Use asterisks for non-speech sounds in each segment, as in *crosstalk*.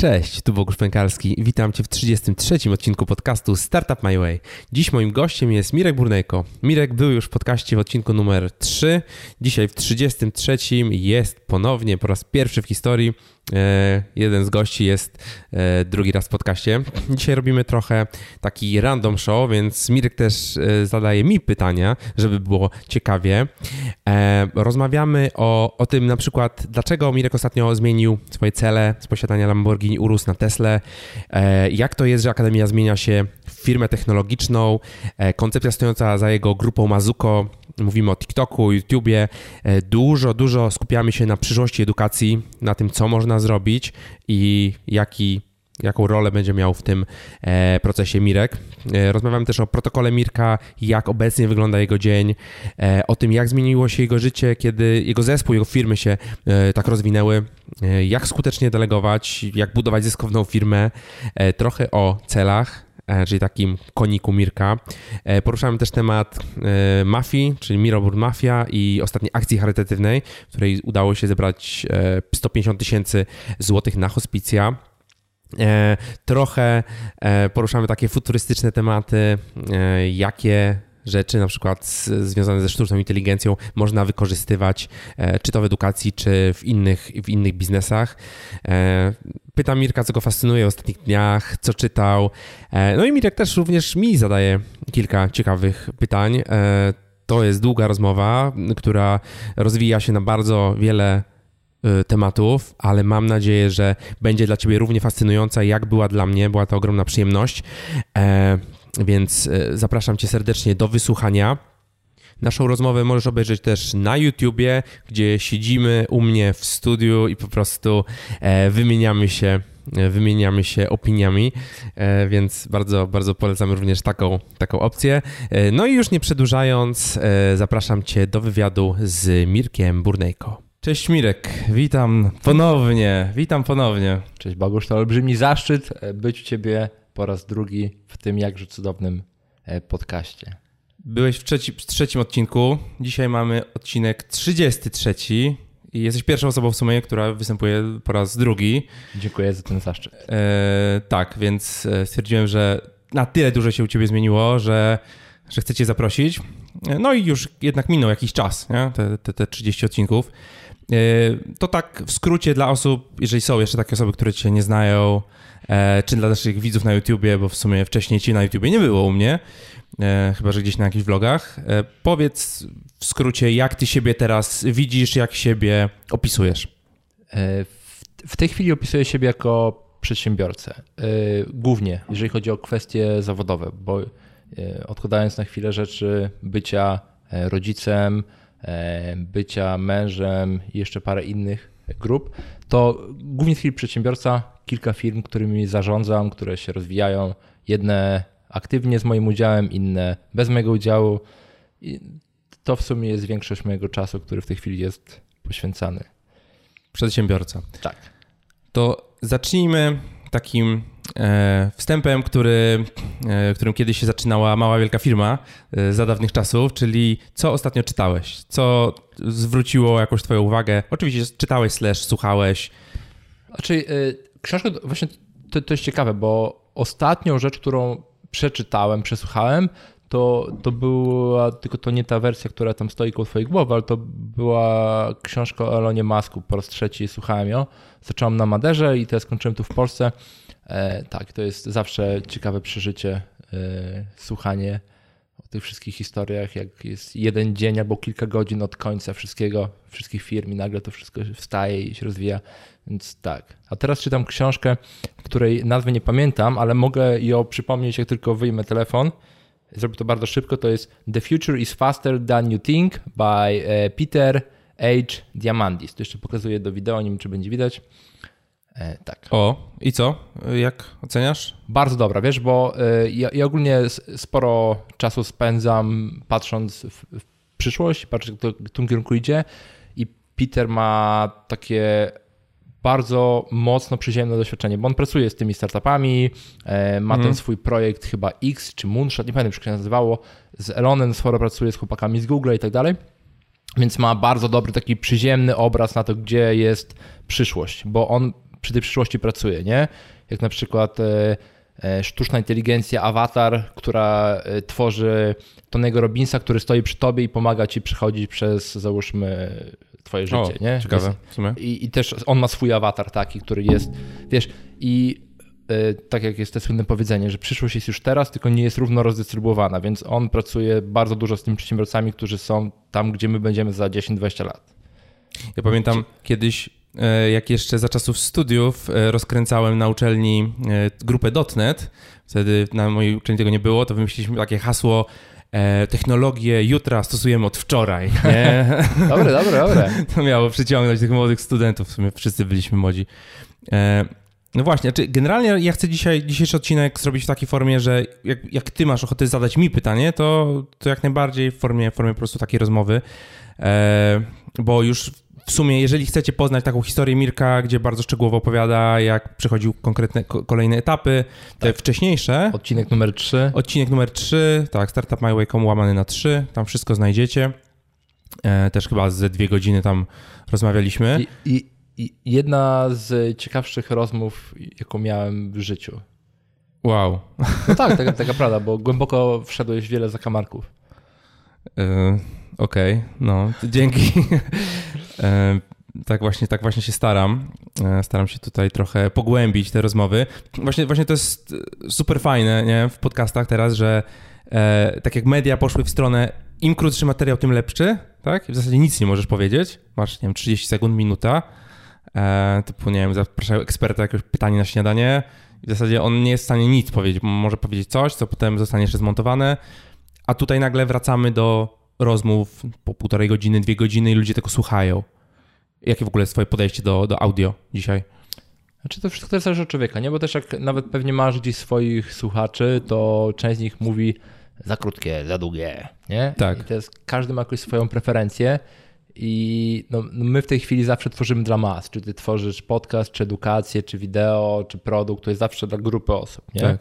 Cześć, tu Bogusz Pękalski. Witam Cię w 33. odcinku podcastu Startup My Way. Dziś moim gościem jest Mirek Burnejko. Mirek był już w podcaście w odcinku numer 3. Dzisiaj w 33. jest ponownie po raz pierwszy w historii E, jeden z gości jest e, drugi raz w podcaście. Dzisiaj robimy trochę taki random show, więc Mirek też e, zadaje mi pytania, żeby było ciekawie. Rozmawiamy o, o tym na przykład, dlaczego Mirek ostatnio zmienił swoje cele z posiadania Lamborghini Urus na Tesla, jak to jest, że Akademia zmienia się w firmę technologiczną, koncepcja stojąca za jego grupą Mazuko mówimy o TikToku, YouTubie, e, dużo, dużo skupiamy się na przyszłości edukacji, na tym, co można zrobić i jaki jaką rolę będzie miał w tym e, procesie Mirek. E, rozmawiamy też o protokole Mirka, jak obecnie wygląda jego dzień, o tym, jak zmieniło się jego życie, kiedy jego zespół, jego firmy się tak rozwinęły, jak skutecznie delegować, jak budować zyskowną firmę, trochę o celach, E, czyli takim koniku Mirka. E, poruszałem też temat e, mafii, czyli Mirobur Mafia i ostatniej akcji charytatywnej, w której udało się zebrać 150 tysięcy złotych na hospicja. Trochę poruszamy takie futurystyczne tematy, jakie rzeczy, na przykład związane ze sztuczną inteligencją, można wykorzystywać, czy to w edukacji, czy w innych, w innych biznesach. Pytam Mirka, co go fascynuje w ostatnich dniach, co czytał. E, no i Mirek też również mi zadaje kilka ciekawych pytań. E, to jest długa rozmowa, która rozwija się na bardzo wiele e, tematów, ale mam nadzieję, że będzie dla Ciebie równie fascynująca, jak była dla mnie. Była to ogromna przyjemność. Więc zapraszam Cię serdecznie do wysłuchania. Naszą rozmowę możesz obejrzeć też na YouTubie, gdzie siedzimy u mnie w studiu i po prostu e, wymieniamy się e, wymieniamy się opiniami, e, więc bardzo, bardzo polecam również taką, taką opcję. No i już nie przedłużając, zapraszam Cię do wywiadu z Mirkiem Burnejko. Cześć Mirek, witam ponownie, witam ponownie. Cześć Bogusz, to olbrzymi zaszczyt być u Ciebie po raz drugi w tym jakże cudownym podcaście. Byłeś w, trzeci, w trzecim odcinku. Dzisiaj mamy odcinek 33. I jesteś pierwszą osobą w sumie, która występuje po raz drugi. Dziękuję za ten zaszczyt. E, tak, więc e, stwierdziłem, że na tyle dużo się u ciebie zmieniło, że, że chcę cię zaprosić. E, no i już jednak minął jakiś czas, nie? Te, te, te 30 odcinków. E, to tak w skrócie dla osób, jeżeli są jeszcze takie osoby, które cię nie znają, czy dla naszych widzów na YouTubie, bo w sumie wcześniej ci na YouTubie nie było u mnie, E, chyba że gdzieś na jakichś vlogach. E, powiedz w skrócie, jak ty siebie teraz widzisz, jak siebie opisujesz? E, w tej chwili opisuję siebie jako przedsiębiorcę. Głównie, jeżeli chodzi o kwestie zawodowe, bo odkładając na chwilę rzeczy bycia rodzicem, bycia mężem i jeszcze parę innych grup, to głównie w chwili przedsiębiorca, kilka firm, którymi zarządzam, które się rozwijają. Jedne aktywnie z moim udziałem, inne bez mojego udziału. I to w sumie jest większość mojego czasu, który w tej chwili jest poświęcany. Przedsiębiorca. Tak. To zacznijmy takim e, wstępem, który, e, którym kiedyś się zaczynała mała wielka firma e, za dawnych czasów, czyli co ostatnio czytałeś? Co zwróciło jakąś twoją uwagę? Oczywiście czytałeś slash słuchałeś. Znaczy, książka właśnie to, to jest ciekawe, bo ostatnią rzecz, którą przeczytałem, przesłuchałem, to, to była tylko to nie ta wersja, która tam stoi koło twojej głowy, ale to była książka o Elonie Masku, po raz trzeci słuchałem ją. Zacząłem na Maderze i teraz skończyłem tu w Polsce. E, tak, to jest zawsze ciekawe przeżycie, e, słuchanie o tych wszystkich historiach, jak jest jeden dzień albo kilka godzin od końca wszystkiego, wszystkich firm i nagle to wszystko wstaje i się rozwija. Więc tak. A teraz czytam książkę, której nazwy nie pamiętam, ale mogę ją przypomnieć, jak tylko wyjmę telefon. Zrobię to bardzo szybko. To jest The Future is Faster Than You Think by e, Peter H. Diamandis. To jeszcze pokazuję do wideo, nie wiem, czy będzie widać. E, tak. O, i co? Jak oceniasz? Bardzo dobra, wiesz, bo e, ja, ja, ogólnie sporo czasu spędzam patrząc w, w przyszłość, patrzę, kto w którym kierunku idzie i Peter ma takie bardzo mocno przyziemne doświadczenie, bo on pracuje z tymi startupami, e, ma ten mhm. swój projekt chyba X czy Moonshot, nie pamiętam jak się nazywało, z Elonem sporo pracuje z chłopakami z Google i tak dalej, więc ma bardzo dobry taki przyziemny obraz na to, gdzie jest przyszłość, bo on przy tej przyszłości pracuje, nie? Jak na przykład e, e, sztuczna inteligencja, awatar, która tworzy Tonego Robinsa, który stoi przy tobie i pomaga ci przechodzić przez, załóżmy, twoje życie, O, nie? ciekawe w sumie. I, I też on ma swój awatar taki, który jest, wiesz, i y, tak jak jest to słynne powiedzenie, że przyszłość jest już teraz, tylko nie jest równo rozdystrybuowana, więc on pracuje bardzo dużo z tymi przedsiębiorcami, którzy są tam, gdzie my będziemy za 10-20 lat. Ja pamiętam kiedyś, e, jak jeszcze za czasów studiów e, rozkręcałem na uczelni e, grupę .NET, wtedy na mojej uczelni tego nie było, to wymyśliliśmy takie hasło e, technologię jutra stosujemy od wczoraj, nie? *laughs* Dobre, dobre, dobre. *laughs* To miało przyciągnąć tych młodych studentów, w sumie wszyscy byliśmy młodzi. E, no właśnie, znaczy generalnie ja chcę dzisiaj, dzisiejszy odcinek zrobić w takiej formie, że jak, jak ty masz ochotę zadać mi pytanie, to, to jak najbardziej w formie, w formie po prostu takiej rozmowy, e, bo już w sumie, jeżeli chcecie poznać taką historię Mirka, gdzie bardzo szczegółowo opowiada, jak przechodził konkretne ko- kolejne etapy, te wcześniejsze, Odcinek numer 3. odcinek numer 3, tak, startupmyway.com łamany na 3, tam wszystko znajdziecie. E, też chyba ze dwie godziny tam rozmawialiśmy. I, i, I jedna z ciekawszych rozmów, jaką miałem w życiu. Wow. No tak, taka, taka prawda, bo głęboko wszedłeś w wiele zakamarków. E, Okej, no, to dzięki. *laughs* E, tak właśnie, tak właśnie się staram. E, Staram się tutaj trochę pogłębić te rozmowy. Właśnie, właśnie to jest super fajne nie? w podcastach teraz, że e, tak jak media poszły w stronę im krótszy materiał, tym lepszy, tak? W zasadzie nic nie możesz powiedzieć. Masz, nie wiem, 30 sekund, minuta. E, typu, nie wiem, zapraszają eksperta jakieś pytanie na śniadanie w zasadzie on nie jest w stanie nic powiedzieć. Może powiedzieć coś, co potem zostanie jeszcze zmontowane, a tutaj nagle wracamy do rozmów po półtorej godziny, dwie godziny i ludzie tego słuchają. Jakie w ogóle jest twoje podejście do, do audio dzisiaj? Znaczy to wszystko zależy od człowieka, nie? Bo też jak nawet pewnie masz gdzieś swoich słuchaczy, to część z nich mówi za krótkie, za długie, nie? Tak. I to jest, każdy ma jakąś swoją preferencję i no, no my w tej chwili zawsze tworzymy dla mas. Czy ty tworzysz podcast, czy edukację, czy wideo, czy produkt, to jest zawsze dla grupy osób, nie? Tak.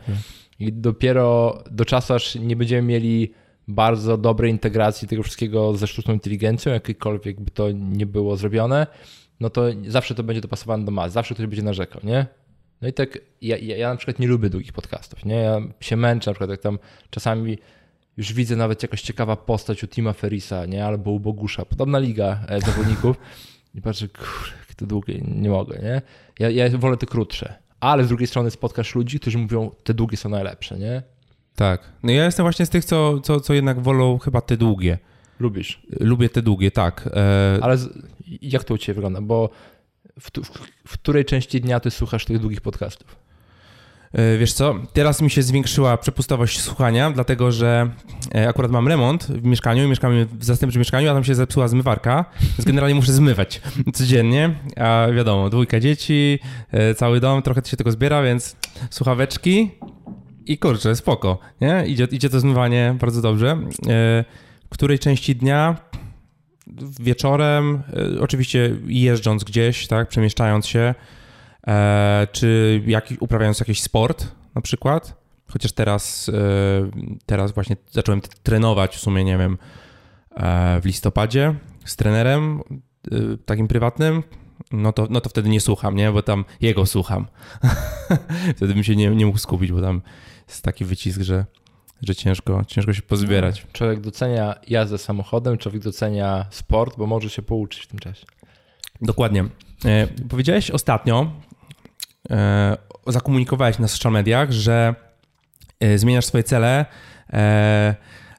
I dopiero do czasu, aż nie będziemy mieli bardzo dobrej integracji tego wszystkiego ze sztuczną inteligencją, jakiekolwiek by to nie było zrobione, no to zawsze to będzie dopasowane do mas, zawsze ktoś będzie narzekał, nie? No i tak, ja, ja, ja na przykład nie lubię długich podcastów, nie? Ja się męczę, na przykład jak tam czasami już widzę nawet jakaś ciekawa postać u Tima Ferisa, nie? Albo u Bogusza, podobna liga e, zawodników *laughs* i patrzę, kurde, to długie, nie mogę, nie? Ja, ja wolę te krótsze, ale z drugiej strony spotkasz ludzi, którzy mówią, te długie są najlepsze, nie? Tak. No ja jestem właśnie z tych, co, co, co jednak wolą chyba te długie. Lubisz. Lubię te długie, tak. E, Ale z, jak to u Ciebie wygląda? Bo w, tu- w, w której części dnia Ty słuchasz tych długich podcastów? E, Wiesz co, teraz mi się zwiększyła przepustowość słuchania, dlatego że e, akurat mam remont w mieszkaniu i mieszkamy w zastępczym mieszkaniu, a tam się zepsuła zmywarka, więc generalnie muszę zmywać *laughs* codziennie, a wiadomo, dwójka dzieci, e, cały dom, trochę się tego zbiera, więc słuchaweczki i kurczę, spoko, nie? Idzie, idzie to zmywanie bardzo dobrze. E, W której części dnia? Wieczorem, e, oczywiście jeżdżąc gdzieś, tak, przemieszczając się, e, czy jakiś, uprawiając jakiś sport na przykład. Chociaż teraz, teraz właśnie zacząłem trenować w sumie, nie wiem, w listopadzie z trenerem takim prywatnym, no to, no to wtedy nie słucham, nie? Bo tam jego słucham. *laughs* wtedy bym się nie, nie mógł skupić, bo tam jest taki wycisk, że, że ciężko, ciężko się pozbierać. Człowiek docenia jazdę samochodem, człowiek docenia sport, bo może się pouczyć w tym czasie. Dokładnie. E, powiedziałeś ostatnio, e, zakomunikowałeś na social mediach, że e, zmieniasz swoje cele. E,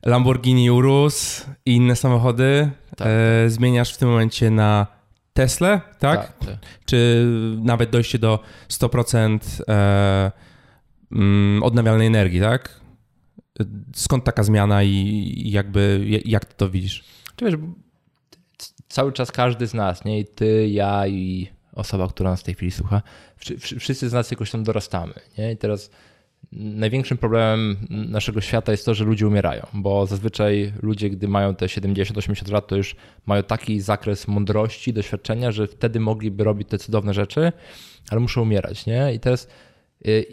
Lamborghini Urus i inne samochody Tak. e, zmieniasz w tym momencie na Tesla, tak? tak. Czy nawet dojście do 100% e, mm, odnawialnej energii, tak? Skąd taka zmiana i, i jakby jak ty to widzisz? Czy wiesz, cały czas każdy z nas, nie? I ty, ja i osoba, która nas w tej chwili słucha, wszy- wszy- wszyscy z nas jakoś tam dorastamy, nie? I teraz największym problemem naszego świata jest to, że ludzie umierają, bo zazwyczaj ludzie, gdy mają te 70-80 lat, to już mają taki zakres mądrości, doświadczenia, że wtedy mogliby robić te cudowne rzeczy, ale muszą umierać, nie? I teraz y,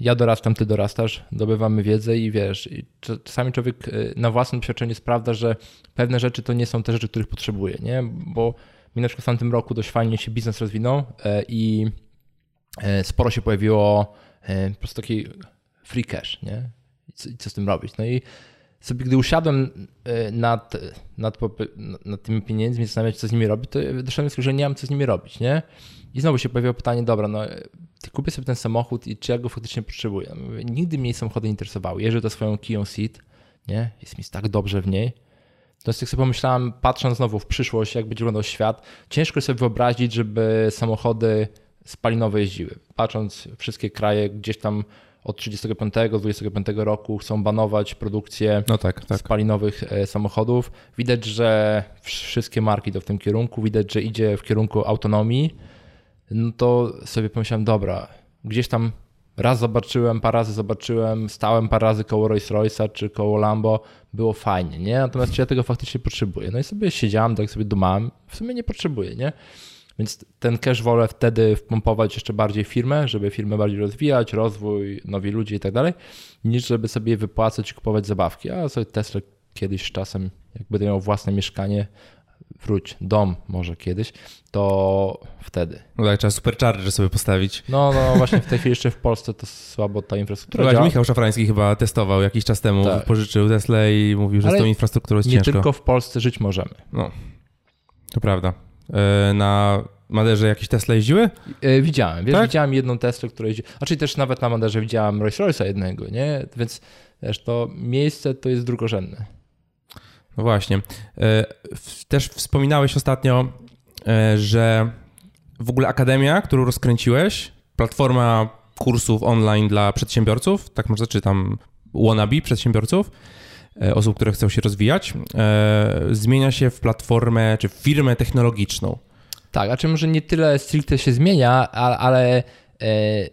ja dorastam, ty dorastasz, dobywamy wiedzę i wiesz, i cz- czasami człowiek y, na własnym doświadczeniu sprawdza, że pewne rzeczy to nie są te rzeczy, których potrzebuje, nie? Bo mi na przykład w tamtym roku dość fajnie się biznes rozwinął e, i e, sporo się pojawiło po prostu taki free cash, nie? I co, z tym robić? No i sobie, gdy usiadłem e, nad, nad, nad tymi pieniędzmi, zastanawiać, co z nimi robić, to doszedłem do że nie mam co z nimi robić, nie? I znowu się pojawiło pytanie, dobra, no kupię sobie ten samochód i czy ja go faktycznie potrzebuję? Nigdy mnie samochody interesowały. Jeżdżę to swoją Kia Ceed, nie? Jest mi tak dobrze w niej. To jest jak sobie pomyślałem, patrząc znowu w przyszłość, jak będzie wyglądał świat, ciężko sobie wyobrazić, żeby samochody spalinowe jeździły. Patrząc wszystkie kraje gdzieś tam od 35 do 25 roku chcą banować produkcję no tak, tak. spalinowych e, samochodów. Widać, że wszystkie marki idą w tym kierunku, widać, że idzie w kierunku autonomii. No to sobie pomyślałem, dobra, gdzieś tam raz zobaczyłem, parę razy zobaczyłem, stałem parę razy koło Rolls Royce'a czy koło Lambo, było fajnie, nie? Natomiast czy ja tego faktycznie potrzebuję? No i sobie siedziałem, tak sobie dumałem, w sumie nie potrzebuję, nie? Więc ten cash wolę wtedy wpompować jeszcze bardziej firmę, żeby firmę bardziej rozwijać, rozwój, nowi ludzie i tak dalej, niż żeby sobie wypłacać i kupować zabawki. A sobie Tesla kiedyś z czasem, jak będę miał własne mieszkanie, wróć, dom może kiedyś, to wtedy. No tak, trzeba supercharger sobie postawić. No, no właśnie w tej chwili jeszcze w Polsce to słabo ta infrastruktura Właśnie Michał Szafrański chyba testował jakiś czas temu, tak. pożyczył Tesla i mówił, że Ale z tą infrastrukturą jest nie ciężko. Nie tylko w Polsce żyć możemy. No, to prawda. E, na Maderze jakieś Tesla jeździły? E, widziałem, wiesz, tak? widziałem jedną Teslę, która jeździ, znaczy też nawet na Maderze widziałem Rolls Royce'a jednego, nie? Więc wiesz, to miejsce to jest drugorzędne. No właśnie. E, też wspominałeś ostatnio, że w ogóle akademia, którą rozkręciłeś, platforma kursów online dla przedsiębiorców, tak może czytam, wannabe przedsiębiorców, osób, które chcą się rozwijać, e, zmienia się w platformę czy w firmę technologiczną. Tak, a czy może nie tyle stricte się zmienia, ale e,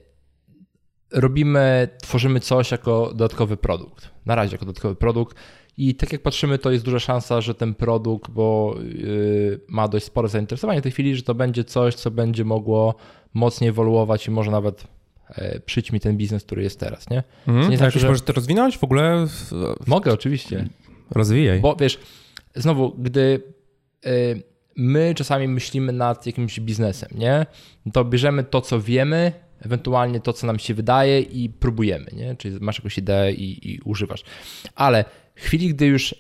robimy, tworzymy coś jako dodatkowy produkt. Na razie jako dodatkowy produkt. I tak jak patrzymy, to jest duża szansa, że ten produkt, bo ma dość spore zainteresowanie w tej chwili, że to będzie coś, co będzie mogło mocniej ewoluować i może nawet E, przyjdź mi ten biznes, który jest teraz, nie? Mhm, nie znaczy, że... możesz to rozwinąć w ogóle? Mogę, oczywiście. Rozwijaj. Bo wiesz, znowu, gdy e, my czasami myślimy nad jakimś biznesem, nie? To bierzemy to, co wiemy, ewentualnie to, co nam się wydaje i próbujemy, nie? Czyli masz jakąś ideę i, i używasz. Ale w chwili, gdy już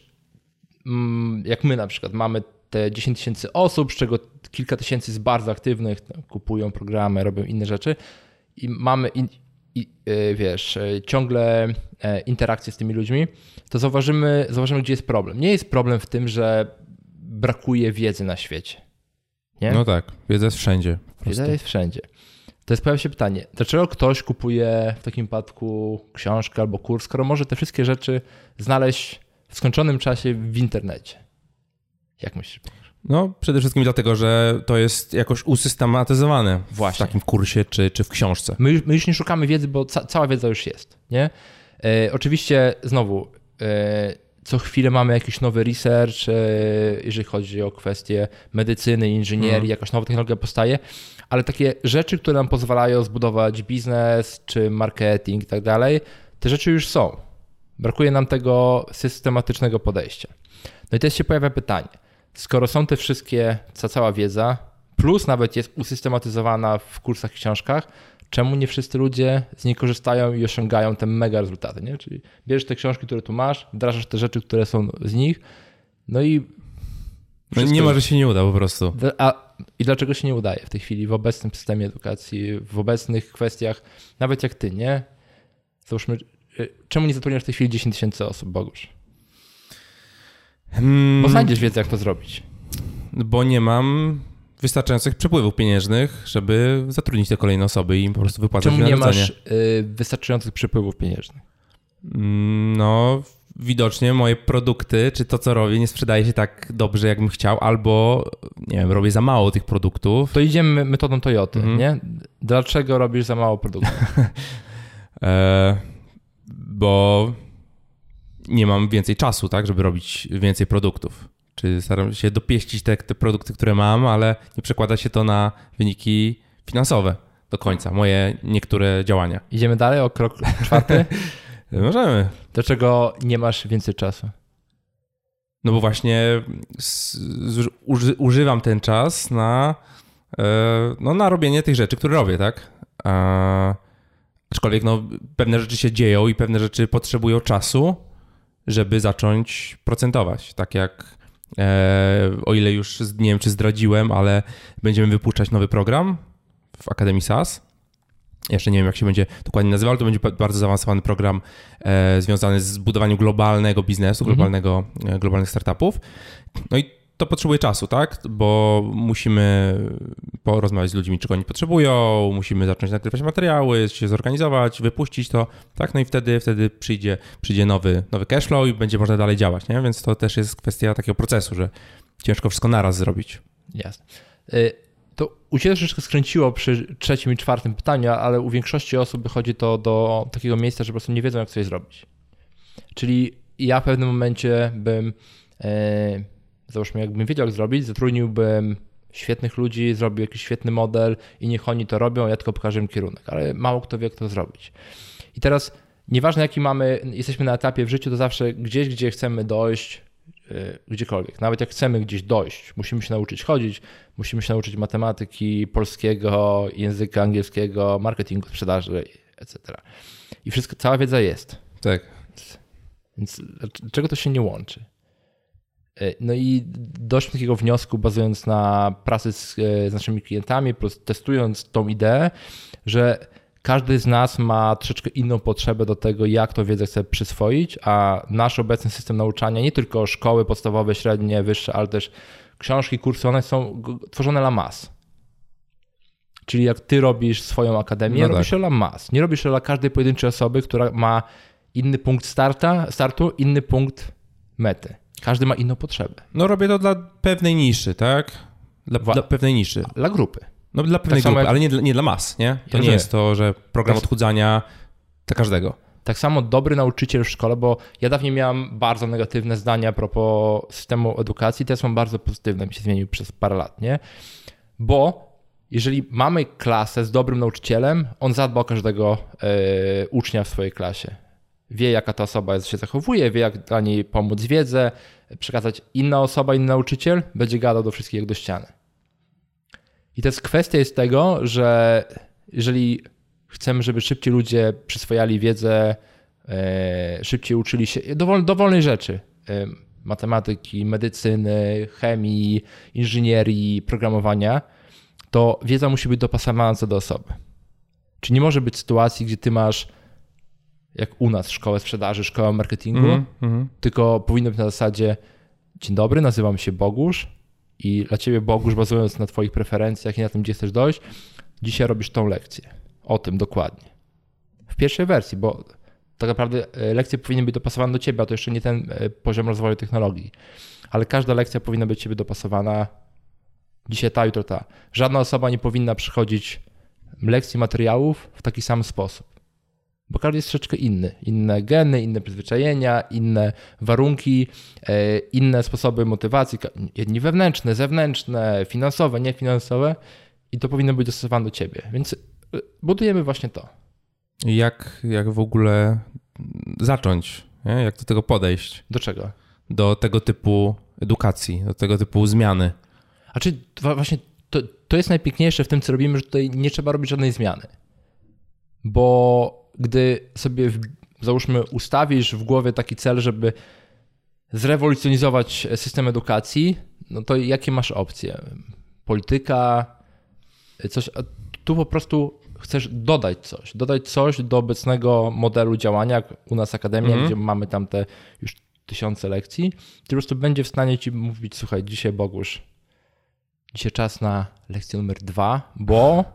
mm, jak my na przykład mamy te 10 tysięcy osób, z czego kilka tysięcy jest bardzo aktywnych, kupują programy, robią inne rzeczy, i mamy, in, i, e, wiesz, e, ciągle e, interakcje z tymi ludźmi, to zauważymy, zauważymy, gdzie jest problem. Nie jest problem w tym, że brakuje wiedzy na świecie. Nie? No tak, wiedza jest wszędzie. Wiedza jest wszędzie. To jest pojawia się pytanie, dlaczego ktoś kupuje w takim przypadku książkę albo kurs, skoro może te wszystkie rzeczy znaleźć w skończonym czasie w internecie? Jak myślisz? No, przede wszystkim dlatego, że to jest jakoś usystematyzowane Właśnie. w takim kursie czy, czy w książce. My, my już nie szukamy wiedzy, bo ca cała wiedza już jest. Nie? E, oczywiście, znowu, e, co chwilę mamy jakiś nowy research, e, jeżeli chodzi o kwestie medycyny, inżynierii, hmm. jakaś nowa technologia powstaje, ale takie rzeczy, które nam pozwalają zbudować biznes czy marketing i tak dalej, te rzeczy już są. Brakuje nam tego systematycznego podejścia. No i teraz się pojawia pytanie skoro są te wszystkie, ta cała wiedza, plus nawet jest usystematyzowana w kursach, książkach, czemu nie wszyscy ludzie z niej korzystają i osiągają te mega rezultaty, nie? Czyli bierzesz te książki, które tu masz, wdrażasz te rzeczy, które są z nich, no i... No nie ma, że się nie uda po prostu. A, I dlaczego się nie udaje w tej chwili w obecnym systemie edukacji, w obecnych kwestiach, nawet jak ty, nie? Załóżmy, y, czemu nie zatrudniasz w tej chwili 10 tysięcy osób, Bogusz? Hmm, Bo znajdziesz wiedzę, jak to zrobić. Bo nie mam wystarczających przepływów pieniężnych, żeby zatrudnić te kolejne osoby i im po prostu wypłacać Czemu nie masz y, wystarczających przepływów pieniężnych? Mm, no, widocznie moje produkty, czy to, co robię, nie sprzedaje się tak dobrze, jakbym chciał, albo, nie wiem, robię za mało tych produktów. To idziemy metodą Toyoty, mhm. nie? Dlaczego robisz za mało produktów? *laughs* e, bo nie mam więcej czasu, tak, żeby robić więcej produktów. Czy staram się dopieścić te, te produkty, które mam, ale nie przekłada się to na wyniki finansowe do końca, moje niektóre działania. Idziemy dalej o krok *laughs* czwarty? Możemy. Dlaczego nie masz więcej czasu? No bo właśnie używam ten czas na, e, no, na robienie tych rzeczy, które robię, tak? A, aczkolwiek no, pewne rzeczy się dzieją i pewne rzeczy potrzebują czasu, żeby zacząć procentować. Tak jak e, o ile już nie wiem, czy zdradziłem, ale będziemy wypuszczać nowy program w Akademii SAS. Jeszcze nie wiem, jak się będzie dokładnie nazywał, ale to będzie bardzo zaawansowany program e, związany z budowaniem globalnego biznesu, Mhm. globalnego, e, globalnych startupów. No i to potrzebuje czasu, tak? Bo musimy porozmawiać z ludźmi, czego oni potrzebują, musimy zacząć nagrywać materiały, się zorganizować, wypuścić to, tak? No i wtedy, wtedy przyjdzie, przyjdzie nowy, nowy cashflow i będzie można dalej działać, nie? Więc to też jest kwestia takiego procesu, że ciężko wszystko naraz zrobić. Jasne. Y, To u Ciebie troszeczkę skręciło przy trzecim i czwartym pytaniu, ale u większości osób wychodzi to do takiego miejsca, że po prostu nie wiedzą, jak coś zrobić. Czyli ja w pewnym momencie bym, e, załóżmy, jakbym wiedział, jak zrobić, zatrudniłbym świetnych ludzi, zrobił jakiś świetny model i niech oni to robią, ja tylko pokażę im kierunek, ale mało kto wie, jak to zrobić. I teraz nieważne jaki mamy, jesteśmy na etapie w życiu, to zawsze gdzieś, gdzie chcemy dojść, y, gdziekolwiek. Nawet jak chcemy gdzieś dojść, musimy się nauczyć chodzić, musimy się nauczyć matematyki, polskiego, języka angielskiego, marketingu, sprzedaży, etc. I wszystko, cała wiedza jest. Tak. Więc dlaczego to się nie łączy? Y, No i doszliśmy do takiego wniosku, bazując na pracy z, y, z naszymi klientami, prostu testując tą ideę, że każdy z nas ma troszeczkę inną potrzebę do tego, jak tą wiedzę chce przyswoić, a nasz obecny system nauczania, nie tylko szkoły podstawowe, średnie, wyższe, ale też książki, kursy, one są tworzone la mas. Czyli jak ty robisz swoją akademię, No tak. robisz ją la mas. Nie robisz dla każdej pojedynczej osoby, która ma inny punkt starta, startu, inny punkt mety. Każdy ma inną potrzebę. No robię to dla pewnej niszy, tak? Dla, dla pewnej niszy. Dla grupy. No dla pewnej samo grupy, jak- ale nie dla, nie dla mas, nie? To nie rozumiem. jest to, że program Tak- odchudzania dla każdego. Tak samo dobry nauczyciel w szkole, bo ja dawniej miałem bardzo negatywne zdania a propos systemu edukacji, teraz mam bardzo pozytywne, mi się zmienił przez parę lat, nie? Bo jeżeli mamy klasę z dobrym nauczycielem, on zadba o każdego e, ucznia w swojej klasie. Wie, jaka ta osoba się zachowuje, wie, jak dla niej pomóc wiedzę, przekazać inna osoba, inny nauczyciel, będzie gadał do wszystkich jak do ściany. I jest kwestia jest tego, że jeżeli chcemy, żeby szybciej ludzie przyswajali wiedzę, e, szybciej uczyli się dowol, dowolnej rzeczy. e, Matematyki, medycyny, chemii, inżynierii, programowania, to wiedza musi być dopasowana co do osoby. Czy nie może być sytuacji, gdzie ty masz, jak u nas, szkołę sprzedaży, szkołę marketingu, Mhm, mhm. tylko powinno być na zasadzie dzień dobry, nazywam się Bogusz i dla ciebie Bogusz, bazując na twoich preferencjach i na tym, gdzie chcesz dojść, dzisiaj robisz tą lekcję. O tym dokładnie. W pierwszej wersji, bo tak naprawdę e, lekcje powinny być dopasowane do ciebie, a to jeszcze nie ten e, poziom rozwoju technologii. Ale każda lekcja powinna być ciebie dopasowana dzisiaj ta, jutro ta. Żadna osoba nie powinna przychodzić lekcji materiałów w taki sam sposób. Bo każdy jest troszeczkę inny. Inne geny, inne przyzwyczajenia, inne warunki, e, inne sposoby motywacji. Jedni wewnętrzne, zewnętrzne, finansowe, niefinansowe. I to powinno być dostosowane do ciebie. Więc e, budujemy właśnie to. Jak, jak w ogóle zacząć? Nie? Jak do tego podejść? Do czego? Do tego typu edukacji, do tego typu zmiany. A czy właśnie to, to jest najpiękniejsze w tym, co robimy, że tutaj nie trzeba robić żadnej zmiany. Bo gdy sobie, załóżmy, ustawisz w głowie taki cel, żeby zrewolucjonizować system edukacji, no to jakie masz opcje? Polityka, coś. Tu po prostu chcesz dodać coś, dodać coś do obecnego modelu działania, jak u nas Akademia, Mhm. gdzie mamy tam te już tysiące lekcji, ty po prostu będzie w stanie ci mówić, słuchaj, dzisiaj Bogusz, dzisiaj czas na lekcję numer dwa, bo,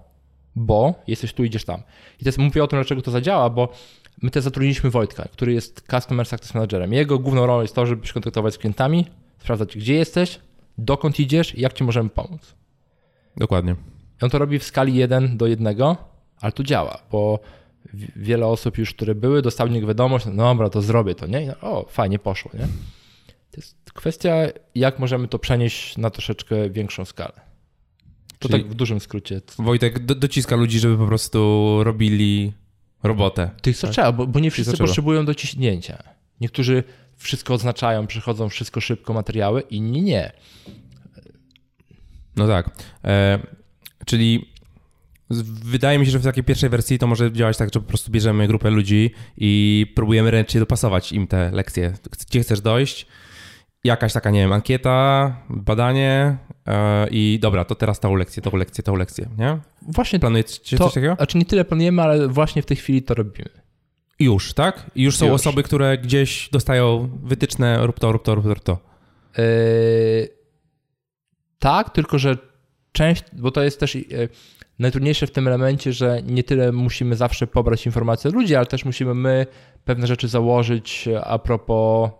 bo jesteś tu, idziesz tam. I teraz mówię o tym, dlaczego to zadziała, bo my też zatrudniliśmy Wojtka, który jest Customer Success Managerem. Jego główną rolą jest to, żeby się kontaktować z klientami, sprawdzać, gdzie jesteś, dokąd idziesz i jak ci możemy pomóc. Dokładnie. I on to robi w skali 1 do 1, ale to działa, bo wi- wiele osób już, które były, dostały niego wiadomość, no dobra, to zrobię to, nie? I no, o, fajnie poszło, nie? To jest kwestia, jak możemy to przenieść na troszeczkę większą skalę. To Czyli- tak w dużym skrócie. Wojtek do, dociska ludzi, żeby po prostu robili robotę. Tych co trzeba, bo, bo nie wszyscy potrzebują dociśnięcia. Niektórzy wszystko odznaczają, przychodzą wszystko szybko materiały, inni nie. No tak. E, czyli wydaje mi się, że w takiej pierwszej wersji to może działać tak, że po prostu bierzemy grupę ludzi i próbujemy ręcznie dopasować im te lekcje. Gdzie chcesz dojść? Jakaś taka, nie wiem, ankieta, badanie yy, i dobra, to teraz tą lekcję, tą lekcję, tą lekcję, nie? Właśnie Planujecie to, coś takiego? Znaczy nie tyle planujemy, ale właśnie w tej chwili to robimy. Już, tak? I już są Już. osoby, które gdzieś dostają wytyczne, rób to, rób to, rób to. Yy, tak, tylko że część, bo to jest też yy, najtrudniejsze w tym elemencie, że nie tyle musimy zawsze pobrać informacje od ludzi, ale też musimy my pewne rzeczy założyć a propos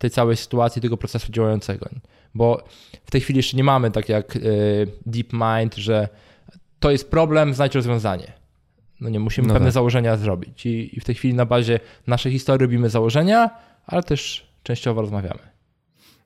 tej całej sytuacji, tego procesu działającego. Bo w tej chwili jeszcze nie mamy tak jak yy, DeepMind, że to jest problem, znajdź rozwiązanie. No nie, musimy No pewne tak. założenia zrobić. I, I w tej chwili na bazie naszej historii robimy założenia, ale też częściowo rozmawiamy.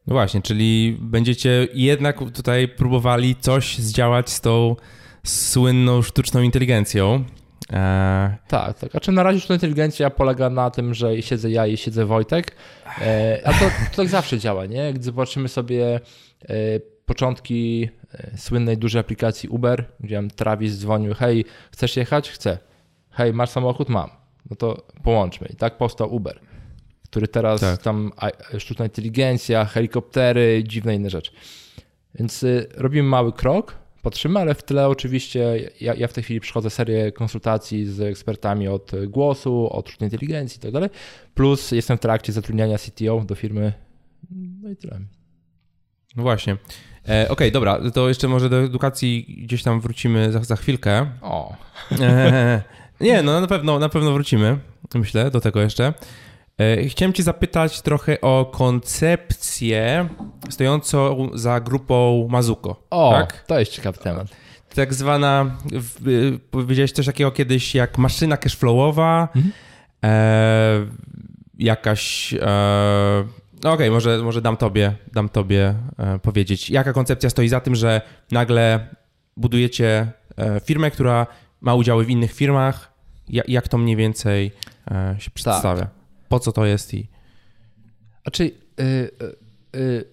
No właśnie, czyli będziecie jednak tutaj próbowali coś zdziałać z tą słynną sztuczną inteligencją. Eee, Tak, tak. A czy na razie sztuczna inteligencja polega na tym, że siedzę ja i siedzę Wojtek, e, a to, to tak zawsze działa, nie? Gdy zobaczymy sobie e, początki e, słynnej dużej aplikacji Uber, gdzie Travis dzwonił, hej, chcesz jechać? Chcę. Hej, masz samochód? Mam. No to połączmy. I tak powstał Uber, który teraz Tak. tam a, sztuczna inteligencja, helikoptery, dziwne inne rzeczy. Więc y, robimy mały krok, patrzymy, ale w tle oczywiście ja, ja w tej chwili przychodzę serię konsultacji z ekspertami od głosu, od sztucznej inteligencji i tak dalej. Plus jestem w trakcie zatrudniania CTO do firmy. No i tyle. no właśnie. E, Okej, dobra, to jeszcze może do edukacji gdzieś tam wrócimy za, za chwilkę. O, Eee, nie, no na pewno, na pewno wrócimy, myślę, do tego jeszcze. E, Chciałem cię zapytać trochę o koncepcję stojącą za grupą Mazuko. o tak? to jest ciekawy temat. tak zwana, powiedziałeś coś takiego kiedyś jak maszyna cashflowowa, Mhm. e, jakaś, e, no okej, może, może dam tobie, dam tobie e, powiedzieć, jaka koncepcja stoi za tym, że nagle budujecie e, firmę, która ma udziały w innych firmach, ja, jak to mniej więcej e, się przedstawia, po co to jest i... Znaczy, y, y, y,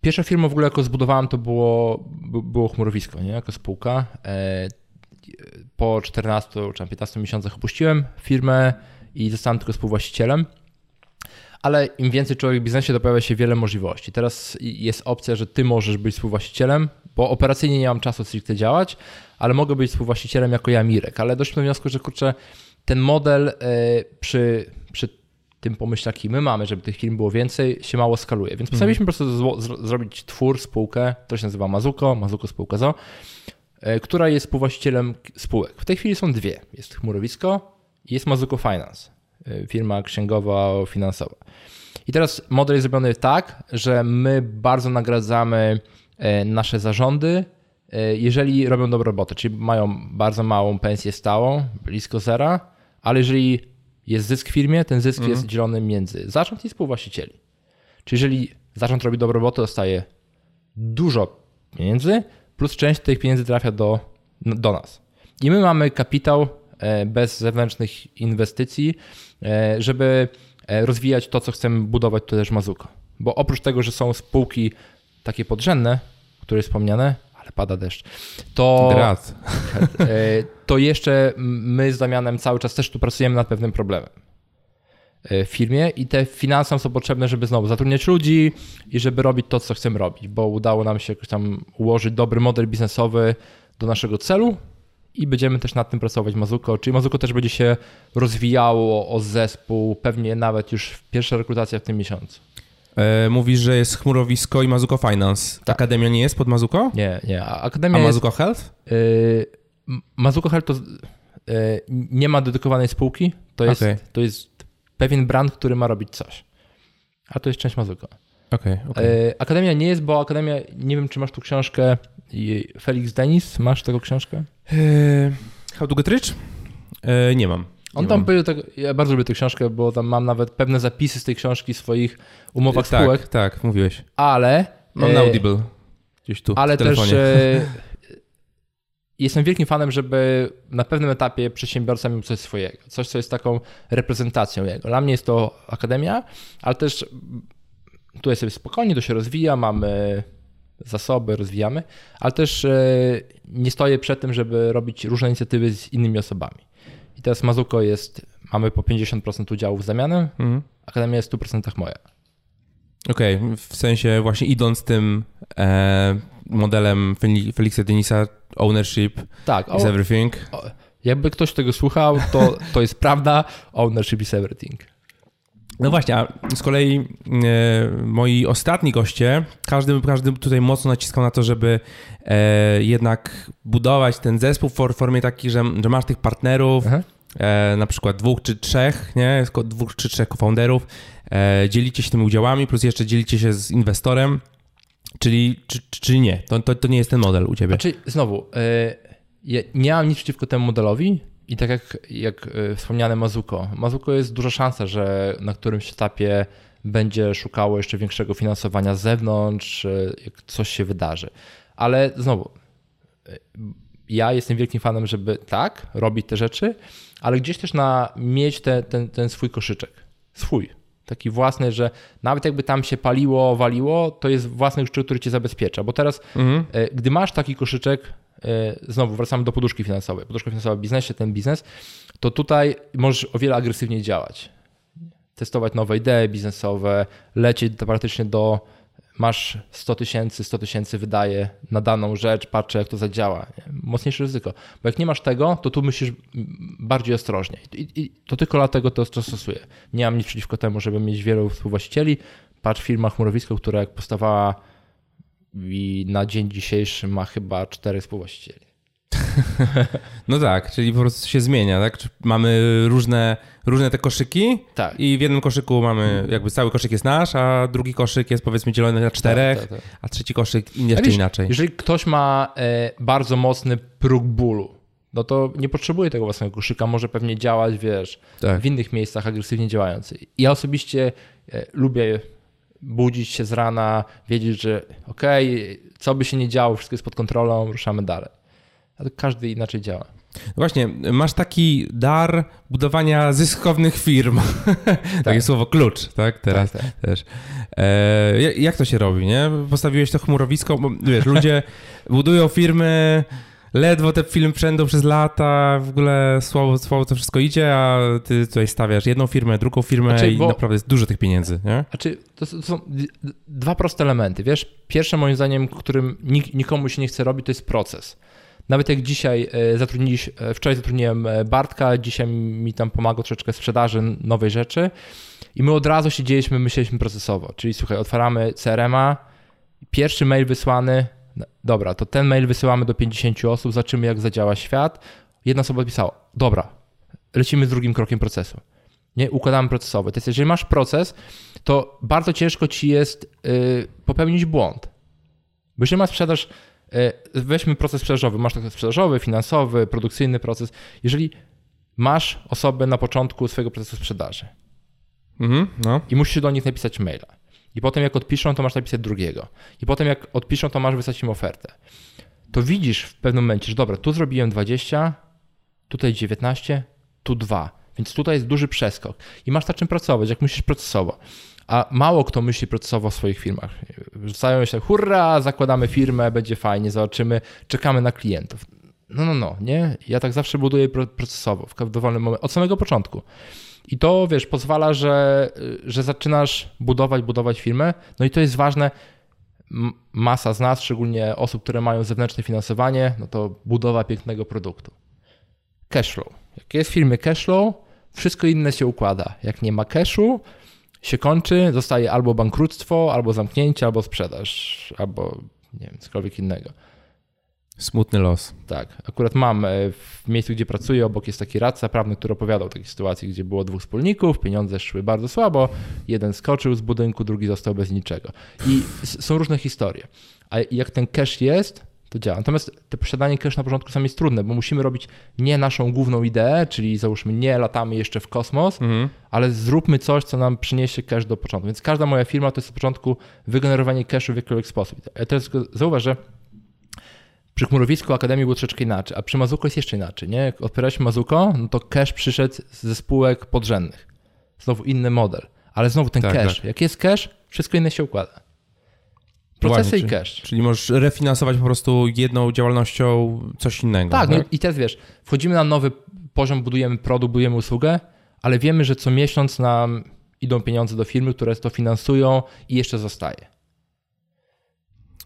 pierwsza firma w ogóle, jaką zbudowałem, to było, by- było chmurowisko, nie? jako spółka. E, po 14 czy tam 15 miesiącach opuściłem firmę i zostałem tylko współwłaścicielem. Ale im więcej człowiek w biznesie, to pojawia się wiele możliwości. Teraz jest opcja, że ty możesz być współwłaścicielem, bo operacyjnie nie mam czasu stricte działać, ale mogę być współwłaścicielem jako ja, Mirek. Ale doszliśmy do wniosku, że kurczę, ten model e, przy tym pomyśle, jaki my mamy, żeby tych firm było więcej, się mało skaluje. Więc postanowiliśmy po prostu zło- zro- zrobić twór, spółkę, to się nazywa Mazuko, Mazuko Spółka ZO, e, która jest współwłaścicielem spółek. W tej chwili są dwie. Jest Chmurowisko i jest Mazuko Finance, e, firma księgowa, finansowa. I teraz model jest zrobiony tak, że my bardzo nagradzamy e, nasze zarządy, jeżeli robią dobrą robotę, czyli mają bardzo małą pensję stałą, blisko zera, ale jeżeli jest zysk w firmie, ten zysk jest dzielony między zarząd i współwłaścicieli. Czyli jeżeli zarząd robi dobrą robotę, dostaje dużo pieniędzy, plus część tych pieniędzy trafia do, do nas. I my mamy kapitał e, bez zewnętrznych inwestycji, e, żeby e, rozwijać to, co chcemy budować, to też Mazuko. Bo oprócz tego, że są spółki takie podrzędne, które wspomniane, ale pada deszcz, to, *laughs* e, to jeszcze my z Damianem cały czas też tu pracujemy nad pewnym problemem e, w firmie i te finanse są potrzebne, żeby znowu zatrudniać ludzi i żeby robić to, co chcemy robić, bo udało nam się jakoś tam ułożyć dobry model biznesowy do naszego celu i będziemy też nad tym pracować. Mazuko, czyli Mazuko też będzie się rozwijało o zespół, pewnie nawet już pierwsza rekrutacja w tym miesiącu. E, mówisz, że jest chmurowisko i Mazuko Finance. Tak. Akademia nie jest pod Mazuko? Nie, nie, a A Akademia jest... Mazuko Health? Yy, Mazuko Health to yy, nie ma dedykowanej spółki, to jest, Okej. to jest pewien brand, który ma robić coś. A to jest część Mazuko. Okej, okej. Yy, Akademia nie jest, bo Akademia, nie wiem czy masz tu książkę i Felix Denis, masz tego książkę? Eee, How to get rich? Eee, nie mam. On tam powiedział, tego, ja bardzo lubię tę książkę, bo tam mam nawet pewne zapisy z tej książki w swoich umowach tak, spółek, Tak, mówiłeś. ale... Mam e, na Audible. Gdzieś tu Ale też e, jestem wielkim fanem, żeby na pewnym etapie przedsiębiorca miał coś swojego, coś, co jest taką reprezentacją jego. Dla mnie jest to akademia, ale też tutaj sobie spokojnie to się rozwija, mamy zasoby, rozwijamy, ale też e, nie stoję przed tym, żeby robić różne inicjatywy z innymi osobami. Teraz Mazuko jest, mamy po 50% udziału w zamianę, mhm. Akademia jest w 100% moja. Okej, okay, w sensie właśnie idąc tym e, modelem Felixa Denisa, ownership tak, is everything. O, jakby ktoś tego słuchał, to, to jest prawda, ownership is everything. No właśnie, a z kolei e, moi ostatni goście, każdy, każdy tutaj mocno naciskał na to, żeby e, jednak budować ten zespół w formie takiej, że, że masz tych partnerów, e, na przykład dwóch czy trzech, nie? Dwóch czy trzech founderów, e, dzielicie się tymi udziałami, plus jeszcze dzielicie się z inwestorem, czyli, czy, czy nie? To, to, to nie jest ten model u ciebie. Znaczy, znowu, e, ja nie mam nic przeciwko temu modelowi, i tak jak, jak e, wspomniane Mazuko. Mazuko jest duża szansa, że na którymś etapie będzie szukało jeszcze większego finansowania z zewnątrz, e, jak coś się wydarzy. Ale znowu, e, ja jestem wielkim fanem, żeby tak, robić te rzeczy, ale gdzieś też na mieć te, ten, ten swój koszyczek. Swój. Taki własny, że nawet jakby tam się paliło, waliło, to jest własny koszyczek, który cię zabezpiecza. Bo teraz, mhm. gdy masz taki koszyczek, znowu wracamy do poduszki finansowej. Poduszka finansowa w biznesie, ten biznes, to tutaj możesz o wiele agresywniej działać. Testować nowe idee biznesowe, lecieć praktycznie do masz 100 tysięcy, 100 tysięcy wydaje na daną rzecz, patrzę jak to zadziała. Mocniejsze ryzyko. Bo jak nie masz tego, to tu myślisz bardziej ostrożnie. I, i to tylko dlatego to, to stosuję. Nie mam nic przeciwko temu, żeby mieć wielu współwłaścicieli. Patrz firma Chmurowisko, która jak powstawała i na dzień dzisiejszy ma chyba czterech współwłaścicieli. *laughs* No tak, czyli po prostu się zmienia, tak? Mamy różne, różne te koszyki tak. i w jednym koszyku mamy, jakby cały koszyk jest nasz, a drugi koszyk jest powiedzmy dzielony na czterech, tak, tak, tak. a trzeci koszyk jeszcze wiesz, inaczej. Jeżeli ktoś ma e, bardzo mocny próg bólu, no to nie potrzebuje tego własnego koszyka, może pewnie działać, wiesz, tak. w innych miejscach agresywnie działający. Ja osobiście e, lubię budzić się z rana, wiedzieć, że okej, okay, co by się nie działo, wszystko jest pod kontrolą, ruszamy dalej. Ale każdy inaczej działa. No właśnie, masz taki dar budowania zyskownych firm. *laughs* Tak. Takie słowo klucz, tak? Teraz tak, tak. też. E, jak to się robi, nie? Postawiłeś to chmurowisko, bo wiesz, ludzie *laughs* budują firmy ledwo te film przędą przez lata, w ogóle słabo, słabo to wszystko idzie, a ty tutaj stawiasz jedną firmę, drugą firmę znaczy, i bo, naprawdę jest dużo tych pieniędzy, nie? Znaczy, to, to są dwa proste elementy, wiesz? Pierwsze moim zdaniem, którym nik, nikomu się nie chce robić, to jest proces. Nawet jak dzisiaj e, zatrudniłeś, e, wczoraj zatrudniłem e, Bartka, dzisiaj mi tam pomagał troszeczkę sprzedaży nowej rzeczy i my od razu siedzieliśmy, myśleliśmy procesowo, czyli słuchaj, otwieramy CRM-a, pierwszy mail wysłany, dobra, to ten mail wysyłamy do 50 osób, zobaczymy jak zadziała świat. Jedna osoba odpisała, dobra, lecimy z drugim krokiem procesu. Nie, układamy procesowy. To jest, jeżeli masz proces, to bardzo ciężko ci jest yy, popełnić błąd. Bo jeżeli masz sprzedaż, yy, weźmy proces sprzedażowy, masz taki sprzedażowy, finansowy, produkcyjny proces. Jeżeli masz osobę na początku swojego procesu sprzedaży mhm, no. i musisz do nich napisać maila, i potem jak odpiszą, to masz napisać drugiego. I potem jak odpiszą, to masz wysłać im ofertę. To widzisz w pewnym momencie, że dobra, tu zrobiłem 20, tutaj 19, tu 2. Więc tutaj jest duży przeskok. I masz na czym pracować, jak myślisz procesowo. A mało kto myśli procesowo w swoich firmach. Rzucają się, hurra, zakładamy firmę, będzie fajnie, zobaczymy, czekamy na klientów. No, no, no, nie? Ja tak zawsze buduję procesowo, w dowolnym momencie, od samego początku. I to, wiesz, pozwala, że, że zaczynasz budować, budować firmę. No i to jest ważne. Masa z nas, szczególnie osób, które mają zewnętrzne finansowanie, no to budowa pięknego produktu. Cashflow. Jak jest w firmie cashflow, wszystko inne się układa. Jak nie ma cashu, się kończy, zostaje albo bankructwo, albo zamknięcie, albo sprzedaż, albo nie wiem, cokolwiek innego. Smutny los. Tak. Akurat mam e, w miejscu, gdzie pracuję, obok jest taki radca prawny, który opowiadał o takiej sytuacji, gdzie było dwóch wspólników, pieniądze szły bardzo słabo, jeden skoczył z budynku, drugi został bez niczego. I są różne historie. A jak ten cash jest, to działa. Natomiast to posiadanie cash na początku sam jest trudne, bo musimy robić nie naszą główną ideę, czyli załóżmy nie latamy jeszcze w kosmos, mhm. ale zróbmy coś, co nam przyniesie cash do początku. Więc każda moja firma to jest na początku wygenerowanie cashu w jakikolwiek sposób. Ja teraz zauważ, że przy chmurowisku Akademii było troszeczkę inaczej, a przy Mazuko jest jeszcze inaczej. Nie? Jak odpieraliśmy Mazuko, no to cash przyszedł ze spółek podrzędnych. Znowu inny model. Ale znowu ten tak, cash. Tak. Jak jest cash, wszystko inne się układa. Procesy Właśnie, i cash. Czyli możesz refinansować po prostu jedną działalnością coś innego. Tak, no i teraz wiesz, wchodzimy na nowy poziom, budujemy produkt, budujemy usługę, ale wiemy, że co miesiąc nam idą pieniądze do firmy, które to finansują i jeszcze zostaje.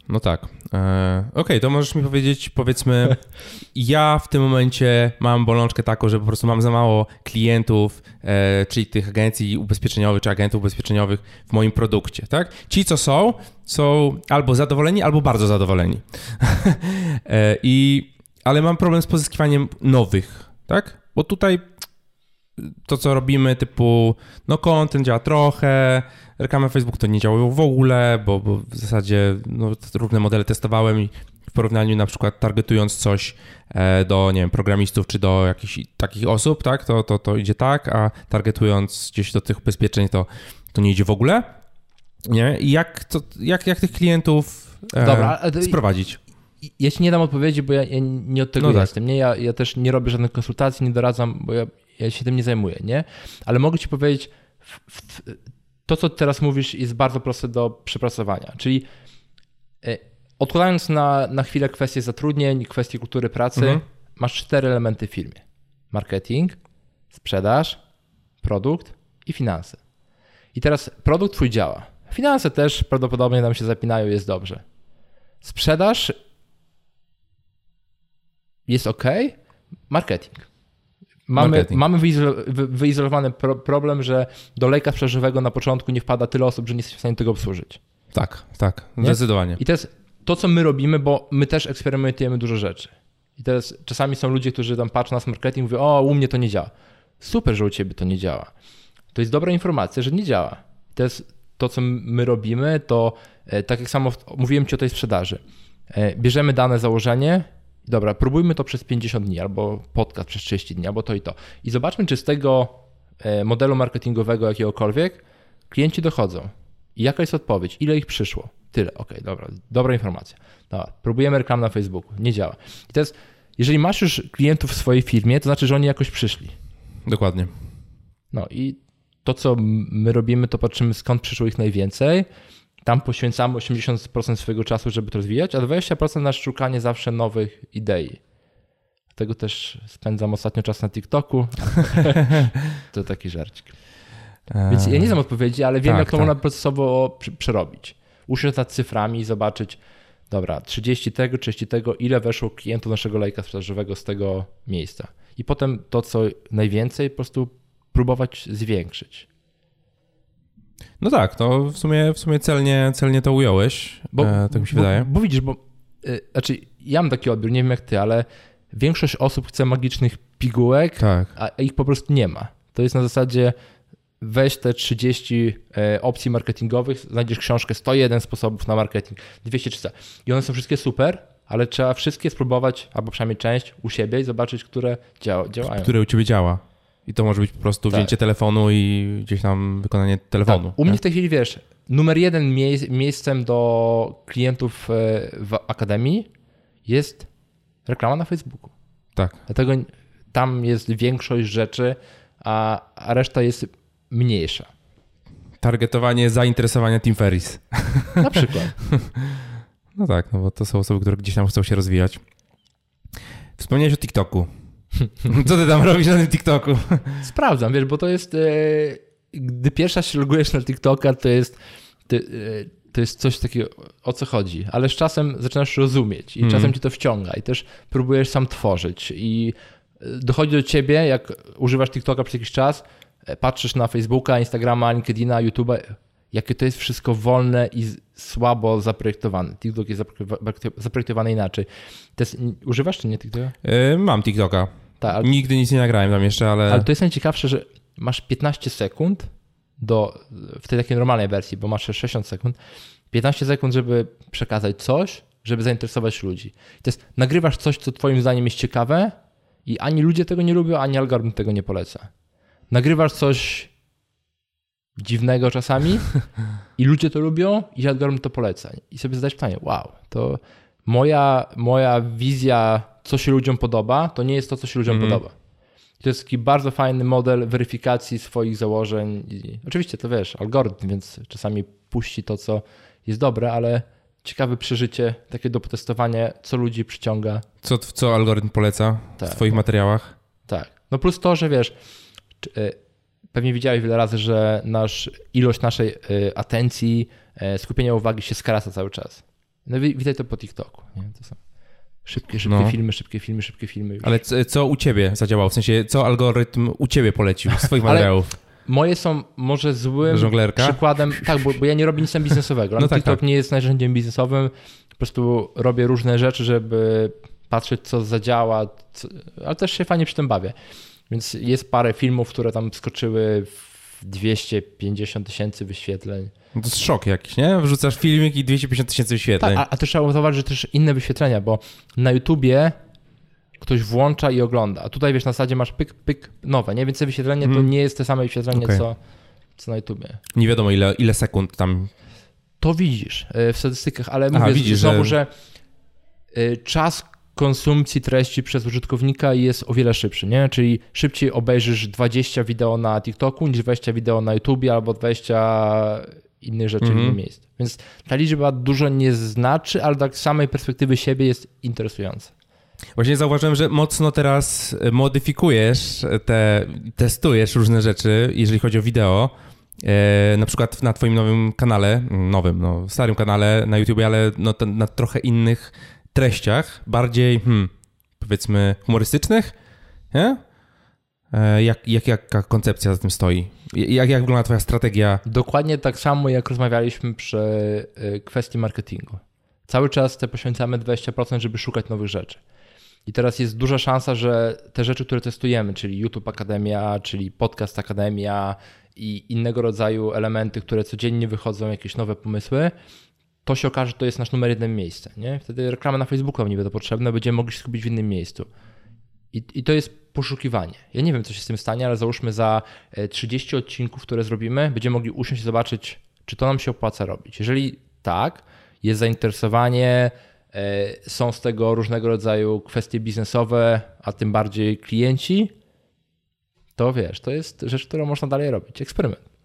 No tak. E, Okej, okay, to możesz mi powiedzieć, powiedzmy, *laughs* ja w tym momencie mam bolączkę taką, że po prostu mam za mało klientów, e, czyli tych agencji ubezpieczeniowych, czy agentów ubezpieczeniowych w moim produkcie, tak? Ci, co są, są albo zadowoleni, albo bardzo zadowoleni. *laughs* e, I, ale mam problem z pozyskiwaniem nowych, tak? Bo tutaj to, co robimy, typu, no content działa trochę, reklamy Facebook to nie działają w ogóle, bo, bo w zasadzie no, różne modele testowałem i w porównaniu na przykład targetując coś e, do, nie wiem, programistów czy do jakichś takich osób, tak, to, to, to idzie tak, a targetując gdzieś do tych ubezpieczeń to, to nie idzie w ogóle. Nie? I jak, to, jak, jak tych klientów e, Dobra, sprowadzić? Ja ci nie dam odpowiedzi, bo ja, ja nie od tego no tak. jestem. Nie? Ja, ja też nie robię żadnych konsultacji, nie doradzam, bo ja, ja się tym nie zajmuję, nie? Ale mogę ci powiedzieć, w, w, to, co teraz mówisz, jest bardzo proste do przepracowania. Czyli e, odkładając na, na chwilę kwestię zatrudnień, kwestię kultury pracy, mhm. masz cztery elementy w firmie: marketing, sprzedaż, produkt i finanse. I teraz produkt twój działa. Finanse też prawdopodobnie nam się zapinają, jest dobrze. Sprzedaż jest ok, marketing. Mamy, mamy wyizolowany pro, problem, że do lejka sprzedażowego na początku nie wpada tyle osób, że nie jesteś w stanie tego obsłużyć. Tak, tak, nie? zdecydowanie. I to jest to, co my robimy, bo my też eksperymentujemy dużo rzeczy. I teraz czasami są ludzie, którzy tam patrzą na marketing i mówią, o, u mnie to nie działa. Super, że u ciebie to nie działa. To jest dobra informacja, że nie działa. To jest to, co my robimy, to e, tak jak samo mówiłem ci o tej sprzedaży. E, bierzemy dane założenie, dobra, próbujmy to przez 50 dni, albo podcast przez 30 dni, albo to i to. I zobaczmy, czy z tego e, modelu marketingowego jakiegokolwiek klienci dochodzą. I jaka jest odpowiedź? Ile ich przyszło? Tyle, ok, dobra, dobra informacja. Dobra, próbujemy reklam na Facebooku, nie działa. I teraz, jeżeli masz już klientów w swojej firmie, to znaczy, że oni jakoś przyszli. Dokładnie. No i to, co my robimy, to patrzymy skąd przyszło ich najwięcej tam poświęcamy 80% swojego czasu, żeby to rozwijać, a 20% na szukanie zawsze nowych idei. Dlatego też spędzam ostatnio czas na TikToku. *laughs* to taki żarcik. Więc ja nie znam odpowiedzi, ale wiem, tak, jak to tak. można procesowo przerobić. Usiąść nad cyframi i zobaczyć, dobra, 30 tego, 30 tego, ile weszło klientów naszego lejka sprzedażowego z tego miejsca. I potem to, co najwięcej, po prostu próbować zwiększyć. No tak, to w sumie, w sumie celnie, celnie to ująłeś, bo, e, tak mi się bo, wydaje. Bo widzisz, bo y, znaczy ja mam taki odbiór, nie wiem jak ty, ale większość osób chce magicznych pigułek, tak. a ich po prostu nie ma. To jest na zasadzie weź te 30 e, opcji marketingowych, znajdziesz książkę 101 sposobów na marketing, 200 i one są wszystkie super, ale trzeba wszystkie spróbować, albo przynajmniej część u siebie i zobaczyć, które działa, działają. Które u ciebie działa. I to może być po prostu tak. wzięcie telefonu i gdzieś tam wykonanie telefonu. Tak. U mnie w tej chwili wiesz, numer jeden mie miejscem do klientów e, w akademii jest reklama na Facebooku. Tak. Dlatego tam jest większość rzeczy, a, a reszta jest mniejsza. Targetowanie zainteresowania Tim Ferris. Na przykład. *laughs* No tak, no bo to są osoby, które gdzieś tam chcą się rozwijać. Wspomniałeś o TikToku. *laughs* Co ty tam robisz na tym TikToku? Sprawdzam, wiesz, bo to jest. E, gdy pierwsza się logujesz na TikToka, to jest. To, e, to jest coś takiego, o co chodzi, ale z czasem zaczynasz rozumieć i mm. czasem ci to wciąga i też próbujesz sam tworzyć i e, dochodzi do ciebie, jak używasz TikToka przez jakiś czas, patrzysz na Facebooka, Instagrama, LinkedIna, YouTube'a, jakie to jest wszystko wolne i słabo zaprojektowane. TikTok jest zaprojektowany inaczej. Jest, używasz czy nie TikToka? Yy, mam TikToka. Tak, ale... Nigdy nic nie nagrałem tam jeszcze, ale... Ale to jest najciekawsze, że masz 15 sekund do, w tej takiej normalnej wersji, bo masz 60 sekund, 15 sekund, żeby przekazać coś, żeby zainteresować ludzi. To jest, nagrywasz coś, co twoim zdaniem jest ciekawe i ani ludzie tego nie lubią, ani algorytm tego nie poleca. Nagrywasz coś dziwnego czasami i ludzie to lubią i algorytm to poleca. I sobie zadać pytanie, wow, to moja, moja wizja, co się ludziom podoba, to nie jest to, co się ludziom mm. podoba. To jest taki bardzo fajny model weryfikacji swoich założeń. I oczywiście to wiesz, algorytm, więc czasami puści to, co jest dobre, ale ciekawe przeżycie, takie do potestowania, co ludzi przyciąga. Co, co algorytm poleca Tak. w twoich materiałach? Tak. No plus to, że wiesz, czy- y, pewnie widziałeś wiele razy, że nasz, ilość naszej y, atencji, y, skupienia uwagi się skraca cały czas. No wi- widać to po TikToku. Nie? To są szybkie, szybkie No. filmy, szybkie filmy, szybkie filmy. Już. Ale co, co u ciebie zadziałało? W sensie, co algorytm u ciebie polecił *laughs* Ale- materiałów? Moje są może złym Żonglerka? przykładem, tak, bo, bo ja nie robię nic biznesowego. *laughs* No No tak, TikTok tak. nie jest narzędziem biznesowym, po prostu robię różne rzeczy, żeby patrzeć, co zadziała, co, ale też się fajnie przy tym bawię. Więc jest parę filmów, które tam skoczyły w 250 tysięcy wyświetleń. No to jest szok jakiś, nie? Wrzucasz filmik i 250 tysięcy wyświetleń. Tak, a, a też trzeba zauważyć, że też inne wyświetlenia, bo na YouTubie ktoś włącza i ogląda, a tutaj wiesz, na zasadzie masz pyk, pyk, nowe, nie? Więc wyświetlenie to Mhm. nie jest te same wyświetlenie, Okej. co, co na YouTubie. Nie wiadomo ile, ile sekund tam. To widzisz e, w statystykach, ale Aha, mówię widzisz, znowu, że- że e, czas konsumpcji treści przez użytkownika jest o wiele szybszy, nie? Czyli szybciej obejrzysz 20 wideo na TikToku niż 20 wideo na YouTubie albo 20 innych rzeczy w Mhm. innym miejscu. Więc ta liczba dużo nie znaczy, ale tak z samej perspektywy siebie jest interesująca. Właśnie zauważyłem, że mocno teraz modyfikujesz te, testujesz różne rzeczy, jeżeli chodzi o wideo. E, na przykład na twoim nowym kanale, nowym, no starym kanale na YouTube, ale no, na trochę innych treściach, bardziej hmm, powiedzmy humorystycznych, nie? E, jak, jak, jaka koncepcja za tym stoi? Jak, jak wygląda twoja strategia? Dokładnie tak samo, jak rozmawialiśmy przy y, kwestii marketingu. Cały czas te poświęcamy 20%, żeby szukać nowych rzeczy. I teraz jest duża szansa, że te rzeczy, które testujemy, czyli YouTube Akademia, czyli Podcast Akademia i innego rodzaju elementy, które codziennie wychodzą, jakieś nowe pomysły, to się okaże, że to jest nasz numer jeden miejsce. Nie? Wtedy reklamy na Facebooku nie będą potrzebne, będziemy mogli się skupić w innym miejscu. I, I to jest poszukiwanie. Ja nie wiem, co się z tym stanie, ale załóżmy za e, 30 odcinków, które zrobimy, będziemy mogli usiąść i zobaczyć, czy to nam się opłaca robić. Jeżeli tak, jest zainteresowanie, e, są z tego różnego rodzaju kwestie biznesowe, a tym bardziej klienci, to wiesz, to jest rzecz, którą można dalej robić. Eksperyment.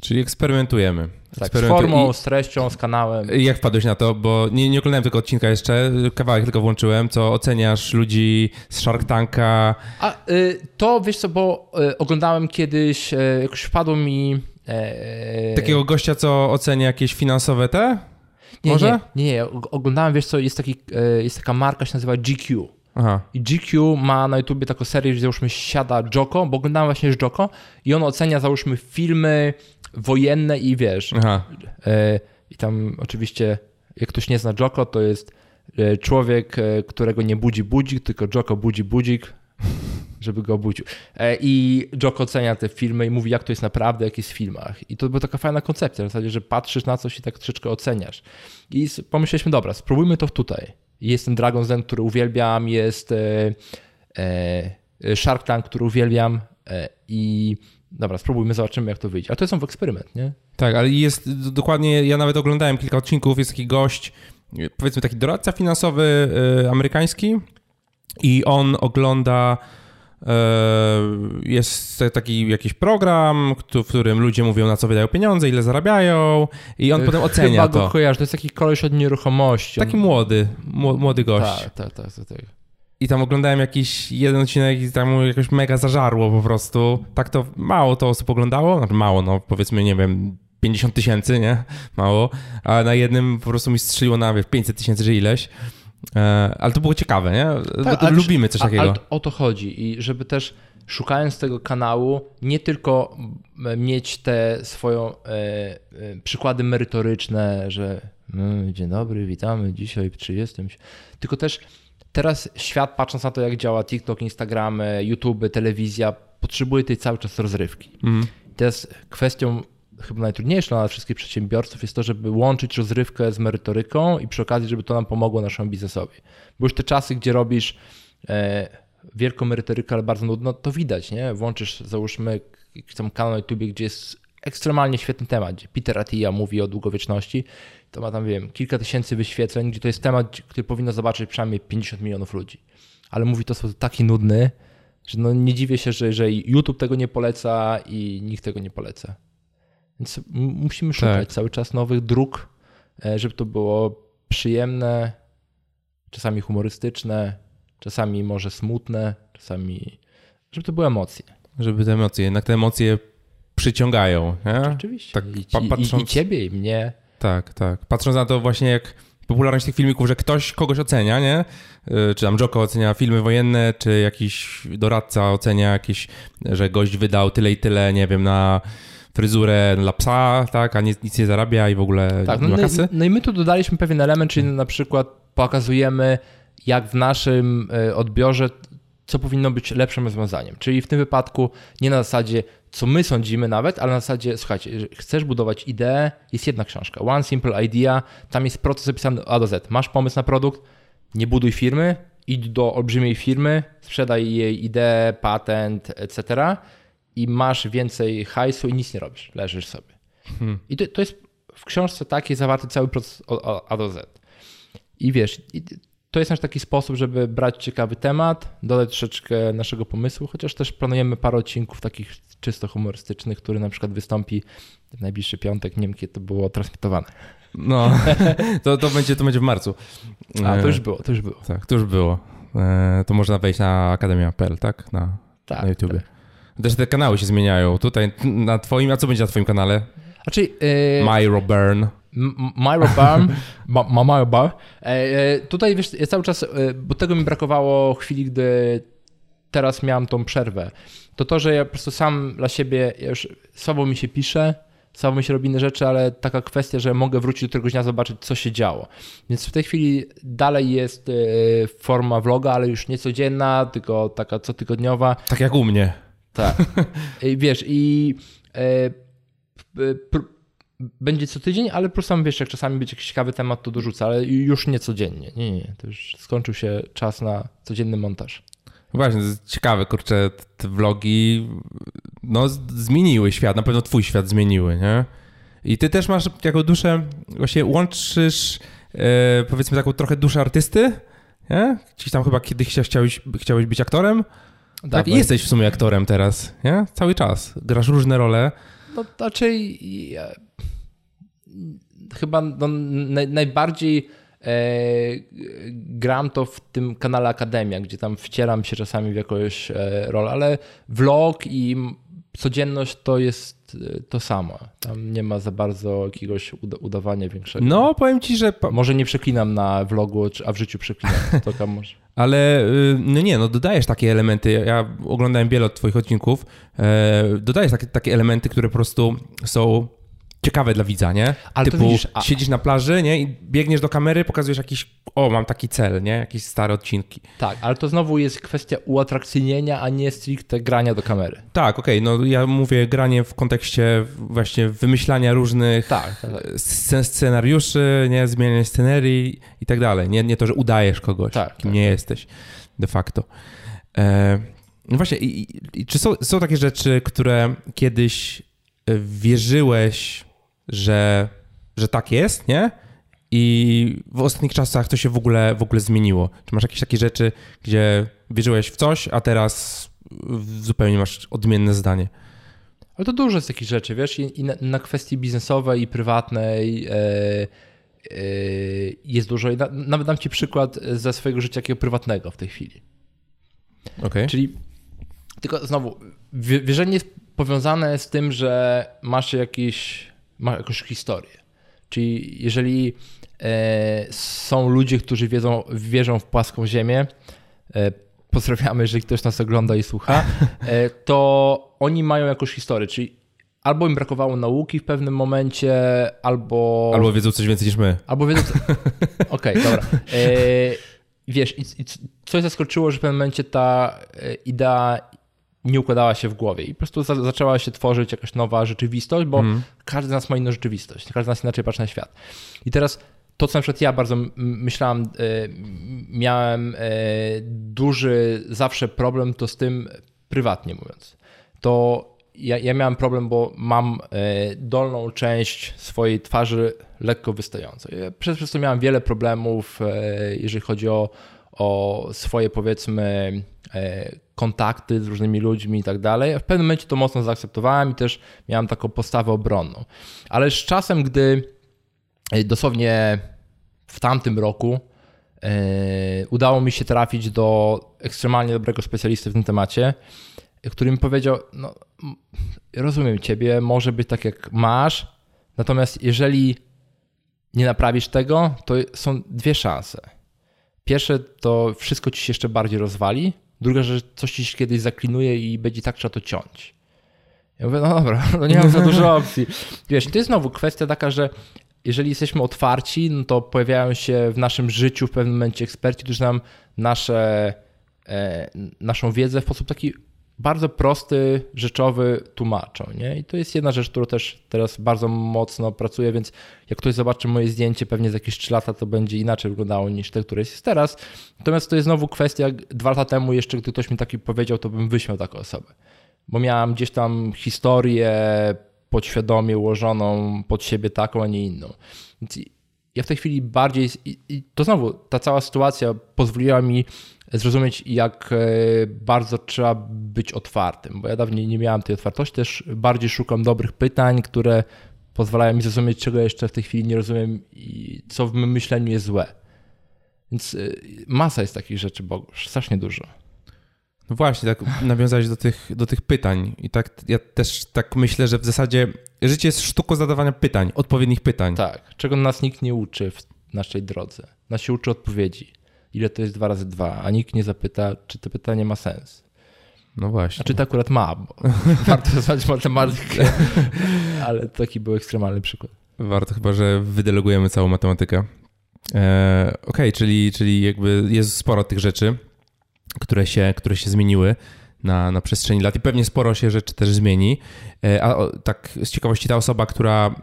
Czyli eksperymentujemy. Tak, z formą, i- z treścią, z kanałem. Jak wpadłeś na to? Bo nie, nie oglądałem tego odcinka jeszcze, kawałek tylko włączyłem, co oceniasz ludzi z Shark Tanka. A y, to wiesz co, bo y, oglądałem kiedyś, y, jakoś wpadło mi. E, Takiego gościa, co ocenia jakieś finansowe te? nie, może? Nie, nie, nie, oglądałem, wiesz co, jest, taki, e, jest taka marka, się nazywa GQ. Aha. I GQ ma na YouTubie taką serię, gdzie załóżmy siada Joko, bo oglądałem właśnie z Joko i on ocenia załóżmy filmy wojenne i wiesz. Aha. E, I tam oczywiście, jak ktoś nie zna Joko, to jest e, człowiek, e, którego nie budzi budzik, tylko Joko budzi budzik, *laughs* żeby go obudził. I Joko ocenia te filmy i mówi, jak to jest naprawdę, jak jest w filmach. I to była taka fajna koncepcja, w zasadzie, że patrzysz na coś i tak troszeczkę oceniasz. I pomyśleliśmy, dobra, spróbujmy to tutaj. Jest ten Dragon's Den, który uwielbiam, jest Shark Tank, który uwielbiam i dobra, spróbujmy, zobaczymy, jak to wyjdzie. Ale to jest w eksperyment, nie? Tak, ale jest dokładnie, ja nawet oglądałem kilka odcinków, jest taki gość, powiedzmy taki doradca finansowy y, amerykański i on ogląda e, jest taki jakiś program, w którym ludzie mówią na co wydają pieniądze, ile zarabiają i on potem ocenia go to. kojarzy, to jest taki koleś od nieruchomości. Taki młody, mło- młody gość. Tak, tak, tak, tak, tak. I tam oglądałem jakiś jeden odcinek i tam mu jakoś mega zażarło po prostu. Tak to mało to osób oglądało, znaczy mało, no powiedzmy, nie wiem, 50 tysięcy, nie? Mało. A na jednym po prostu mi strzeliło na wiesz, 500 tysięcy czy ileś. E, ale to było ciekawe, nie? Tak, ale lubimy coś takiego. O to chodzi i żeby też szukając tego kanału, nie tylko mieć te swoją e, przykłady merytoryczne, że no, dzień dobry, witamy dzisiaj w 30, tylko też teraz świat patrząc na to, jak działa TikTok, Instagram, YouTube, telewizja, potrzebuje tej cały czas rozrywki. Mhm. Teraz kwestią chyba najtrudniejszą dla wszystkich przedsiębiorców jest to, żeby łączyć rozrywkę z merytoryką i przy okazji, żeby to nam pomogło naszemu biznesowi. Bo już te czasy, gdzie robisz e, wielką merytorykę, ale bardzo nudno, to widać, nie? Włączysz, załóżmy, jakiś tam kanał na YouTube, gdzie jest ekstremalnie świetny temat, gdzie Peter Attia mówi o długowieczności, to ma tam, wiem, kilka tysięcy wyświetleń, gdzie to jest temat, który powinno zobaczyć przynajmniej 50 milionów ludzi. Ale mówi to w sposób taki nudny, że no nie dziwię się, że, że YouTube tego nie poleca i nikt tego nie poleca. Więc musimy szukać Tak. cały czas nowych dróg e, żeby to było przyjemne, czasami humorystyczne, czasami może smutne, czasami, żeby to były emocje. Żeby te emocje, jednak te emocje przyciągają. Nie? Oczywiście. Tak, I, pa- i, patrząc- I ciebie, i mnie. Tak, tak. Patrząc na to właśnie jak popularność tych filmików, że ktoś kogoś ocenia, nie? Y, Czy tam Joko ocenia filmy wojenne, czy jakiś doradca ocenia jakieś, że gość wydał tyle i tyle, nie wiem, na fryzurę dla psa, tak, a nic, nic nie zarabia i w ogóle Tak, nie no, ma no, kasy. i- no i my tu dodaliśmy pewien element, czyli na przykład pokazujemy, jak w naszym e, odbiorze, co powinno być lepszym rozwiązaniem. Czyli w tym wypadku nie na zasadzie, co my sądzimy nawet, ale na zasadzie, słuchajcie, chcesz budować ideę, jest jedna książka, One Simple Idea, tam jest proces opisany A do Z. Masz pomysł na produkt, nie buduj firmy, idź do olbrzymiej firmy, sprzedaj jej ideę, patent, etc. i masz więcej hajsu i nic nie robisz, leżysz sobie. I to, to jest w książce takiej zawarty cały proces od A do Z. I wiesz, to jest nasz taki sposób, żeby brać ciekawy temat, dodać troszeczkę naszego pomysłu, chociaż też planujemy parę odcinków takich czysto humorystycznych, który na przykład wystąpi w najbliższy piątek, nie wiem kiedy to było transmitowane. No, *laughs* to, to, będzie, to będzie w marcu. A, E, to już było, to już było. Tak, to już było. E, To można wejść na akademia.pl, tak? Na, Tak, na YouTubie. tak. Też te kanały się zmieniają. Tutaj na twoim, a co będzie na twoim kanale? Znaczy, yy, Myro Burn. Myro Barm, *laughs* ma, ma Bar. E, e, tutaj wiesz, ja cały czas, e, bo tego mi brakowało chwili, gdy teraz miałem tą przerwę. To to, że ja po prostu sam dla siebie, ja już słabo mi się pisze, słabo mi się robi inne rzeczy, ale taka kwestia, że mogę wrócić do któregoś dnia, zobaczyć, co się działo. Więc w tej chwili dalej jest forma vloga, ale już nie codzienna, tylko taka cotygodniowa. Tak jak u mnie. Tak. *laughs* I wiesz, i e, będzie co tydzień, ale plus tam wiesz, jak czasami będzie jakiś ciekawy temat, to dorzucę, ale już nie codziennie. Nie, nie, to już skończył się czas na codzienny montaż. Właśnie, to jest ciekawe, kurczę, te vlogi no, zmieniły świat, na pewno twój świat zmieniły, nie? I ty też masz jako duszę, właśnie łączysz e, powiedzmy taką trochę duszę artysty, nie? Gdzieś tam chyba kiedyś chcia- chciałeś, chciałeś być aktorem, tak? I bo- jesteś w sumie aktorem teraz, nie? Cały czas. Grasz różne role. No raczej ja, chyba no, naj, najbardziej e, gram to w tym kanale Akademia, gdzie tam wcieram się czasami w jakąś e, rolę, ale vlog i codzienność to jest e, to samo. Tam nie ma za bardzo jakiegoś uda, udawania większego. No, powiem ci, że... Może nie przeklinam na vlogu, a w życiu przeklinam. *laughs* To tam może. Ale y, no nie, no dodajesz takie elementy. Ja oglądałem wiele od twoich odcinków. E, dodajesz takie, takie elementy, które po prostu są ciekawe dla widza, nie? Ale Typu widzisz, a- siedzisz na plaży, nie? I biegniesz do kamery, pokazujesz jakiś, o, mam taki cel, nie? Jakieś stare odcinki. Tak, ale to znowu jest kwestia uatrakcyjnienia, a nie stricte grania do kamery. Tak, okej, no ja mówię granie w kontekście właśnie wymyślania różnych Tak, tak, tak. scen- scenariuszy, nie? Zmieniania scenerii i tak dalej. Nie, nie to, że udajesz kogoś, Tak, kim tak. nie jesteś de facto. E, no właśnie, i, i, i czy są, są takie rzeczy, które kiedyś e, wierzyłeś, że, że tak jest, nie? I w ostatnich czasach to się w ogóle, w ogóle zmieniło. Czy masz jakieś takie rzeczy, gdzie wierzyłeś w coś, a teraz zupełnie masz odmienne zdanie? Ale to dużo jest takich rzeczy, wiesz, i, i na, na kwestii biznesowej i prywatnej e, e, jest dużo. I na, nawet dam ci przykład ze swojego życia takiego prywatnego w tej chwili. Okej. Czyli tylko znowu, wie- wierzenie jest powiązane z tym, że masz jakiś, masz jakąś historię. Czyli jeżeli e, są ludzie, którzy wiedzą, wierzą w płaską ziemię, e, pozdrawiamy, jeżeli ktoś nas ogląda i słucha, e, to oni mają jakąś historię, czyli albo im brakowało nauki w pewnym momencie, albo... Albo wiedzą coś więcej niż my. Albo wiedzą. co- *laughs* Okej, dobra. E, wiesz, i, i coś zaskoczyło, że w pewnym momencie ta idea nie układała się w głowie i po prostu za, zaczęła się tworzyć jakaś nowa rzeczywistość, bo każdy z nas ma inną rzeczywistość, każdy z nas inaczej patrzy na świat. I teraz to, co na przykład ja bardzo myślałem, e, miałem e, duży zawsze problem to z tym prywatnie mówiąc. To ja, ja miałem problem, bo mam e, dolną część swojej twarzy lekko wystającą. Przez, przez to miałem wiele problemów, jeżeli chodzi o, o swoje powiedzmy e, kontakty z różnymi ludźmi i tak dalej. W pewnym momencie to mocno zaakceptowałem i też miałem taką postawę obronną. Ale z czasem, gdy dosłownie w tamtym roku udało mi się trafić do ekstremalnie dobrego specjalisty w tym temacie, który mi powiedział: No, rozumiem ciebie, może być tak jak masz, natomiast jeżeli nie naprawisz tego, to są dwie szanse. Pierwsze to wszystko ci się jeszcze bardziej rozwali, druga, że coś ci się kiedyś zaklinuje i będzie tak trzeba to ciąć. Ja mówię, no dobra, *laughs* no nie mam za dużo *laughs* opcji. Wiesz, to jest znowu kwestia taka, że jeżeli jesteśmy otwarci, no to pojawiają się w naszym życiu w pewnym momencie eksperci, którzy nam nasze, e, naszą wiedzę w sposób taki bardzo prosty, rzeczowy tłumaczą. Nie? I to jest jedna rzecz, którą też teraz bardzo mocno pracuję, więc jak ktoś zobaczy moje zdjęcie, pewnie za jakieś 3 lata to będzie inaczej wyglądało niż te, które jest teraz. Natomiast to jest znowu kwestia, dwa lata temu jeszcze, gdy ktoś mi taki powiedział, to bym wyśmiał taką osobę. Bo miałem gdzieś tam historię podświadomie ułożoną pod siebie taką, a nie inną. Więc ja w tej chwili bardziej, i to znowu, ta cała sytuacja pozwoliła mi zrozumieć, jak e, bardzo trzeba być otwartym, bo ja dawniej nie miałem tej otwartości, też bardziej szukam dobrych pytań, które pozwalają mi zrozumieć, czego jeszcze w tej chwili nie rozumiem i co w moim myśleniu jest złe. Więc e, masa jest takich rzeczy, bo strasznie dużo. No właśnie, tak nawiązałeś do tych, do tych pytań i tak ja też tak myślę, że w zasadzie życie jest sztuką zadawania pytań, odpowiednich pytań. Tak, czego nas nikt nie uczy w naszej drodze. Nas się uczy odpowiedzi ile to jest 2 razy 2, a nikt nie zapyta, czy to pytanie ma sens. No właśnie. A czy to akurat ma, bo *laughs* warto znać matematykę, ale taki był ekstremalny przykład. Warto chyba, że wydelegujemy całą matematykę. E, Okej, okay, czyli, czyli jakby jest sporo tych rzeczy, które się, które się zmieniły na, na przestrzeni lat i pewnie sporo się rzeczy też zmieni. E, a o, tak z ciekawości ta osoba, która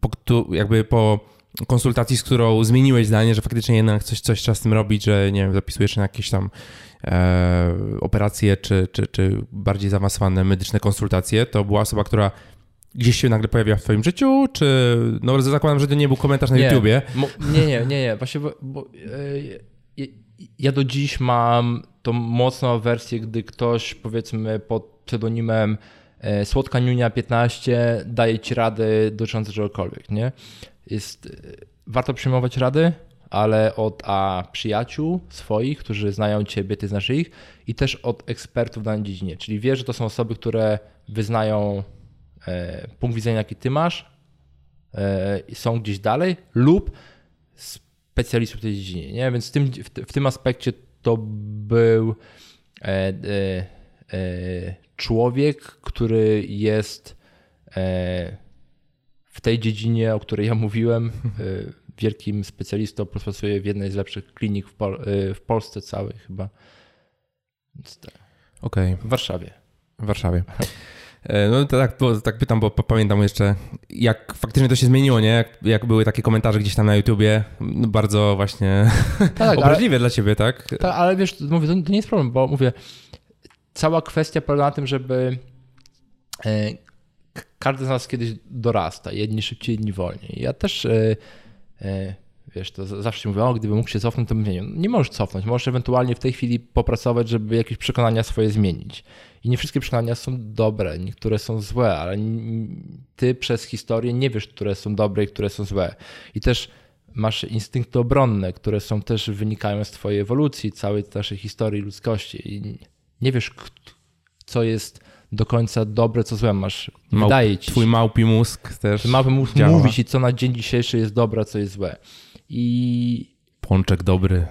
po, jakby po konsultacji, z którą zmieniłeś zdanie, że faktycznie jednak coś, coś trzeba z tym robić, że nie wiem, zapisujesz na jakieś tam e, operacje czy, czy, czy bardziej zaawansowane medyczne konsultacje, to była osoba, która gdzieś się nagle pojawiła w twoim życiu, czy no zakładam, że to nie był komentarz na nie, YouTubie. Nie, nie, nie, nie. Właśnie, bo, bo e, ja do dziś mam tą mocną wersję, gdy ktoś powiedzmy pod pseudonimem e, Słodka Niunia 15 daje ci rady dotyczące czegokolwiek, nie? Jest, y, warto przyjmować rady, ale od a przyjaciół swoich, którzy znają ciebie, ty znasz ich i też od ekspertów w danej dziedzinie. Czyli wiesz, że to są osoby, które wyznają e, punkt widzenia, jaki ty masz e, i są gdzieś dalej lub specjalistów w tej dziedzinie. Nie? Więc w tym, w, w tym aspekcie to był e, e, e człowiek, który jest e, w tej dziedzinie, o której ja mówiłem, y, wielkim specjalistą, pracuje w jednej z lepszych klinik w, Pol y, w Polsce całej chyba. Tak. Okej. Okay. W Warszawie. W Warszawie. E, no to tak, tak pytam, bo pamiętam jeszcze, jak faktycznie to się zmieniło, nie? Jak, jak były takie komentarze gdzieś tam na YouTubie, no bardzo właśnie tak, obraźliwe ale, dla ciebie, tak? Tak, ale wiesz, mówię, to, to, nie jest problem, bo mówię, cała kwestia polega na tym, żeby e, każdy z nas kiedyś dorasta, jedni szybciej, jedni wolniej. Ja też, e, e, wiesz, to zawsze mówię, o, gdybym mógł się cofnąć, to zmienił. Nie możesz cofnąć, możesz ewentualnie w tej chwili popracować, żeby jakieś przekonania swoje zmienić. I nie wszystkie przekonania są dobre, niektóre są złe, ale ty przez historię nie wiesz, które są dobre i które są złe. I też masz instynkty obronne, które są też wynikają z twojej ewolucji, całej naszej historii ludzkości. I nie wiesz, co jest do końca dobre, co złe masz. Małp, wydaje ci Twój małpi mózg też Małpi mózg działa. mówi ci, co na dzień dzisiejszy jest dobre, co jest złe. I... Pączek dobry.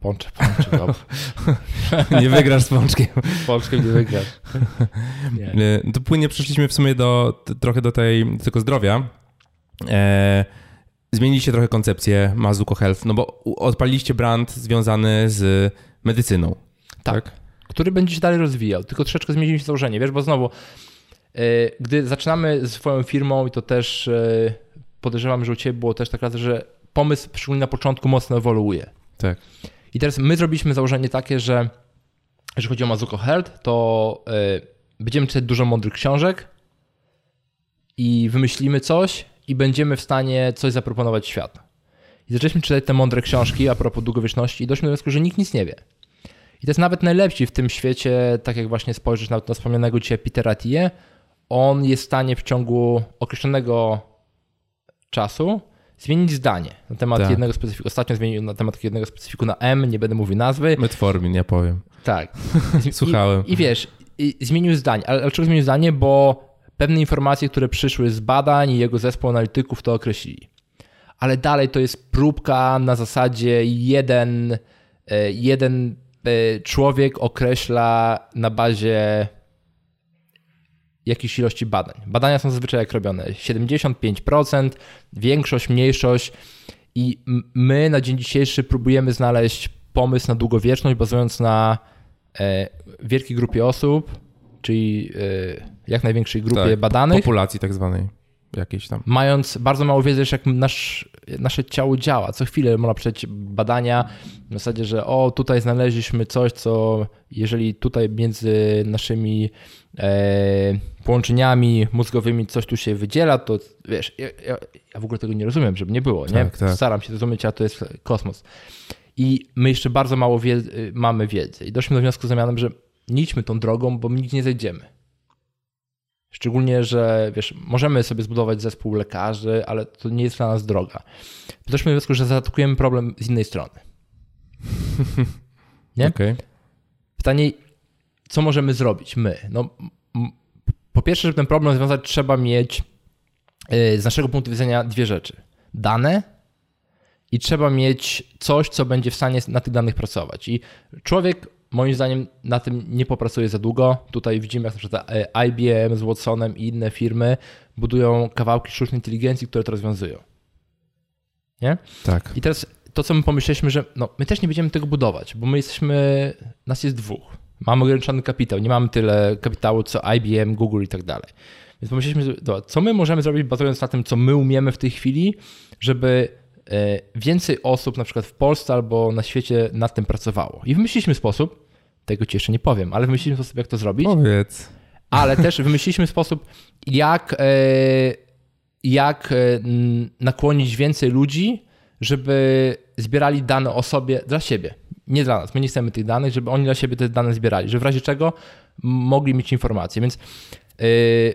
Pączek, pączek dobry. *laughs* *laughs* nie wygrasz z pączkiem. Pączkiem nie wygrasz. *laughs* Nie. To płynnie przeszliśmy w sumie do, trochę do tej, tego zdrowia. E, zmieniliście trochę koncepcję Mazuko Health, no bo odpaliliście brand związany z medycyną. tak? tak? Który będzie się dalej rozwijał, tylko troszeczkę zmieniliśmy założenie, wiesz, bo znowu, e, gdy zaczynamy z swoją firmą i to też e, podejrzewam, że u Ciebie było też tak razy, że pomysł szczególnie na początku mocno ewoluuje. Tak. I teraz my zrobiliśmy założenie takie, że jeżeli chodzi o Mazuko Health, to e, będziemy czytać dużo mądrych książek i wymyślimy coś i będziemy w stanie coś zaproponować światu. I zaczęliśmy czytać te mądre książki a propos długowieczności i doszliśmy do wniosku, że nikt nic nie wie. I to jest nawet najlepsi w tym świecie, tak jak właśnie spojrzysz na, na wspomnianego dzisiaj Petera Tie, on jest w stanie w ciągu określonego czasu zmienić zdanie na temat Tak. jednego specyfiku. Ostatnio zmienił na temat jednego specyfiku na M, nie będę mówił nazwy. Metformin, ja powiem. Tak. *laughs* Słuchałem. I, i wiesz, i zmienił zdanie. Ale dlaczego zmienił zdanie? Bo pewne informacje, które przyszły z badań i jego zespół analityków to określili. Ale dalej to jest próbka na zasadzie jeden, e, jeden człowiek określa na bazie jakiejś ilości badań. Badania są zazwyczaj jak robione. 75%, większość, mniejszość. I my na dzień dzisiejszy próbujemy znaleźć pomysł na długowieczność bazując na e, wielkiej grupie osób, czyli e, jak największej grupie Tak, badanych, Populacji tak zwanej jakiejś tam. mając bardzo mało wiedzy, jak nasz, nasze ciało działa. Co chwilę można przejść badania w zasadzie, że o, tutaj znaleźliśmy coś, co jeżeli tutaj między naszymi e, połączeniami mózgowymi coś tu się wydziela, to wiesz, ja, ja, ja w ogóle tego nie rozumiem, żeby nie było, nie? Tak, tak. Staram się zrozumieć, a to jest kosmos. I my jeszcze bardzo mało wiedzy, mamy wiedzy. I doszliśmy do wniosku z zamianem, że nie idźmy tą drogą, bo my nigdzie nie zejdziemy. Szczególnie, że wiesz, możemy sobie zbudować zespół lekarzy, ale to nie jest dla nas droga. Doszliśmy do wniosku, że zaatakujemy problem z innej strony. *laughs* Nie? Okej. Pytanie, co możemy zrobić my? No, po pierwsze, żeby ten problem rozwiązać, trzeba mieć yy, z naszego punktu widzenia dwie rzeczy. Dane i trzeba mieć coś, co będzie w stanie na tych danych pracować. I człowiek, moim zdaniem, na tym nie popracuje za długo. Tutaj widzimy, jak na przykład e, IBM z Watsonem i inne firmy budują kawałki sztucznej inteligencji, które to rozwiązują. Nie? Tak. I teraz to, co my pomyśleliśmy, że no, my też nie będziemy tego budować, bo my jesteśmy, nas jest dwóch. Mamy ograniczony kapitał, nie mamy tyle kapitału co IBM, Google i tak dalej. Więc pomyśleliśmy, co my możemy zrobić, bazując na tym, co my umiemy w tej chwili, żeby więcej osób, na przykład w Polsce albo na świecie, nad tym pracowało. I wymyśliliśmy sposób, tego ci jeszcze nie powiem, ale wymyśliliśmy sposób, jak to zrobić Powiedz. ale też wymyśliliśmy sposób, jak, e, jak e, nakłonić więcej ludzi, żeby zbierali dane o sobie dla siebie. Nie dla nas. My nie chcemy tych danych, żeby oni dla siebie te dane zbierali, żeby w razie czego mogli mieć informacje. Więc yy,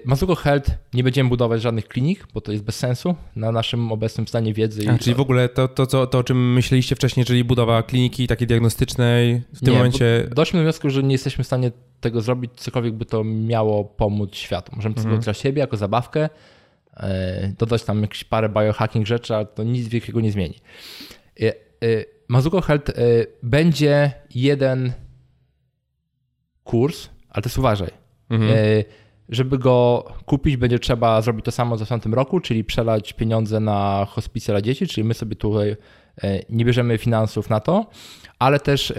Mazuko Health nie będziemy budować żadnych klinik, bo to jest bez sensu na naszym obecnym stanie wiedzy. A, i czyli w ogóle to, to, to, to, o czym myśleliście wcześniej, czyli budowa kliniki takiej diagnostycznej, w tym Nie, momencie... Doszliśmy do wniosku, że nie jesteśmy w stanie tego zrobić, cokolwiek by to miało pomóc światu. Możemy to Mhm. zrobić dla siebie, jako zabawkę, e, dodać tam jakieś parę biohacking rzeczy, ale to nic wielkiego nie zmieni. E, Mazuko Health będzie jeden kurs, ale też uważaj. Mhm. Żeby go kupić, będzie trzeba zrobić to samo co w tamtym roku, czyli przelać pieniądze na hospicje dla dzieci, czyli my sobie tutaj e, nie bierzemy finansów na to, ale też e,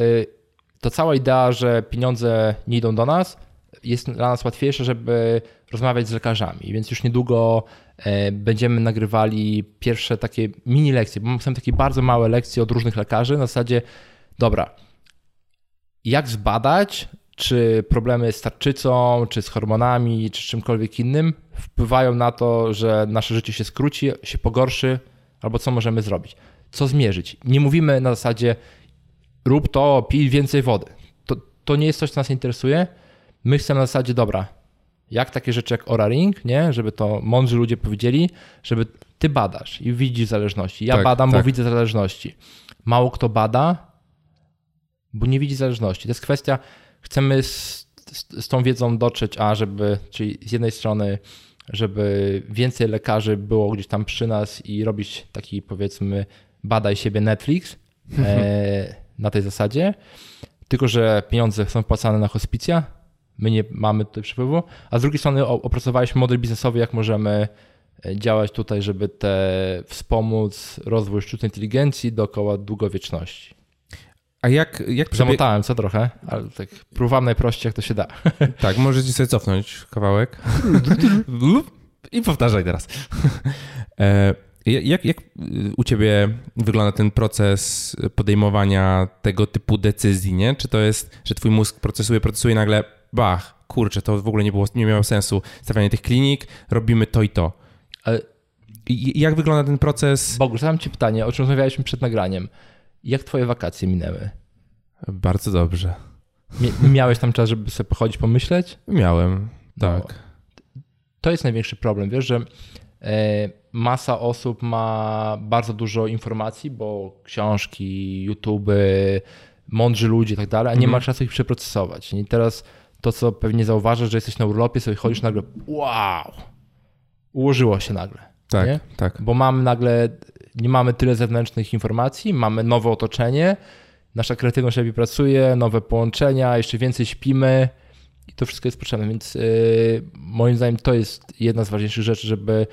to cała idea, że pieniądze nie idą do nas, jest dla nas łatwiejsze, żeby rozmawiać z lekarzami, więc już niedługo e, będziemy nagrywali pierwsze takie mini lekcje, bo są takie bardzo małe lekcje od różnych lekarzy. Na zasadzie, dobra, jak zbadać, czy problemy z tarczycą, czy z hormonami, czy czymkolwiek innym wpływają na to, że nasze życie się skróci, się pogorszy, albo co możemy zrobić. Co zmierzyć. Nie mówimy na zasadzie rób to, pij więcej wody. To, to nie jest coś, co nas interesuje. My chcemy na zasadzie, dobra, jak takie rzeczy jak Oura Ring, nie? żeby to mądrzy ludzie powiedzieli, żeby ty badasz i widzisz zależności. Ja Tak, badam, tak. bo widzę zależności. Mało kto bada, bo nie widzi zależności. To jest kwestia, chcemy z, z, z tą wiedzą dotrzeć, a żeby, czyli z jednej strony, żeby więcej lekarzy było gdzieś tam przy nas i robić taki powiedzmy badaj siebie Netflix e, na tej zasadzie, tylko że pieniądze są wpłacane na hospicja, my nie mamy tutaj przepływu, a z drugiej strony opracowaliśmy model biznesowy, jak możemy e, działać tutaj, żeby te wspomóc rozwój sztucznej inteligencji dookoła długowieczności. A jak, jak. Zamotałem co trochę, ale tak próbowałem najprościej, jak to się da. *laughs* Tak, możecie sobie cofnąć kawałek. *laughs* I powtarzaj teraz. *laughs* E, Jak, jak u ciebie wygląda ten proces podejmowania tego typu decyzji, nie? Czy to jest, że twój mózg procesuje, procesuje nagle bach, kurczę, to w ogóle nie, było, nie miało sensu. Stawianie tych klinik, robimy to i to. Ale jak wygląda ten proces? Bogu, zadam ci pytanie, o czym rozmawialiśmy przed nagraniem. Jak twoje wakacje minęły? Bardzo dobrze. Miałeś tam czas, żeby sobie pochodzić, pomyśleć? Miałem, tak. To jest największy problem, wiesz, że E, masa osób ma bardzo dużo informacji, bo książki, YouTube, mądrzy ludzie i tak dalej, a nie ma czasu ich przeprocesować. I teraz to, co pewnie zauważasz, że jesteś na urlopie, sobie chodzisz nagle, wow, ułożyło się nagle. Tak, nie? tak. Bo mamy nagle, nie mamy tyle zewnętrznych informacji, mamy nowe otoczenie, nasza kreatywność lepiej pracuje, nowe połączenia, jeszcze więcej śpimy i to wszystko jest potrzebne, więc yy, moim zdaniem to jest jedna z ważniejszych rzeczy, żeby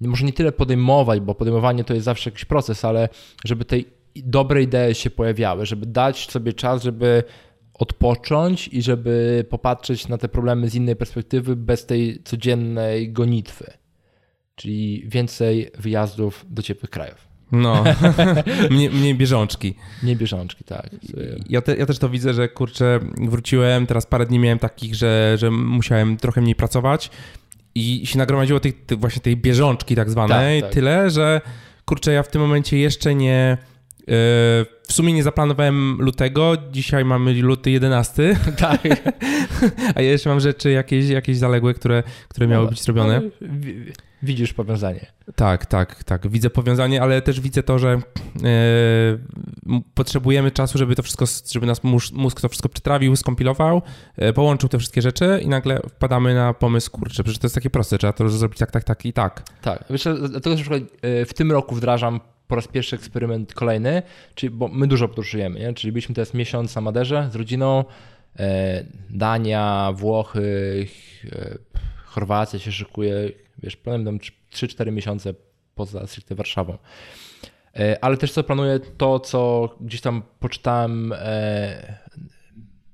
może nie tyle podejmować, bo podejmowanie to jest zawsze jakiś proces, ale żeby te dobre idee się pojawiały, żeby dać sobie czas, żeby odpocząć i żeby popatrzeć na te problemy z innej perspektywy, bez tej codziennej gonitwy. Czyli więcej wyjazdów do ciepłych krajów. No, *laughs* mniej, mniej bieżączki. Nie bieżączki, tak. Ja, te, ja też to widzę, że kurczę, wróciłem, teraz parę dni miałem takich, że, że musiałem trochę mniej pracować i się nagromadziło tej, tej właśnie tej bieżączki tak zwanej tak, tak. tyle, że kurczę, ja w tym momencie jeszcze nie w sumie nie zaplanowałem lutego, dzisiaj mamy luty 11. *laughs* Tak. A ja jeszcze mam rzeczy jakieś, jakieś zaległe, które, które miały no, być zrobione. Widzisz powiązanie. Tak, tak, tak. Widzę powiązanie, ale też widzę to, że e, potrzebujemy czasu, żeby to wszystko, żeby nas mózg to wszystko przetrawił, skompilował, e, połączył te wszystkie rzeczy i nagle wpadamy na pomysł, kurczę, przecież to jest takie proste, trzeba to zrobić tak, tak, tak i tak. Tak. Wiesz, dlatego na przykład e, w tym roku wdrażam po raz pierwszy eksperyment kolejny, czyli, bo my dużo podróżujemy, nie? czyli byliśmy teraz miesiąc na Maderze z rodziną, Dania, Włochy, Chorwacja się szykuje, wiesz, planuję 3-4 miesiące poza stricte Warszawą. E, ale też co planuję, to co gdzieś tam poczytałem, e,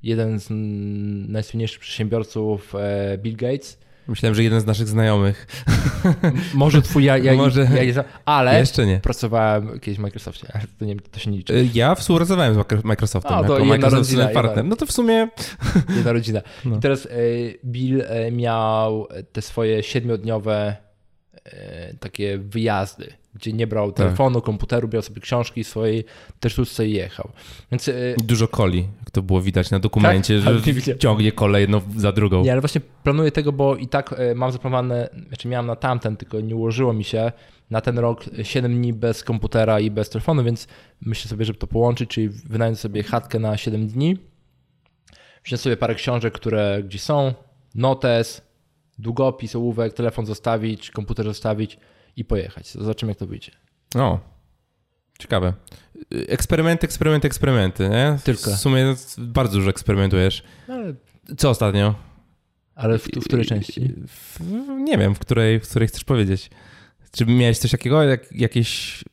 jeden z najsłynniejszych przedsiębiorców, e, Bill Gates, Myślałem, że jeden z naszych znajomych. Może twój, ja, ja, Może... ja, ale Jeszcze nie. pracowałem kiedyś w Microsoftie, to, nie, to się nie liczy. Y, ja współpracowałem z Microsoftem A, to jako Microsoft rodzina, partner. No to w sumie... Jedna rodzina. No. I teraz y, Bill y, miał te swoje siedmiodniowe takie wyjazdy gdzie nie brał tak. telefonu, tak. komputeru, brał sobie książki swojej, też tu i jechał. Więc, y, Dużo coli, jak to było widać na dokumencie, tak? że ciągnie kole jedną za drugą. Nie, ale właśnie planuję tego, bo i tak y, mam zaplanowane, znaczy miałem na tamten, tylko nie ułożyło mi się na ten rok 7 dni bez komputera i bez telefonu, więc myślę sobie, żeby to połączyć, czyli wynająć sobie chatkę na 7 dni, wziąć sobie parę książek, które gdzie są, notes, długopis, ołówek, telefon zostawić, komputer zostawić, i pojechać. Zobaczymy, jak to wyjdzie. O, ciekawe. Eksperymenty, eksperymenty, eksperymenty, nie? Tylko. W sumie bardzo dużo eksperymentujesz. No, ale... Co ostatnio? Ale w, w której części? W, nie wiem, w której, w której chcesz powiedzieć. Czy miałeś coś takiego, jak, jakieś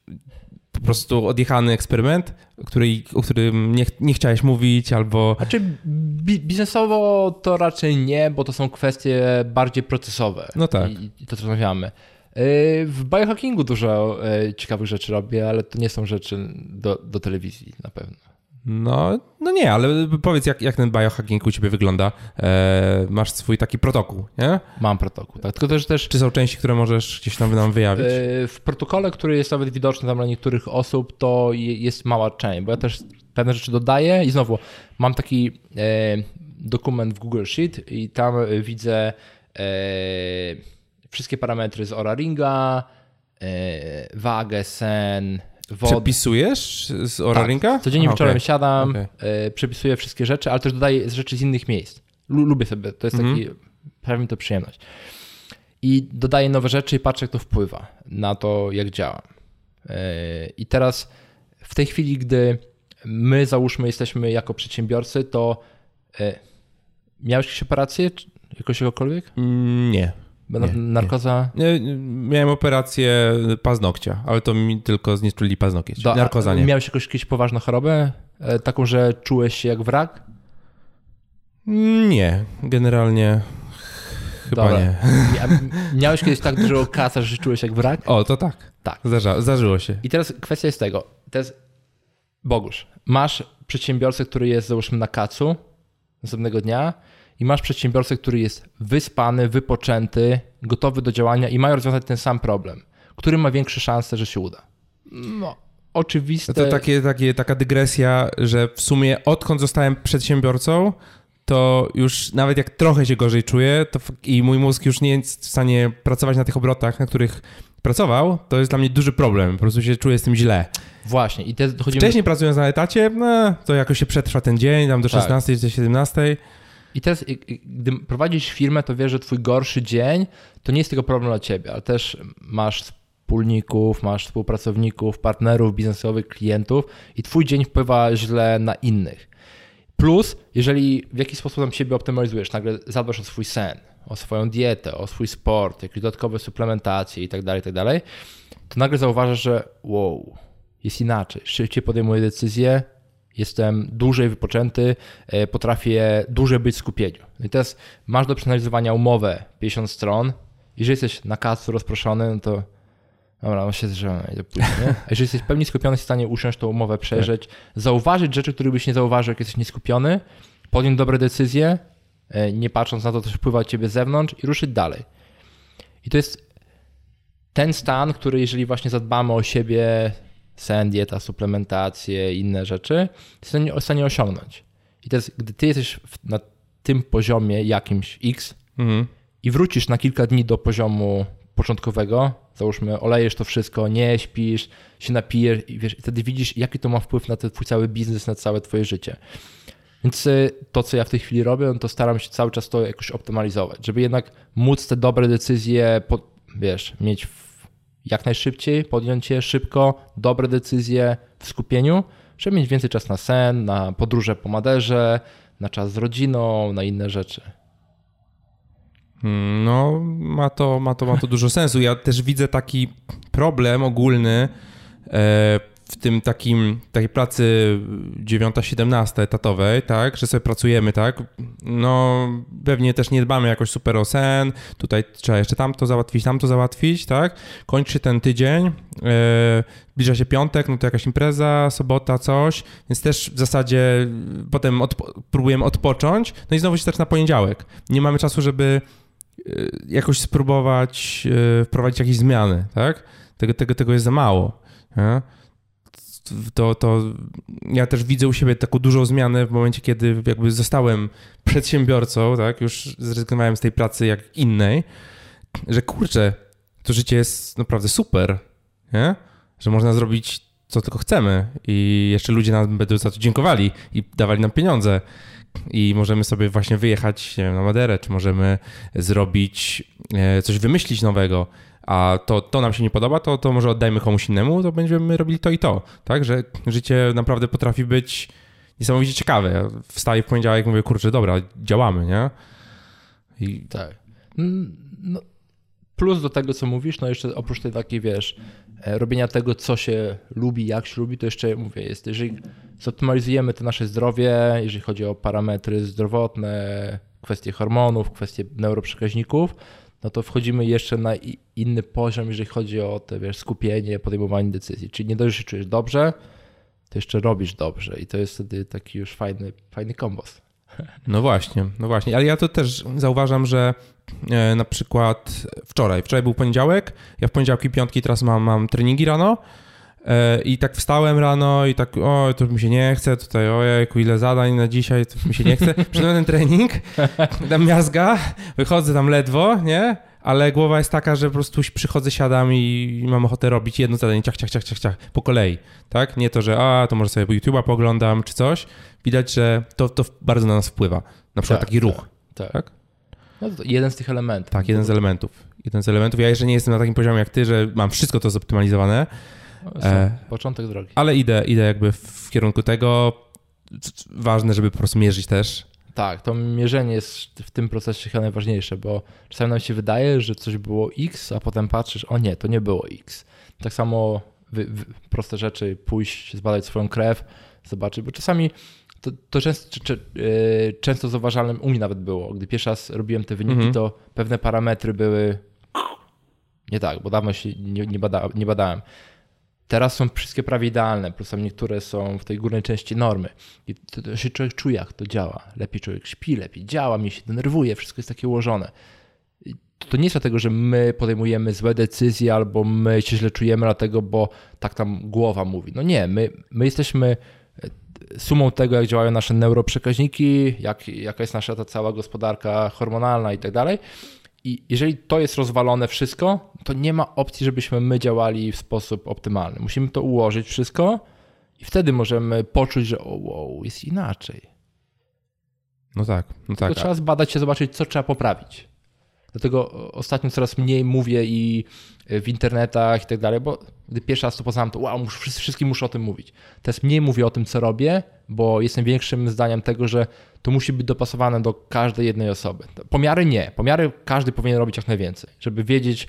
po prostu odjechany eksperyment, który, o którym nie, nie chciałeś mówić, albo... Znaczy bi biznesowo to raczej nie, bo to są kwestie bardziej procesowe. No tak. I, i to, co rozmawiamy. Yy, w biohackingu dużo yy, ciekawych rzeczy robię, ale to nie są rzeczy do, do telewizji na pewno. No, no nie, ale powiedz, jak, jak ten biohacking u ciebie wygląda? E, masz swój taki protokół, nie? Mam protokół, tak. Tylko też, też... Czy są części, które możesz gdzieś tam nam wyjawić? E, w protokole, który jest nawet widoczny tam dla niektórych osób, to jest mała część, bo ja też pewne rzeczy dodaję i znowu mam taki e, dokument w Google Sheet i tam widzę wszystkie parametry z Oura Ringa, e, wagę, sen, wodę. Przepisujesz z Oura tak. Codziennie wieczorem okay. siadam, okay. E, przepisuję wszystkie rzeczy, ale też dodaję rzeczy z innych miejsc. Lubię sobie, to jest taki, mm -hmm. mi to przyjemność. I dodaję nowe rzeczy i patrzę, jak to wpływa na to, jak działa. E, I teraz w tej chwili, gdy my załóżmy jesteśmy jako przedsiębiorcy, to miałeś jakieś operacje jakoś czegokolwiek? Mm, nie. Nie, narkoza? Nie. Miałem operację paznokcia, ale to mi tylko zniszczyli paznokieć. Do, Narkoza nie. Miałeś jakąś, jakąś poważną chorobę? E, taką, że czułeś się jak wrak? Nie, generalnie chyba Dobra. nie. *laughs* Miałeś kiedyś tak dużo kasa, że czułeś jak wrak? O, to tak. Tak. Zdarza, zdarzyło się. I teraz kwestia jest tego. Bogusz, masz przedsiębiorcę, który jest załóżmy na kacu następnego dnia i masz przedsiębiorcę, który jest wyspany, wypoczęty, gotowy do działania i mają rozwiązać ten sam problem, który ma większe szanse, że się uda. No, oczywiste. To takie, takie, taka dygresja, że w sumie odkąd zostałem przedsiębiorcą, to już nawet jak trochę się gorzej czuję to i mój mózg już nie jest w stanie pracować na tych obrotach, na których pracował, to jest dla mnie duży problem. Po prostu się czuję z tym źle. Właśnie. I te dochodzimy... Wcześniej pracując na etacie, no, to jakoś się przetrwa ten dzień, tam do tak. 16 do 17. I teraz, gdy prowadzisz firmę, to wiesz, że twój gorszy dzień to nie jest tylko problem dla ciebie, ale też masz wspólników, masz współpracowników, partnerów biznesowych, klientów i twój dzień wpływa źle na innych. Plus, jeżeli w jakiś sposób tam siebie optymalizujesz, nagle zadbasz o swój sen, o swoją dietę, o swój sport, jakieś dodatkowe suplementacje i tak dalej, tak dalej, to nagle zauważasz, że wow, jest inaczej. Szybciej podejmuję decyzje, jestem dłużej wypoczęty, e, potrafię dłużej być w skupieniu. No I teraz masz do przeanalizowania umowę 50 stron. Jeżeli jesteś na kacu rozproszony, no to dobra, no się zrzemy, idę pójść, nie? A jeżeli jesteś w pełni skupiony, jesteś w stanie usiąść tą umowę, przejrzeć, tak. zauważyć rzeczy, których byś nie zauważył, jak jesteś nieskupiony, podjąć dobre decyzje, e, nie patrząc na to, co wpływa od ciebie z zewnątrz i ruszyć dalej. I to jest ten stan, który jeżeli właśnie zadbamy o siebie, sen, dieta, suplementacje, inne rzeczy, jesteś w stanie osiągnąć. I teraz, gdy ty jesteś na tym poziomie jakimś X mhm. i wrócisz na kilka dni do poziomu początkowego, załóżmy, olejesz to wszystko, nie śpisz, się napijesz i wiesz, wtedy widzisz, jaki to ma wpływ na ten twój cały biznes, na całe twoje życie. Więc y, to, co ja w tej chwili robię, no to staram się cały czas to jakoś optymalizować, żeby jednak móc te dobre decyzje, wiesz, mieć jak najszybciej, podjąć je szybko, dobre decyzje w skupieniu, żeby mieć więcej czasu na sen, na podróże po Maderze, na czas z rodziną, na inne rzeczy. Hmm, no, ma to, ma to, ma to *laughs* dużo sensu. Ja też widzę taki problem ogólny e, w tym takim, takiej pracy 9-17 etatowej, tak, że sobie pracujemy, tak, no pewnie też nie dbamy jakoś super o sen, tutaj trzeba jeszcze tamto załatwić, tamto załatwić, tak, kończy ten tydzień, yy, zbliża się piątek, no to jakaś impreza, sobota, coś, więc też w zasadzie potem odpo próbujemy odpocząć, no i znowu się zaczyna poniedziałek. Nie mamy czasu, żeby yy, jakoś spróbować yy, wprowadzić jakieś zmiany, tak, tego, tego, tego jest za mało, nie? To, to ja też widzę u siebie taką dużą zmianę w momencie, kiedy jakby zostałem przedsiębiorcą, tak, już zrezygnowałem z tej pracy jak innej, że kurczę, to życie jest naprawdę super, nie? że można zrobić co tylko chcemy i jeszcze ludzie nam będą za to dziękowali i dawali nam pieniądze. I możemy sobie właśnie wyjechać wiem, na Maderę, czy możemy zrobić, e, coś wymyślić nowego a to, to nam się nie podoba, to, to może oddajmy komuś innemu, to będziemy robili to i to. Tak, że życie naprawdę potrafi być niesamowicie ciekawe. Ja wstaję w poniedziałek mówię, kurczę, dobra, działamy, nie? I... Tak. No, plus do tego, co mówisz, no jeszcze oprócz tej takiej, wiesz, e, robienia tego, co się lubi, jak się lubi, to jeszcze mówię, jest, jeżeli zoptymalizujemy to nasze zdrowie, jeżeli chodzi o parametry zdrowotne, kwestie hormonów, kwestie neuroprzekaźników, no to wchodzimy jeszcze na inny poziom, jeżeli chodzi o te, wiesz, skupienie, podejmowanie decyzji. Czyli nie dość, że czujesz dobrze, to jeszcze robisz dobrze i to jest wtedy taki już fajny, fajny kombos. No właśnie, no właśnie, ale ja to też zauważam, że e, na przykład wczoraj, wczoraj był poniedziałek, ja w poniedziałki, piątki teraz mam, mam treningi rano, I tak wstałem rano i tak, o, to mi się nie chce, tutaj ojejku, ile zadań na dzisiaj, to mi się nie chce. Przyszedłem ten trening, *laughs* tam miazga, wychodzę tam ledwo, nie? Ale głowa jest taka, że po prostu przychodzę, siadam i mam ochotę robić jedno zadanie, ciach, ciach, ciach, ciach, ciach, po kolei, tak? Nie to, że a, to może sobie YouTube'a poglądam czy coś. Widać, że to, to bardzo na nas wpływa. Na przykład tak, taki ruch, tak? tak? No to jeden z tych elementów. Tak, jeden z elementów. Jeden z elementów. Ja jeszcze nie jestem na takim poziomie jak ty, że mam wszystko to zoptymalizowane, E, początek drogi. Ale idę, idę jakby w kierunku tego. Ważne, żeby po prostu mierzyć też. Tak, to mierzenie jest w tym procesie chyba najważniejsze, bo czasami nam się wydaje, że coś było X, a potem patrzysz, o nie, to nie było X. Tak samo wy, wy, proste rzeczy, pójść, zbadać swoją krew, zobaczyć, bo czasami to, to często, czy, yy, często zauważalne, u mnie nawet było, gdy pierwszy raz robiłem te wyniki, mhm. to pewne parametry były nie tak, bo dawno się nie, nie, bada, nie badałem. Teraz są wszystkie prawie idealne, plus tam niektóre są w tej górnej części normy. I to, to się człowiek czuje, jak to działa. Lepiej człowiek śpi, lepiej działa, mi się denerwuje, wszystko jest takie ułożone. I to nie jest dlatego, że my podejmujemy złe decyzje albo my się źle czujemy, dlatego, bo tak tam głowa mówi. No nie, my, my jesteśmy sumą tego, jak działają nasze neuroprzekaźniki, jak, jaka jest nasza ta cała gospodarka hormonalna i tak dalej. I jeżeli to jest rozwalone wszystko, to nie ma opcji, żebyśmy my działali w sposób optymalny. Musimy to ułożyć wszystko i wtedy możemy poczuć, że o, wow, jest inaczej. No tak, no tak. To trzeba zbadać się, zobaczyć, co trzeba poprawić. Dlatego ostatnio coraz mniej mówię i w internetach i tak dalej, bo gdy pierwszy raz to poznałem, to wow, muszę, wszystkim muszę o tym mówić. Teraz mniej mówię o tym, co robię, bo jestem większym zdaniem tego, że to musi być dopasowane do każdej jednej osoby. Pomiary nie. Pomiary każdy powinien robić jak najwięcej, żeby wiedzieć,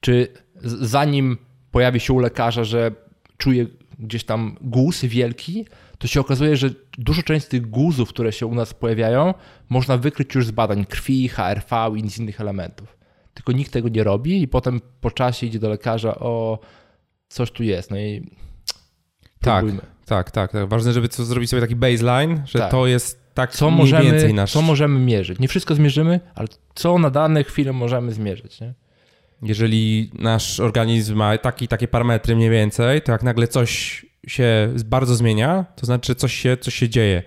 czy zanim pojawi się u lekarza, że czuje gdzieś tam guz wielki, to się okazuje, że dużo część tych guzów, które się u nas pojawiają, można wykryć już z badań krwi, HRV i z innych elementów. Tylko nikt tego nie robi i potem po czasie idzie do lekarza, o coś tu jest. No i tak, próbujmy. tak, tak, tak. Ważne, żeby co zrobić sobie taki baseline, że tak. to jest tak co możemy, więcej nasz... Co możemy mierzyć? Nie wszystko zmierzymy, ale co na dane chwile możemy zmierzyć, nie? Jeżeli nasz organizm ma taki, takie parametry mniej więcej, to jak nagle coś się bardzo zmienia, to znaczy coś się, coś się dzieje.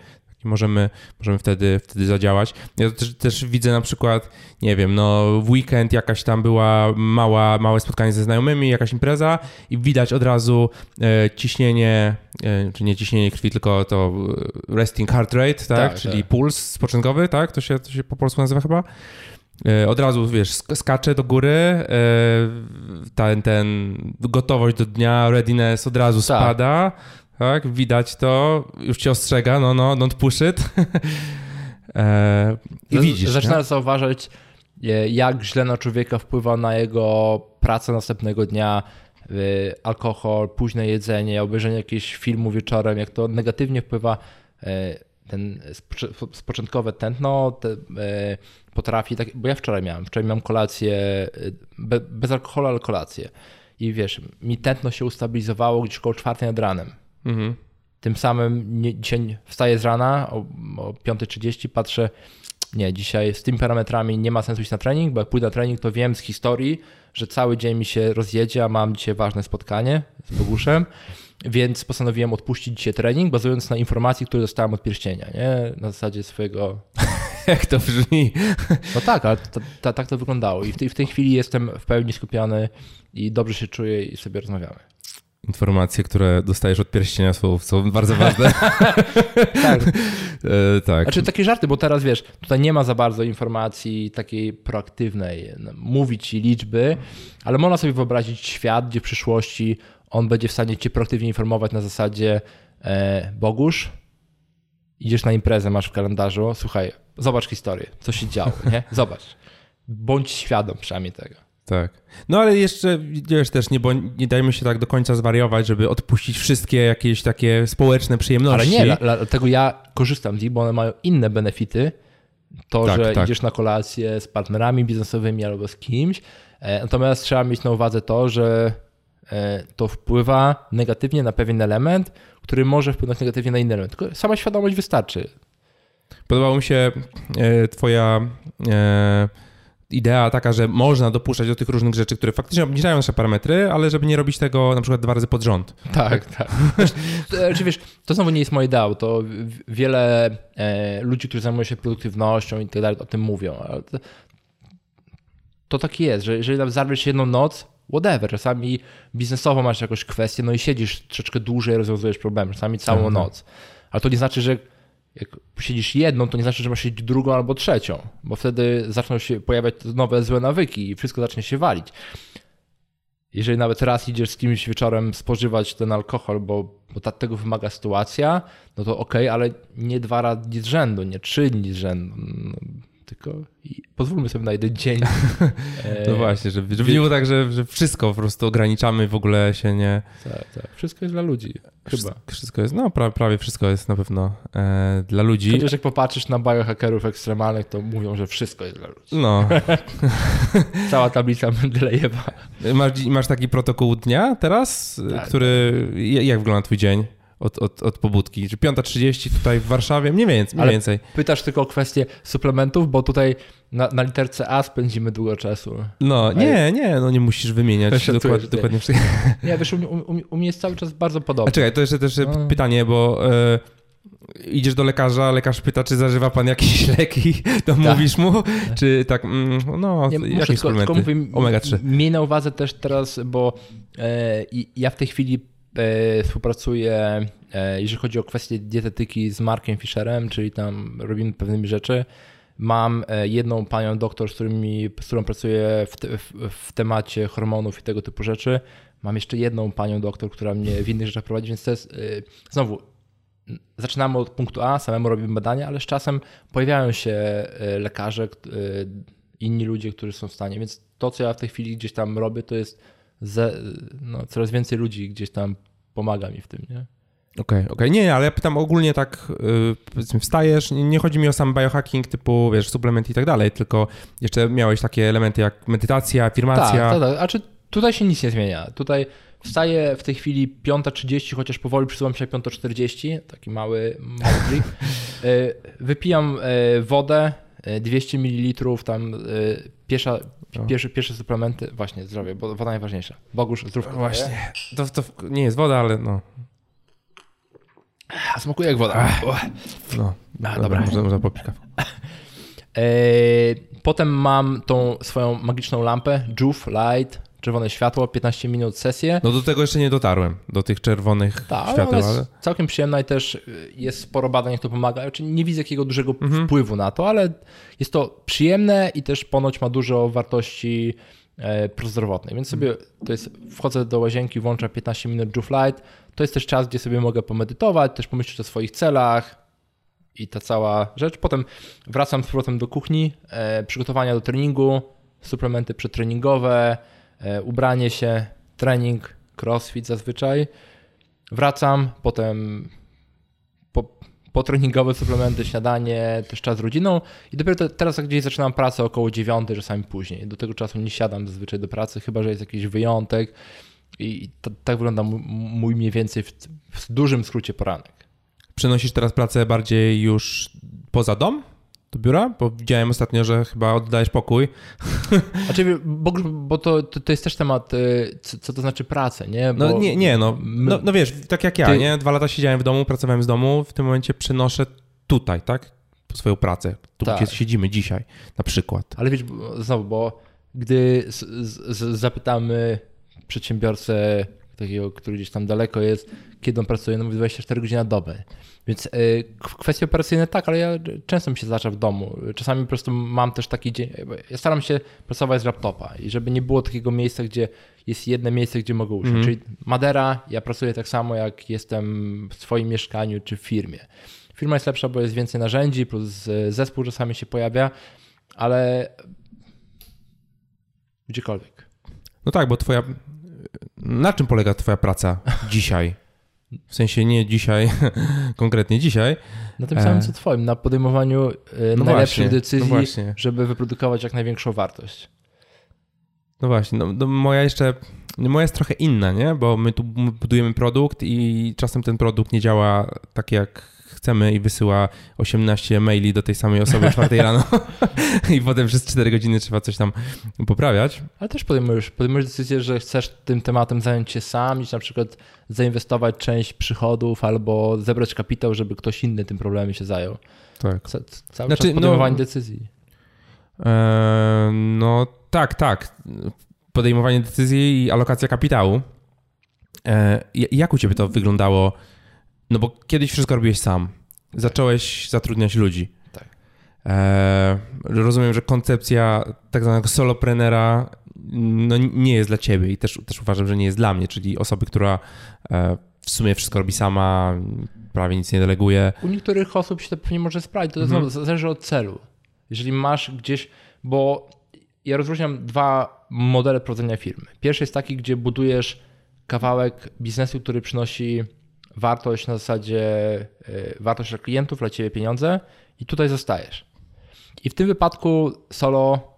Możemy, możemy wtedy, wtedy zadziałać. Ja też, też, widzę na przykład, nie wiem, no w weekend jakaś tam była mała, małe spotkanie ze znajomymi, jakaś impreza i widać od razu e, ciśnienie, e, czy nie ciśnienie krwi, tylko to e, resting heart rate, tak? tak Czyli tak. puls spoczynkowy, tak? To się, to się po polsku nazywa chyba. E, od razu, wiesz, skacze do góry, e, ten, ten gotowość do dnia, readiness od razu tak. spada, tak, widać to, już cię ostrzega, no, no, don't push it. *laughs* E, I widzisz. Zaczynasz zauważać, jak źle na człowieka wpływa na jego pracę następnego dnia, alkohol, późne jedzenie, obejrzenie jakiegoś filmu wieczorem, jak to negatywnie wpływa ten początkowe tętno te, e, potrafi, tak, bo ja wczoraj miałem, wczoraj miałem kolację, e, be, bez alkoholu, ale kolację. I wiesz, mi tętno się ustabilizowało gdzieś około czwartej nad ranem. Mhm. Tym samym nie, dzisiaj wstaję z rana o, o 5.30, patrzę, nie, dzisiaj z tymi parametrami nie ma sensu iść na trening, bo jak pójdę na trening, to wiem z historii, że cały dzień mi się rozjedzie, a mam dzisiaj ważne spotkanie z Boguszem więc postanowiłem odpuścić dzisiaj trening, bazując na informacji, które dostałem od pierścienia, nie? Na zasadzie swojego... *laughs* Jak to brzmi? No tak, ale tak to wyglądało i w tej, w tej chwili jestem w pełni skupiony i dobrze się czuję i sobie rozmawiamy informacje, które dostajesz od pierścienia są, są bardzo ważne. *laughs* tak. *laughs* e, tak. Znaczy takie żarty, bo teraz wiesz, tutaj nie ma za bardzo informacji takiej proaktywnej, no, mówić ci liczby, ale można sobie wyobrazić świat, gdzie w przyszłości on będzie w stanie cię proaktywnie informować na zasadzie e, Bogusz, idziesz na imprezę, masz w kalendarzu, słuchaj, zobacz historię, co się działo, nie? Zobacz. Bądź świadom przynajmniej tego. Tak. No ale jeszcze, wiesz, też nie, bo nie dajmy się tak do końca zwariować, żeby odpuścić wszystkie jakieś takie społeczne przyjemności. Ale nie, dlatego ja korzystam z nich, bo one mają inne benefity. To, tak, że tak. idziesz na kolację z partnerami biznesowymi albo z kimś. E, natomiast trzeba mieć na uwadze to, że E, to wpływa negatywnie na pewien element, który może wpłynąć negatywnie na inny element. Tylko sama świadomość wystarczy. Podobała mi się e, Twoja e, idea taka, że można dopuszczać do tych różnych rzeczy, które faktycznie obniżają nasze parametry, ale żeby nie robić tego na przykład dwa razy pod rząd. Tak, tak. Znaczy, wiesz, to znowu nie jest moje ideał. To wiele ludzi, którzy zajmują się produktywnością i tak dalej, o tym mówią. To, to tak jest, że jeżeli zarwiesz jedną noc, whatever. Czasami biznesowo masz jakąś kwestię, no i siedzisz troszeczkę dłużej, rozwiązujesz problem, czasami całą mhm. noc. Ale to nie znaczy, że jak siedzisz jedną, to nie znaczy, że masz siedzieć drugą albo trzecią, bo wtedy zaczną się pojawiać nowe złe nawyki i wszystko zacznie się walić. Jeżeli nawet raz idziesz z kimś wieczorem spożywać ten alkohol, bo, bo tego wymaga sytuacja, no to okej, okay, ale nie dwa razy z rzędu, nie trzy dni z rzędu. Tylko pozwólmy sobie na jeden dzień. *laughs* No właśnie, żeby, żeby nie było tak, że, że wszystko po prostu ograniczamy, w ogóle się nie... Tak, tak. Wszystko jest dla ludzi, chyba. Wszystko jest, no prawie wszystko jest na pewno e, dla ludzi. Chociaż jak popatrzysz na biohackerów ekstremalnych, to mówią, że wszystko jest dla ludzi. No. *laughs* Cała tablica Mendelejewa. Masz, masz taki protokół dnia teraz, tak, który... Jak wygląda twój dzień? Od, od, od pobudki. Czy 5.30 tutaj w Warszawie? Mniej więcej. Mniej więcej. Pytasz tylko o kwestię suplementów, bo tutaj na, na literce A spędzimy długo czasu. No, nie, nie, no nie musisz wymieniać dokładnie, dokładnie *laughs* Nie, wiesz, u, u, u, mnie jest cały czas bardzo podobnie. A czekaj, to jeszcze też no. pytanie, bo... Y idziesz do lekarza, lekarz pyta, czy zażywa pan jakieś *laughs* leki, to tak. mówisz mu, czy tak, mm, no, nie, jakie muszę, suplementy? Omega-3. Miej na uwadze też teraz, bo e, ja w tej chwili e, współpracuję, e, jeżeli chodzi o kwestie dietetyki z Markiem Fischerem, czyli tam robimy pewnymi rzeczy. Mam e, jedną panią doktor, z, którymi, z którą pracuję w, te, w, w temacie hormonów i tego typu rzeczy. Mam jeszcze jedną panią doktor, która mnie w innych rzeczach prowadzi, więc to jest e, znowu zaczynamy od punktu A, samemu robimy badania, ale z czasem pojawiają się e, lekarze, e, inni ludzie, którzy są w stanie. Więc to, co ja w tej chwili gdzieś tam robię, to jest ze, no, coraz więcej ludzi gdzieś tam pomaga mi w tym, nie? Okej, okay, okej. Okay. Nie, ale ja pytam ogólnie tak, yy, powiedzmy, wstajesz, nie chodzi mi o sam biohacking typu, wiesz, suplement i tak dalej, tylko jeszcze miałeś takie elementy jak medytacja, afirmacja. Tak, tak, tak. A czy tutaj się nic nie zmienia. Tutaj Wstaję w tej chwili 5.30, chociaż powoli przysuwam się 5.40, taki mały, mały trik. E, *laughs* wypijam e, wodę, 200 e, ml, tam pierwsza, pierwsze, pierwsze suplementy, właśnie zdrowie, bo woda najważniejsza. Bogusz, zdrówko. Właśnie, to, to nie jest woda, ale no. A smakuje jak woda. No, A, dobra. Można, można popić Potem mam tą swoją magiczną lampę, Juve Light, czerwone światło, 15 minut sesję. No do tego jeszcze nie dotarłem, do tych czerwonych Ta, świateł. Ale jest całkiem przyjemna i też y, jest sporo badań, jak to pomaga. Znaczy nie widzę jakiego dużego mhm. wpływu na to, ale jest to przyjemne i też ponoć ma dużo wartości e, prozdrowotnej. Więc sobie to jest, wchodzę do łazienki, włączam 15 minut Juve Light. To jest też czas, gdzie sobie mogę pomedytować, też pomyśleć o swoich celach, i ta cała rzecz. Potem wracam z powrotem do kuchni, e, przygotowania do treningu, suplementy przetreningowe, ubranie się, trening, crossfit zazwyczaj. Wracam, potem po, potreningowe suplementy, śniadanie, też czas z rodziną i dopiero te, teraz gdzieś zaczynam pracę około 9, czasami później. Do tego czasu nie siadam zazwyczaj do pracy, chyba że jest jakiś wyjątek i tak wygląda mój mniej więcej w, w dużym skrócie poranek. Przenosisz teraz pracę bardziej już poza dom? Do biura? Bo widziałem ostatnio, że chyba oddajesz pokój. Znaczy, bo, bo to, to, to, jest też temat, y, co, co to znaczy pracę, nie? Bo no nie, nie no. no. no. wiesz, tak jak ja, ty... nie? Dwa lata siedziałem w domu, pracowałem z domu, w tym momencie przenoszę tutaj, tak? Swoją pracę, tu tak. gdzie siedzimy dzisiaj na przykład. Ale wiesz, znowu, bo gdy z, z, zapytamy przedsiębiorcę takiego, który gdzieś tam daleko jest, kiedy on pracuje, no mówi 24 godziny na dobę. Więc y, kwestie operacyjne tak, ale ja często mi się zdarza w domu. Czasami po prostu mam też taki dzień, ja staram się pracować z laptopa i żeby nie było takiego miejsca, gdzie jest jedno miejsce, gdzie mogę usiąść. Mm. Czyli Madera, ja pracuję tak samo jak jestem w swoim mieszkaniu czy w firmie. Firma jest lepsza, bo jest więcej narzędzi, plus zespół czasami się pojawia, ale gdziekolwiek. No tak, bo twoja na czym polega Twoja praca dzisiaj? W sensie nie dzisiaj, *laughs* konkretnie dzisiaj. Na tym samym co Twoim, na podejmowaniu e, no najlepszych właśnie, decyzji, no żeby wyprodukować jak największą wartość. No właśnie, no, no moja jeszcze, moja jest trochę inna, nie? Bo my tu budujemy produkt i czasem ten produkt nie działa tak jak chcemy i wysyła 18 maili do tej samej osoby 4 rano *laughs* i potem przez 4 godziny trzeba coś tam poprawiać. Ale też podejmujesz, podejmujesz decyzję, że chcesz tym tematem zająć się sam i na przykład zainwestować część przychodów albo zebrać kapitał, żeby ktoś inny tym problemem się zajął. Tak. Ca cały znaczy, czas podejmowanie no, decyzji. E, no tak, tak. Podejmowanie decyzji i alokacja kapitału. E, jak u ciebie to wyglądało? No bo kiedyś wszystko robiłeś sam. Zacząłeś zatrudniać ludzi. Tak. E, rozumiem, że koncepcja tak zwanego soloprenera no, nie jest dla ciebie i też, też uważam, że nie jest dla mnie, czyli osoby, która e, w sumie wszystko robi sama, prawie nic nie deleguje. U niektórych osób się to pewnie może sprawdzić, to mhm. zależy od celu. Jeżeli masz gdzieś, bo ja rozróżniam dwa modele prowadzenia firmy. Pierwszy jest taki, gdzie budujesz kawałek biznesu, który przynosi wartość na zasadzie y, wartość dla klientów, dla ciebie pieniądze i tutaj zostajesz. I w tym wypadku solo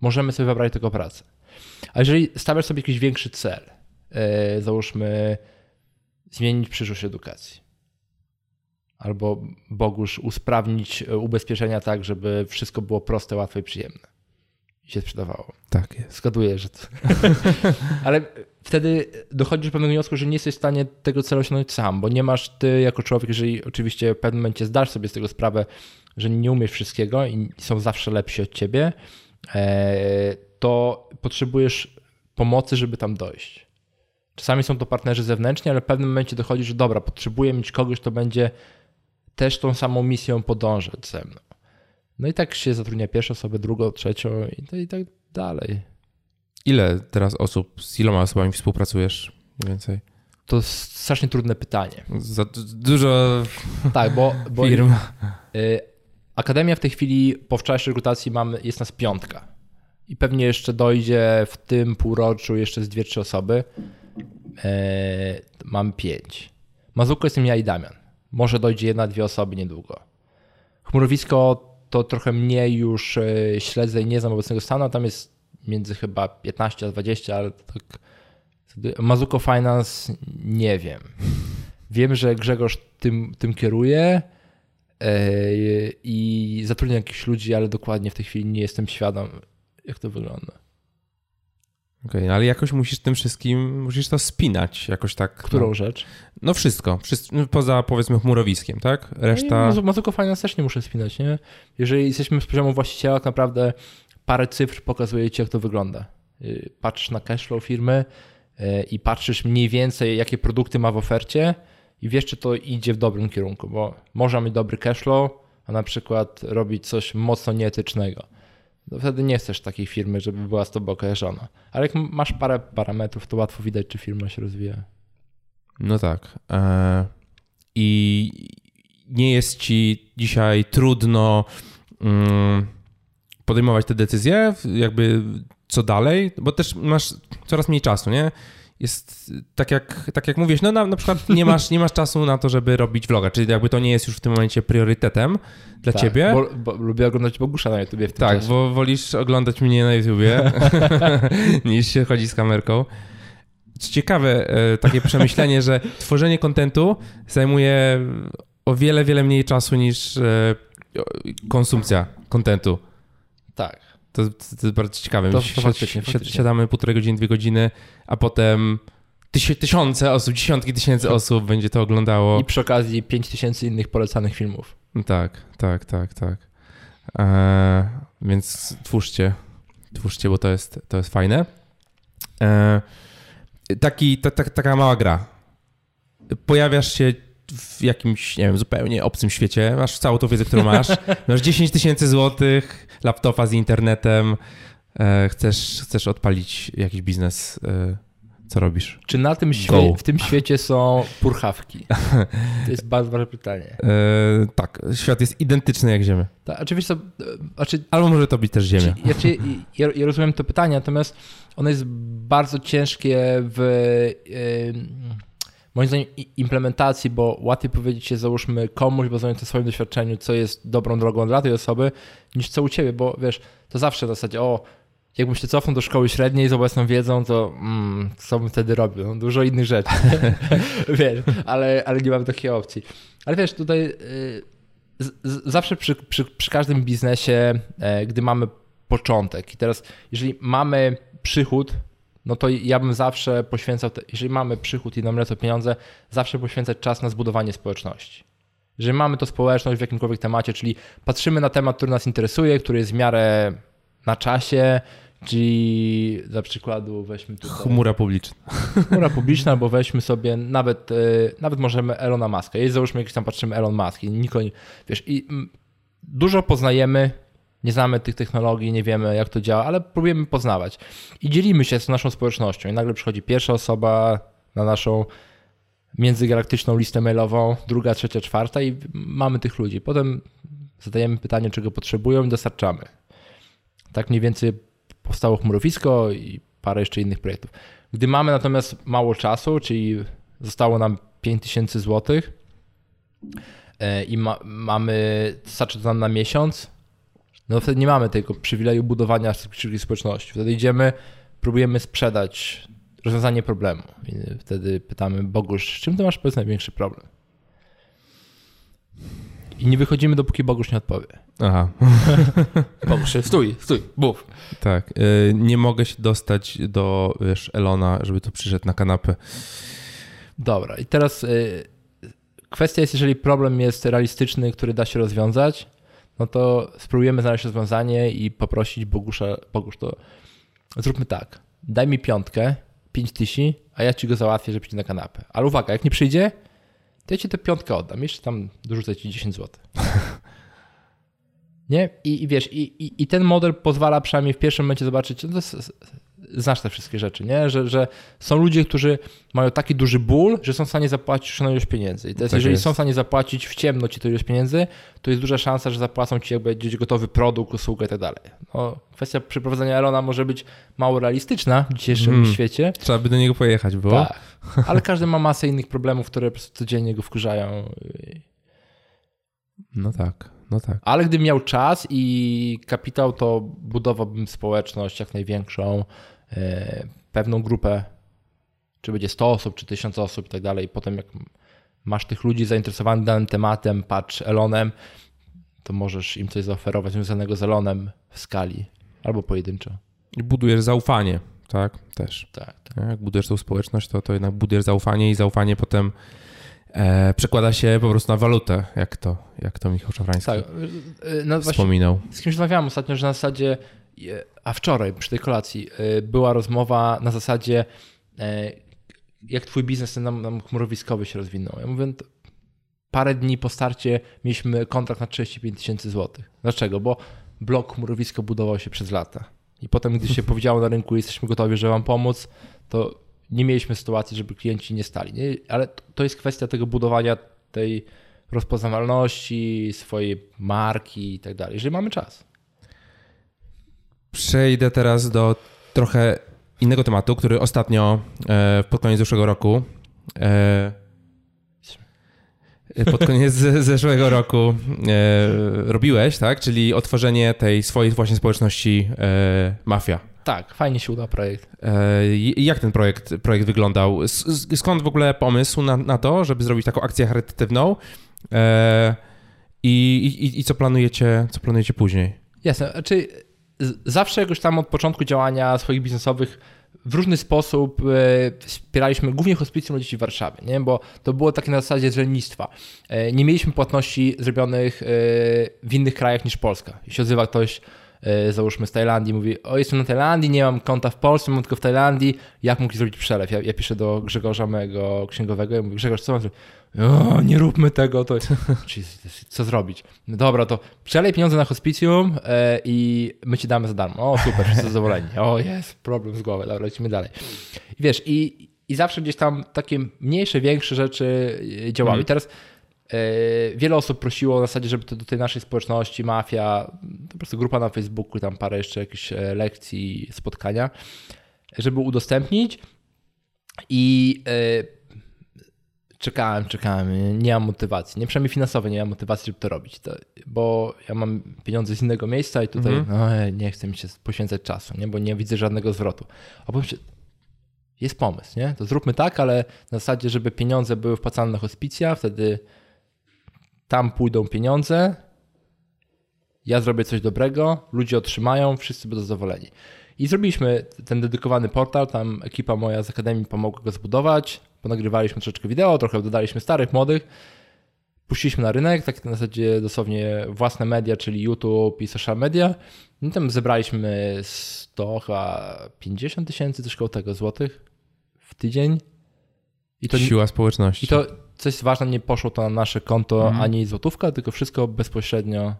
możemy sobie wybrać tylko pracę. A jeżeli stawiasz sobie jakiś większy cel, y, załóżmy zmienić przyszłość edukacji, albo Bogusz usprawnić ubezpieczenia tak, żeby wszystko było proste, łatwe i przyjemne. I się sprzedawało. Tak jest. Zgaduję, że to... *laughs* Ale wtedy dochodzisz do pewnego wniosku, że nie jesteś w stanie tego celu osiągnąć sam, bo nie masz ty jako człowiek, jeżeli oczywiście w pewnym momencie zdasz sobie z tego sprawę, że nie umiesz wszystkiego i są zawsze lepsi od ciebie, e, to potrzebujesz pomocy, żeby tam dojść. Czasami są to partnerzy zewnętrzni, ale w pewnym momencie dochodzi, że dobra, potrzebuję mieć kogoś, kto będzie też tą samą misją podążać ze mną. No i tak się zatrudnia pierwszą osobę, drugą, trzecią i, i tak dalej. Ile teraz osób, z iloma osobami współpracujesz mniej więcej? To strasznie trudne pytanie. Za dużo tak, bo, bo firm. Y, Akademia w tej chwili po wczorajszej rekrutacji mamy, jest nas piątka. I pewnie jeszcze dojdzie w tym półroczu jeszcze z dwie, trzy osoby. E, mam pięć. Mazuko jestem ja i Damian. Może dojdzie jedna, dwie osoby niedługo. Chmurowisko to trochę mniej już e, śledzę i nie znam obecnego stanu, tam jest między chyba 15 a 20, ale tak Mazuko Finance nie wiem. Wiem, że Grzegorz tym, tym kieruje e, i zatrudnia jakichś ludzi, ale dokładnie w tej chwili nie jestem świadom, jak to wygląda. Okej, okay, no ale jakoś musisz tym wszystkim, musisz to spinać jakoś tak. Którą no. rzecz? No wszystko, wszystko, no poza powiedzmy chmurowiskiem, tak? Reszta... No, Mazuko Finance też nie muszę spinać, nie? Jeżeli jesteśmy z poziomu właściciela, tak naprawdę parę cyfr pokazuje ci, jak to wygląda. Y, patrzysz na cashflow firmy y, i patrzysz mniej więcej, jakie produkty ma w ofercie i wiesz, czy to idzie w dobrym kierunku, bo można mieć dobry cashflow, a na przykład robić coś mocno nieetycznego to wtedy nie chcesz takiej firmy, żeby była z tobą kojarzona. Ale jak masz parę parametrów, to łatwo widać, czy firma się rozwija. No tak. E, I nie jest ci dzisiaj trudno mm, podejmować te decyzje, jakby co dalej, bo też masz coraz mniej czasu, nie? Jest tak jak, tak jak mówisz, no na, na przykład nie masz, nie masz czasu na to, żeby robić vloga, czyli jakby to nie jest już w tym momencie priorytetem dla tak, ciebie. Bo, bo lubię oglądać Bogusza na YouTubie w tym Tak, czasie. bo wolisz oglądać mnie na YouTubie *laughs* niż się chodzi z kamerką. Ciekawe e, takie przemyślenie, że tworzenie kontentu zajmuje o wiele, wiele mniej czasu niż e, konsumpcja kontentu. Tak. To, to, jest bardzo ciekawe. To, to faktycznie, faktycznie. Siadamy półtorej godziny, dwie godziny, a potem tysiące osób, dziesiątki tysięcy tak. osób będzie to oglądało. I przy okazji pięć tysięcy innych polecanych filmów. Tak, tak, tak, tak. Eee, więc twórzcie, twórzcie, bo to jest, to jest fajne. Eee, taki, ta, ta, taka mała gra. Pojawiasz się w jakimś, nie wiem, zupełnie obcym świecie, masz całą tą wiedzę, którą masz, *laughs* masz 10 tysięcy złotych, laptopa z internetem, e, chcesz, chcesz odpalić jakiś biznes, e, co robisz? Czy na tym świe- w tym świecie są purchawki? *laughs* To jest bardzo ważne pytanie. E, tak, świat jest identyczny jak Ziemia. Tak, oczywiście. Znaczy, Albo może to być też Ziemia. Znaczy, *laughs* ja, ja, rozumiem to pytanie, natomiast ono jest bardzo ciężkie w moim zdaniem implementacji, bo łatwiej powiedzieć się, załóżmy komuś, bazując na swoim doświadczeniu, co jest dobrą drogą dla tej osoby, niż co u ciebie, bo wiesz, to zawsze w zasadzie, o, jakbym się cofnął do szkoły średniej z obecną wiedzą, to mm, co bym wtedy robił? No, dużo innych rzeczy, *laughs* wiesz, ale, ale nie mam takiej opcji. Ale wiesz, tutaj y, z, z, zawsze przy, przy, przy każdym biznesie, e, gdy mamy początek i teraz jeżeli mamy przychód, no to ja bym zawsze poświęcał, te, jeżeli mamy przychód i nam lecą pieniądze, zawsze poświęcać czas na zbudowanie społeczności. Jeżeli mamy to społeczność w jakimkolwiek temacie, czyli patrzymy na temat, który nas interesuje, który jest w miarę na czasie, czyli dla przykładu weźmy tutaj... Chmura publiczna. Chmura publiczna, bo weźmy sobie nawet, e, nawet możemy Elona Muska. Jeśli załóżmy jakiś tam patrzymy Elon Musk i nikogo, wiesz, i dużo poznajemy, nie znamy tych technologii, nie wiemy jak to działa, ale próbujemy poznawać. I dzielimy się z naszą społecznością. I nagle przychodzi pierwsza osoba na naszą międzygalaktyczną listę mailową, druga, trzecia, czwarta i mamy tych ludzi. Potem zadajemy pytanie, czego potrzebują i dostarczamy. Tak mniej więcej powstało chmurowisko i parę jeszcze innych projektów. Gdy mamy natomiast mało czasu, czyli zostało nam 5000 zł e, i ma, mamy, starczy to nam na miesiąc, no wtedy nie mamy tego przywileju budowania struktury społeczności. Wtedy idziemy, próbujemy sprzedać rozwiązanie problemu. I wtedy pytamy Bogusz, z czym ty masz powiedz największy problem? I nie wychodzimy, dopóki Bogusz nie odpowie. Aha, *laughs* Bogusz, stój, stój, mów. tak. Y, Nie mogę się dostać do, wiesz, Elona, żeby tu przyszedł na kanapę. Dobra, i teraz y, kwestia jest, jeżeli problem jest realistyczny, który da się rozwiązać, no to spróbujemy znaleźć rozwiązanie i poprosić Bogusza, Bogusz to zróbmy tak, daj mi piątkę, pięć tysięcy, a ja ci go załatwię, że przyjdzie na kanapę. Ale uwaga, jak nie przyjdzie, to ja ci tę piątkę oddam, jeszcze tam dorzucę ci 10 zł. *laughs* Nie? I, i wiesz, i, i, i ten model pozwala przynajmniej w pierwszym momencie zobaczyć, no to s- znasz te wszystkie rzeczy, nie? Że, że są ludzie, którzy mają taki duży ból, że są w stanie zapłacić już ilość pieniędzy. I teraz, Tak jeżeli jest. są w stanie zapłacić w ciemno ci tę ilość pieniędzy, to jest duża szansa, że zapłacą ci jakby gdzieś gotowy produkt, usługę i tak dalej. No, kwestia przeprowadzenia Elona może być mało realistyczna w dzisiejszym Mhm. świecie. Trzeba by do niego pojechać było. Tak. Ale każdy ma masę innych problemów, które po prostu codziennie go wkurzają. No tak, no tak. Ale gdybym miał czas i kapitał, to budowałbym społeczność jak największą, pewną grupę, czy będzie 100 osób, czy 1000 osób i tak dalej. Potem jak masz tych ludzi zainteresowanych danym tematem, patrz Elonem, to możesz im coś zaoferować związanego z Elonem w skali albo pojedynczo. I budujesz zaufanie, tak? Też. Tak, tak. Jak budujesz tą społeczność, to, to jednak budujesz zaufanie i zaufanie potem e, przekłada się po prostu na walutę, jak to, jak to Michał Szafrański tak. e, No wspominał. Z kimś rozmawiałem ostatnio, że na zasadzie, e, a wczoraj przy tej kolacji e, była rozmowa na zasadzie, e, jak twój biznes ten nam, nam chmurowiskowy się rozwinął. Ja mówię, to parę dni po starcie mieliśmy kontrakt na 35 tysięcy złotych. Dlaczego? Bo blok chmurowisko budował się przez lata. I potem, gdy się *laughs* powiedziało na rynku, jesteśmy gotowi, żeby wam pomóc, to nie mieliśmy sytuacji, żeby klienci nie stali. Nie? Ale to jest kwestia tego budowania tej rozpoznawalności, swojej marki i tak dalej, jeżeli mamy czas. Przejdę teraz do trochę innego tematu, który ostatnio e, pod koniec zeszłego roku e, pod koniec zeszłego roku e, robiłeś, tak? Czyli otworzenie tej swojej właśnie społeczności e, Mafia. Tak, fajnie się uda projekt. E, jak ten projekt, projekt wyglądał? Skąd w ogóle pomysł na, na to, żeby zrobić taką akcję charytatywną? E, i, i, I co planujecie, co planujecie później? Jasne, znaczy z- zawsze jakoś tam od początku działania swoich biznesowych w różny sposób e, wspieraliśmy głównie hospicjum dla dzieci w Warszawie, nie? bo to było takie na zasadzie z lenistwa. E, Nie mieliśmy płatności zrobionych e, w innych krajach niż Polska. Jeśli odzywa ktoś, załóżmy z Tajlandii, mówi, o jestem na Tajlandii, nie mam konta w Polsce, mam tylko w Tajlandii, jak mógł zrobić przelew? Ja, ja piszę do Grzegorza, mojego księgowego, i mówię, Grzegorz, co mam zrobić? O, nie róbmy tego, to *laughs* Jesus, co zrobić? No dobra, to przelej pieniądze na hospicjum e, i my ci damy za darmo. O, super, wszyscy zadowoleni. O, jest, problem z głowy, dobra, lecimy dalej. I wiesz, i, i zawsze gdzieś tam takie mniejsze, większe rzeczy e, działały. I teraz e, wiele osób prosiło na zasadzie, żeby to do tej naszej społeczności, mafia, po prostu grupa na Facebooku, tam parę jeszcze jakichś lekcji, spotkania, żeby udostępnić i e, czekałem, czekałem, nie mam motywacji, nie przynajmniej finansowej nie mam motywacji, żeby to robić, to, bo ja mam pieniądze z innego miejsca i tutaj Mhm. no, e, nie chcę mi się poświęcać czasu, nie, bo nie widzę żadnego zwrotu. A potem się, jest pomysł, nie? To zróbmy tak, ale na zasadzie, żeby pieniądze były wpłacane na hospicja, wtedy tam pójdą pieniądze, ja zrobię coś dobrego, ludzie otrzymają, wszyscy będą zadowoleni. I zrobiliśmy ten dedykowany portal, tam ekipa moja z Akademii pomogła go zbudować, ponagrywaliśmy troszeczkę wideo, trochę dodaliśmy starych, młodych, puściliśmy na rynek, tak na zasadzie dosłownie własne media, czyli YouTube i social media. I tam zebraliśmy 100, chyba 50 tysięcy, coś koło tego złotych w tydzień. I to, Siła społeczności. I to, co jest ważne, nie poszło to na nasze konto Mhm. ani złotówka, tylko wszystko bezpośrednio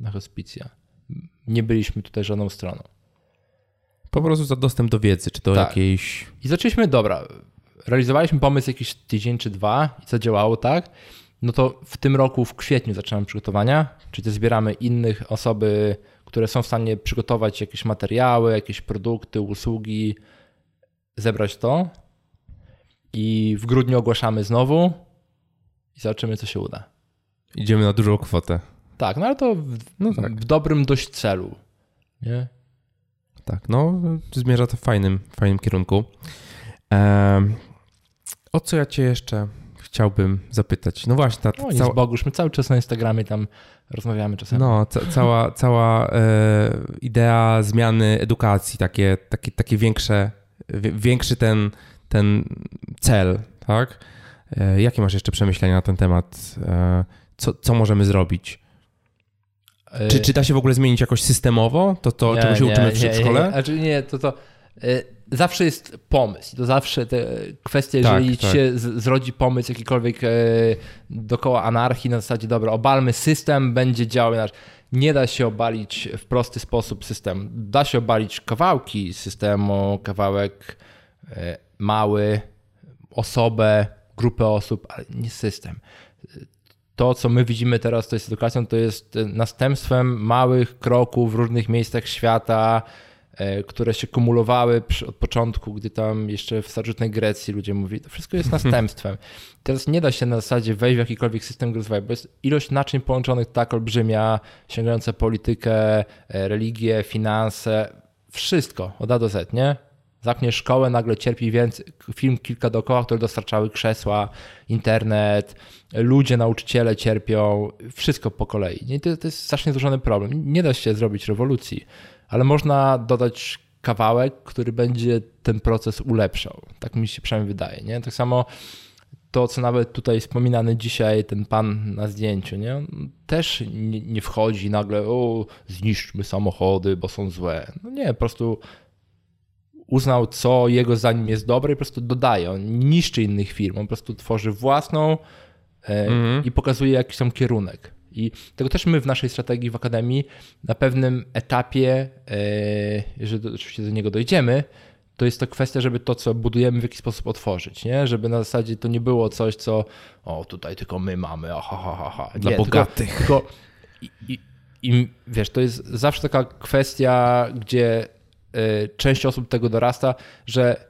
na hospicja. Nie byliśmy tutaj żadną stroną. Po prostu za dostęp do wiedzy, czy to Tak. jakiejś... I zaczęliśmy, dobra, realizowaliśmy pomysł jakiś tydzień czy dwa i zadziałało tak. No to w tym roku, w kwietniu zaczynamy przygotowania, czyli zbieramy innych osoby, które są w stanie przygotować jakieś materiały, jakieś produkty, usługi, zebrać to. I w grudniu ogłaszamy znowu i zobaczymy, co się uda. Idziemy na dużą kwotę. Tak, no ale to w, No tak. w dobrym dość celu. Nie? Tak, no zmierza to w fajnym, fajnym kierunku. Em, o co ja cię jeszcze chciałbym zapytać? No właśnie, ta no, cała... Bogusz, my cały czas na Instagramie tam rozmawiamy czasami. No, ca cała, cała e, idea zmiany edukacji, takie, takie, takie większe, większy ten, ten cel, tak? E, jakie masz jeszcze przemyślenia na ten temat? E, co, co możemy zrobić? E, czy, czy da się w ogóle zmienić jakoś systemowo to, to nie, czego się nie, uczymy w przedszkole? Nie, nie. Znaczy nie, to to zawsze jest pomysł. To zawsze te kwestie, tak, jeżeli tak. się zrodzi pomysł jakikolwiek dookoła anarchii na zasadzie, dobra, obalmy system, będzie działał inaczej. Nie da się obalić w prosty sposób systemu. Da się obalić kawałki systemu, kawałek mały, osobę, grupę osób, ale nie system. To, co my widzimy teraz, to jest edukacją, to jest następstwem małych kroków w różnych miejscach świata, e, które się kumulowały od początku, gdy tam jeszcze w starożytnej Grecji ludzie mówili, to wszystko jest *laughs* następstwem. Teraz nie da się na zasadzie wejść w jakikolwiek system rozwoju, bo jest ilość naczyń połączonych tak olbrzymia, sięgająca politykę, e, religię, finanse, wszystko od A do Z, nie? Zamknie szkołę, nagle cierpi więcej, film kilka dookoła, które dostarczały krzesła, internet, ludzie, nauczyciele cierpią, wszystko po kolei. I to, to jest strasznie złożony problem. Nie da się zrobić rewolucji, ale można dodać kawałek, który będzie ten proces ulepszał. Tak mi się przynajmniej wydaje. Nie? Tak samo to, co nawet tutaj wspominany dzisiaj ten pan na zdjęciu, nie? też nie, nie wchodzi nagle, o, zniszczmy samochody, bo są złe. No nie, po prostu uznał, co jego zdaniem jest dobre i po prostu dodaje. On niszczy innych firm, on po prostu tworzy własną mm. i pokazuje jakiś tam kierunek. I tego też my w naszej strategii w Akademii na pewnym etapie, e, jeżeli oczywiście do niego dojdziemy, to jest to kwestia, żeby to, co budujemy, w jakiś sposób otworzyć, nie? Żeby na zasadzie to nie było coś, co o, tutaj tylko my mamy, aha, ha, ha, ha. Dla bogatych. Tylko, tylko i, i, i, wiesz, to jest zawsze taka kwestia, gdzie część osób tego dorasta, że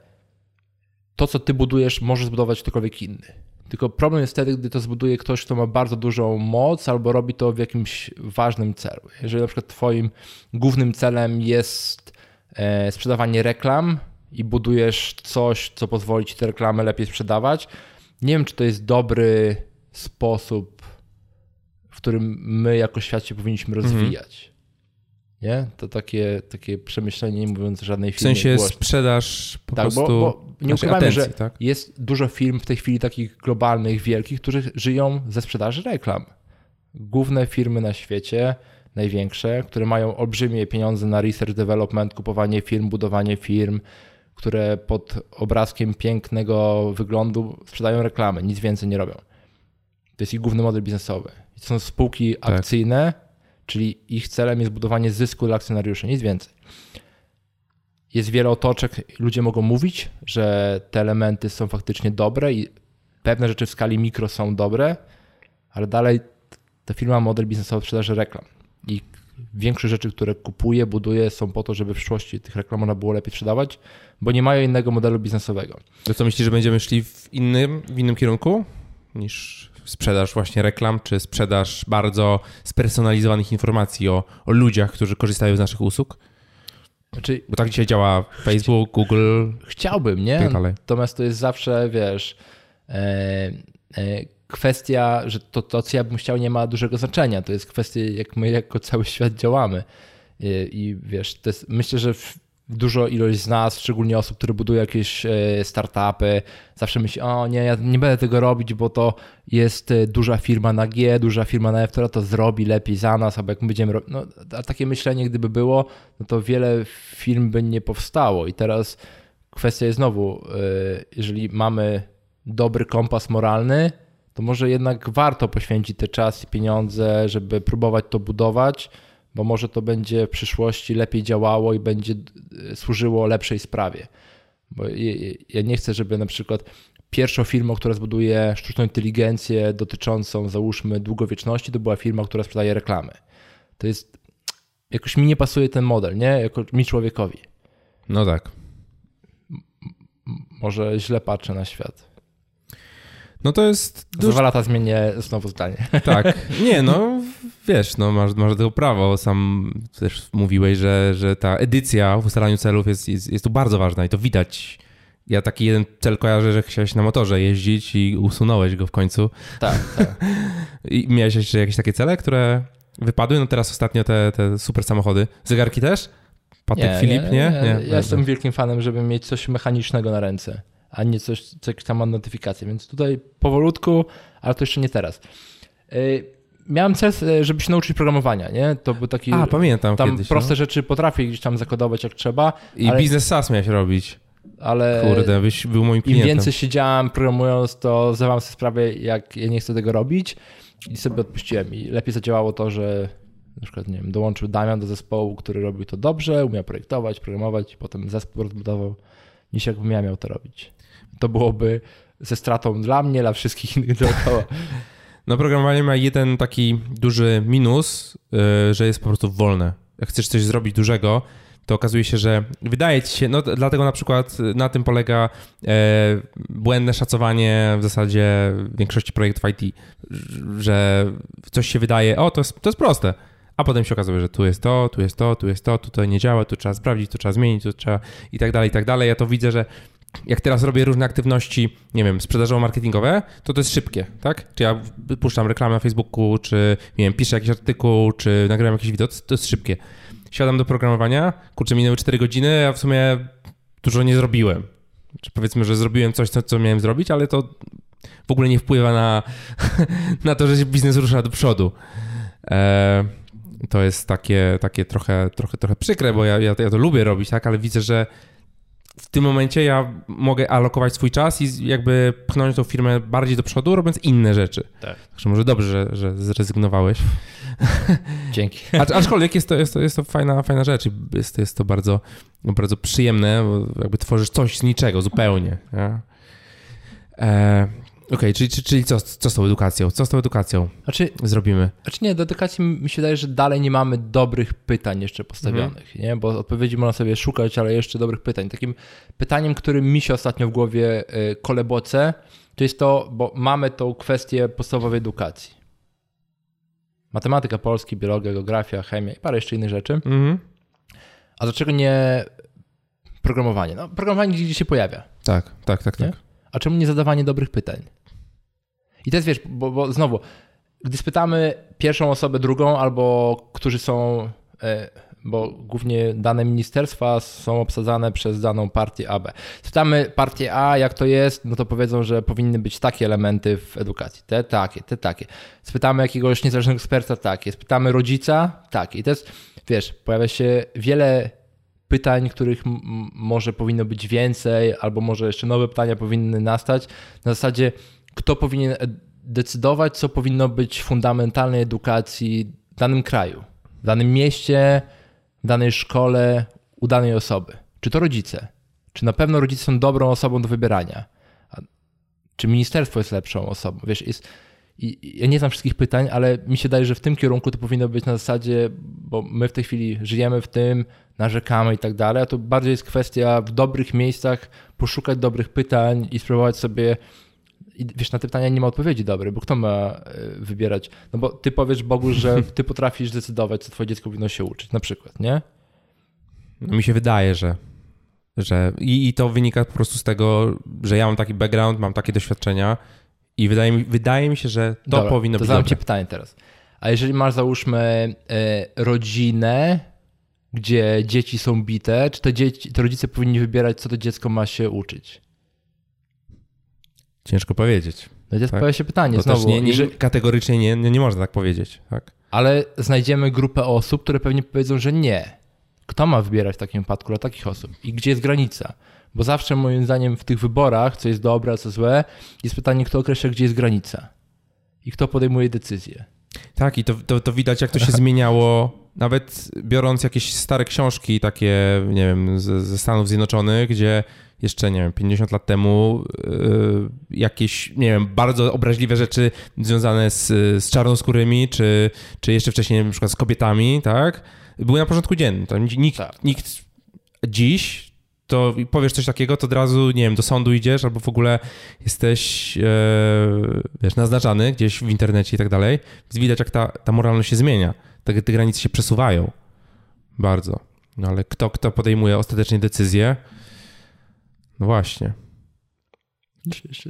to, co ty budujesz, może zbudować ktokolwiek inny. Tylko problem jest wtedy, gdy to zbuduje ktoś, kto ma bardzo dużą moc albo robi to w jakimś ważnym celu. Jeżeli na przykład twoim głównym celem jest e, sprzedawanie reklam i budujesz coś, co pozwoli ci te reklamy lepiej sprzedawać, nie wiem, czy to jest dobry sposób, w którym my jako świat się powinniśmy mhm. rozwijać. Nie? To takie, takie przemyślenie, nie mówiąc żadnej firmie. W sensie głośno. sprzedaż po tak, prostu bo, bo nie ukrywajmy, atencji, że tak? jest dużo firm w tej chwili takich globalnych, wielkich, którzy żyją ze sprzedaży reklam. Główne firmy na świecie, największe, które mają olbrzymie pieniądze na research development, kupowanie firm, budowanie firm, które pod obrazkiem pięknego wyglądu sprzedają reklamy, nic więcej nie robią. To jest ich główny model biznesowy. to są spółki tak. akcyjne, czyli ich celem jest budowanie zysku dla akcjonariuszy, nic więcej. Jest wiele otoczek, ludzie mogą mówić, że te elementy są faktycznie dobre i pewne rzeczy w skali mikro są dobre, ale dalej ta firma ma model biznesowy sprzedaży reklam i większość rzeczy, które kupuje, buduje są po to, żeby w przyszłości tych reklam można było lepiej sprzedawać, bo nie mają innego modelu biznesowego. To co myślisz, że będziemy szli w innym, w innym kierunku niż sprzedaż właśnie reklam, czy sprzedaż bardzo spersonalizowanych informacji o, o ludziach, którzy korzystają z naszych usług? Znaczy, Bo tak dzisiaj działa Facebook, Google. Chciałbym, nie? Tak Natomiast to jest zawsze, wiesz, e, e, kwestia, że to, to, co ja bym chciał, nie ma dużego znaczenia. To jest kwestia, jak my jako cały świat działamy. I, i wiesz, jest, myślę, że w, dużo ilość z nas, szczególnie osób, które budują jakieś e, startupy, zawsze myśli, o nie, ja nie będę tego robić, bo to jest e, duża firma na G, duża firma na F, która to zrobi lepiej za nas, albo jak my będziemy robić. No, a takie myślenie, gdyby było, no to wiele firm by nie powstało. I teraz kwestia jest znowu, e, jeżeli mamy dobry kompas moralny, to może jednak warto poświęcić te czas i pieniądze, żeby próbować to budować bo może to będzie w przyszłości lepiej działało i będzie e, służyło lepszej sprawie. Bo ja nie chcę, żeby na przykład pierwszą firmą, która zbuduje sztuczną inteligencję dotyczącą, załóżmy, długowieczności, to była firma, która sprzedaje reklamy. To jest. Jakoś mi nie pasuje ten model, nie? Jako mi człowiekowi. No tak. Może źle patrzę na świat. No to jest. Za dwa lata zmienię znowu zdanie. *laughs* Tak. Nie, no wiesz, no masz, masz do tego prawo. Sam też mówiłeś, że, że ta edycja w ustalaniu celów jest, jest, jest tu bardzo ważna i to widać Ja taki jeden cel kojarzę, że chciałeś na motorze jeździć i usunąłeś go w końcu. Tak, tak. *laughs* I miałeś jeszcze jakieś takie cele, które wypadły? No teraz ostatnio te, te super samochody. Zegarki też? Patek Filip, nie? nie? nie? Ja jestem wielkim fanem, żeby mieć coś mechanicznego na ręce, a nie coś, co tam ma notyfikację, więc tutaj powolutku, ale to jeszcze nie teraz. Yy, miałem cel, e, żeby się nauczyć programowania, nie? To był taki... A, pamiętam Tam kiedyś, proste no. rzeczy potrafię gdzieś tam zakodować jak trzeba, I ale- biznes SaaS miałeś robić. ale Kurde, byś był moim im klientem. więcej siedziałem programując, to zdawałem sobie sprawę, jak ja nie chcę tego robić i sobie odpuściłem. I lepiej zadziałało to, że na przykład, nie wiem, dołączył Damian do zespołu, który robił to dobrze, umiał projektować, programować, potem zespół rozbudował, niż jakbym ja miał to robić. To byłoby ze stratą dla mnie, dla wszystkich innych *laughs* dookoła. No programowanie ma jeden taki duży minus, yy, że jest po prostu wolne. Jak chcesz coś zrobić dużego, to okazuje się, że wydaje ci się, no dlatego na przykład na tym polega e, błędne szacowanie w zasadzie większości projektów IT, że coś się wydaje, o to jest, to jest proste, a potem się okazuje, że tu jest to, tu jest to, tu jest to, tutaj nie działa, tu trzeba sprawdzić, tu trzeba zmienić, tu trzeba i tak dalej, i tak dalej. Ja to widzę, że jak teraz robię różne aktywności, nie wiem, sprzedażowo-marketingowe, to to jest szybkie, tak? Czy ja puszczam reklamę na Facebooku, czy nie wiem, piszę jakiś artykuł, czy nagrywam jakieś wideo, to, jest szybkie. Siadam do programowania, kurczę, minęły 4 godziny, a w sumie dużo nie zrobiłem. Czy powiedzmy, że zrobiłem coś, co, co miałem zrobić, ale to w ogóle nie wpływa na, *laughs* na to, że się biznes rusza do przodu. E, to jest takie, takie trochę, trochę, trochę przykre, bo ja, ja, ja to lubię robić, tak, ale widzę, że w tym momencie ja mogę alokować swój czas i jakby pchnąć tą firmę bardziej do przodu, robiąc inne rzeczy. Tak. Także może dobrze, że, że zrezygnowałeś. *laughs* Dzięki. *laughs* Acz, aczkolwiek jest to, jest to, jest to fajna, fajna rzecz i jest, jest to bardzo, bardzo przyjemne, bo jakby tworzysz coś z niczego zupełnie. nie? E, Okej, czyli, czyli, czyli co, co z tą edukacją? Co z tą edukacją Znaczy, zrobimy? Znaczy nie, do edukacji mi się wydaje, że dalej nie mamy dobrych pytań jeszcze postawionych, nie? Bo odpowiedzi można sobie szukać, ale jeszcze dobrych pytań. Takim pytaniem, którym mi się ostatnio w głowie y, koleboce, to jest to, bo mamy tą kwestię podstawowej edukacji. Matematyka, polski, biologia, geografia, chemia i parę jeszcze innych rzeczy. Mhm. A dlaczego nie programowanie? No, programowanie gdzieś się pojawia. Tak, tak, tak, Nie? tak. A czemu nie zadawanie dobrych pytań? I to jest, wiesz, bo, bo znowu, gdy spytamy pierwszą osobę, drugą, albo którzy są, e, bo głównie dane ministerstwa są obsadzane przez daną partię AB. Spytamy partię A, jak to jest, no to powiedzą, że powinny być takie elementy w edukacji, te takie, te takie. Spytamy jakiegoś niezależnego eksperta, takie. Spytamy rodzica, takie. I to jest, wiesz, pojawia się wiele pytań, których może powinno być więcej, albo może jeszcze nowe pytania powinny nastać. Na zasadzie, kto powinien decydować, co powinno być fundamentalnej edukacji w danym kraju, w danym mieście, w danej szkole, u danej osoby. Czy to rodzice? Czy na pewno rodzice są dobrą osobą do wybierania? A czy ministerstwo jest lepszą osobą? Wiesz, jest, i ja nie znam wszystkich pytań, ale mi się daje, że w tym kierunku to powinno być na zasadzie, bo my w tej chwili żyjemy w tym, narzekamy i tak dalej, a to bardziej jest kwestia w dobrych miejscach poszukać dobrych pytań i spróbować sobie. I wiesz, na te pytania nie ma odpowiedzi dobrej, bo kto ma e, wybierać? No bo ty powiesz Bogu, że *laughs* ty potrafisz zdecydować, co twoje dziecko powinno się uczyć, na przykład, nie? No, mi się wydaje, że. że i, I to wynika po prostu z tego, że ja mam taki background, mam takie doświadczenia i wydaje mi, wydaje mi się, że to Dobra, powinno to być zadam dobre. ci pytanie teraz. A jeżeli masz, załóżmy, e, rodzinę, gdzie dzieci są bite, czy te, dzieci, te rodzice powinni wybierać, co to dziecko ma się uczyć? Ciężko powiedzieć. No i teraz Tak. pojawia się pytanie To znowu, nie, nie, kategorycznie nie, nie, nie można tak powiedzieć. Tak? ale znajdziemy grupę osób, które pewnie powiedzą, że nie. Kto ma wybierać w takim wypadku dla takich osób? I gdzie jest granica? Bo zawsze moim zdaniem w tych wyborach, co jest dobre, a co złe, jest pytanie, kto określa, gdzie jest granica. I kto podejmuje decyzję. Tak, i to, to, to widać, jak to się zmieniało. Nawet biorąc jakieś stare książki, takie, nie wiem, z, ze Stanów Zjednoczonych, gdzie jeszcze, nie wiem, 50 lat temu yy, jakieś, nie wiem, bardzo obraźliwe rzeczy związane z, z czarnoskórymi, czy, czy jeszcze wcześniej na przykład z kobietami, tak, były na porządku dziennym. To nikt, Tak. nikt dziś to powiesz coś takiego, to od razu, nie wiem, do sądu idziesz, albo w ogóle jesteś, e, wiesz, naznaczany gdzieś w internecie i tak dalej. Więc widać, jak ta, ta moralność się zmienia. Te, te granice się przesuwają bardzo. No ale kto, kto podejmuje ostatecznie decyzję, No właśnie.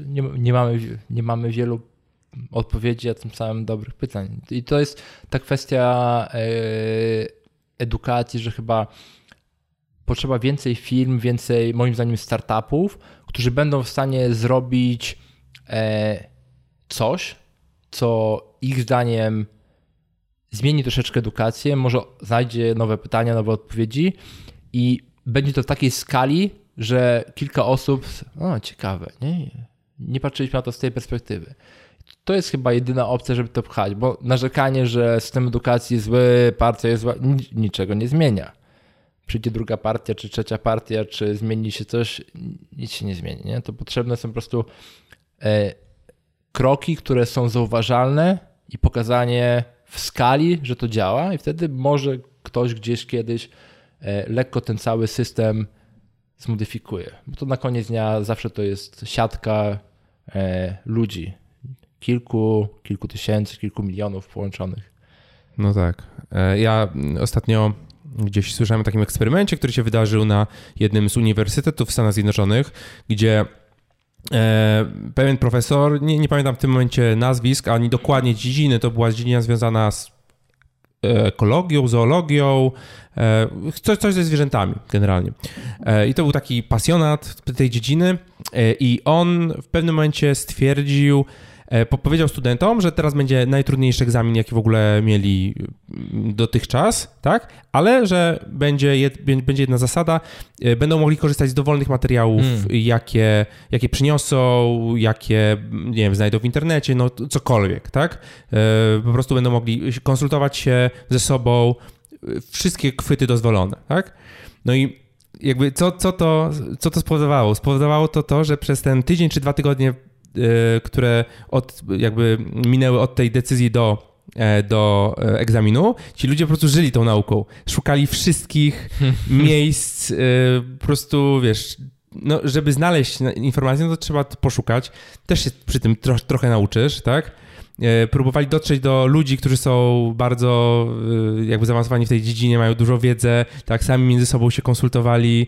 Nie, nie, mamy, nie mamy wielu odpowiedzi, a tym samym dobrych pytań. I to jest ta kwestia e, edukacji, że chyba potrzeba więcej firm, więcej moim zdaniem startupów, którzy będą w stanie zrobić e, coś, co ich zdaniem zmieni troszeczkę edukację, może znajdzie nowe pytania, nowe odpowiedzi i będzie to w takiej skali, że kilka osób, o ciekawe, nie, nie patrzyliśmy na to z tej perspektywy. To jest chyba jedyna opcja, żeby to pchać, bo narzekanie, że system edukacji jest zły, partia jest zła, niczego nie zmienia. Przyjdzie druga partia, czy trzecia partia, czy zmieni się coś, nic się nie zmieni. Nie? To potrzebne są po prostu e, kroki, które są zauważalne i pokazanie w skali, że to działa, i wtedy może ktoś gdzieś kiedyś e, lekko ten cały system zmodyfikuje. Bo to na koniec dnia zawsze to jest siatka e, ludzi. Kilku, kilku tysięcy, kilku milionów połączonych. No tak. Ja ostatnio gdzieś słyszałem o takim eksperymencie, który się wydarzył na jednym z uniwersytetów w Stanach Zjednoczonych, gdzie E, pewien profesor, nie, nie, pamiętam w tym momencie nazwisk, ani dokładnie dziedziny, to była dziedzina związana z ekologią, zoologią, e, coś, coś ze zwierzętami generalnie. E, I to był taki pasjonat tej dziedziny i on w pewnym momencie stwierdził, E, powiedział studentom, że teraz będzie najtrudniejszy egzamin, jaki w ogóle mieli mm, dotychczas, tak? Ale że będzie, jed, będzie jedna zasada, e, będą mogli korzystać z dowolnych materiałów, hmm. jakie, jakie przyniosą, jakie, nie wiem, znajdą w internecie, no cokolwiek, tak? E, po prostu będą mogli konsultować się ze sobą, wszystkie chwyty dozwolone, tak? No i jakby co, co, to, co to spowodowało? Spowodowało to to, że przez ten tydzień czy dwa tygodnie E, które od, jakby minęły od tej decyzji do, e, do e, egzaminu, ci ludzie po prostu żyli tą nauką. Szukali wszystkich *laughs* miejsc, po prostu, wiesz, no, żeby znaleźć informację, no to trzeba poszukać. Też się przy tym tro, trochę nauczysz, tak? Próbowali dotrzeć do ludzi, którzy są bardzo jakby zaawansowani w tej dziedzinie, mają dużo wiedzę, tak, sami między sobą się konsultowali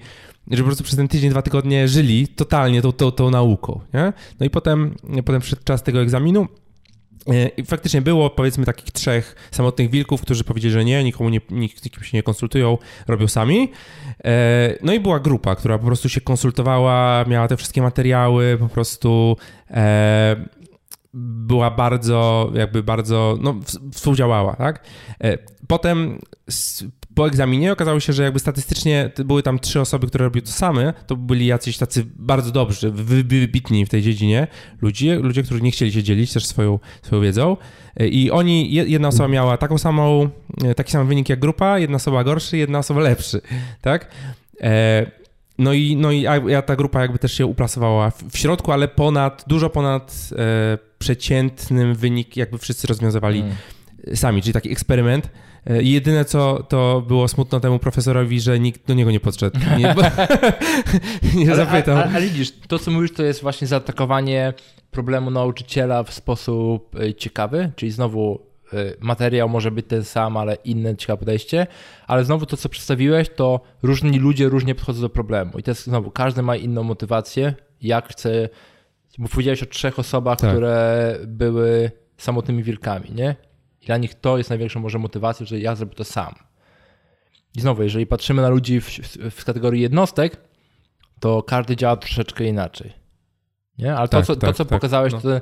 że po prostu przez ten tydzień, dwa tygodnie żyli totalnie tą, tą, tą nauką. Nie? No i potem, potem przyszedł czas tego egzaminu. E, I faktycznie było powiedzmy takich trzech samotnych wilków, którzy powiedzieli, że nie, nikomu nie, nikt, nikim się nie konsultują, robią sami. E, no i była grupa, która po prostu się konsultowała, miała te wszystkie materiały, po prostu e, była bardzo, jakby bardzo, no, współdziałała, tak? Potem po egzaminie okazało się, że jakby statystycznie były tam trzy osoby, które robiły to same, to byli jacyś tacy bardzo dobrzy, wybitni w tej dziedzinie ludzie, ludzie, którzy nie chcieli się dzielić też swoją, swoją wiedzą i oni, jedna osoba miała taką samą, taki sam wynik jak grupa, jedna osoba gorszy, jedna osoba lepszy, tak? No i, no i ja, ta grupa jakby też się uplasowała w, środku, ale ponad, dużo ponad e, przeciętnym wynik jakby wszyscy rozwiązywali mm. sami, czyli taki eksperyment, E, jedyne, co to było smutno temu profesorowi, że nikt do niego nie podszedł. Nie, bo, *laughs* nie ale, zapytał. Ale, ale, widzisz, to co mówisz, to jest właśnie zaatakowanie problemu nauczyciela w sposób e, ciekawy, czyli znowu materiał może być ten sam, ale inne ciekawe podejście, ale znowu to, co przedstawiłeś, to różni ludzie różnie podchodzą do problemu. I to jest znowu, każdy ma inną motywację, jak chce, bo powiedziałeś o trzech osobach, tak. które były samotnymi wilkami, nie? I dla nich to jest największą może motywacją, że ja zrobię to sam. I znowu, jeżeli patrzymy na ludzi w, w, w kategorii jednostek, to każdy działa troszeczkę inaczej. Nie? Ale tak, to, co, tak, to, co tak, pokazałeś, no. to, e,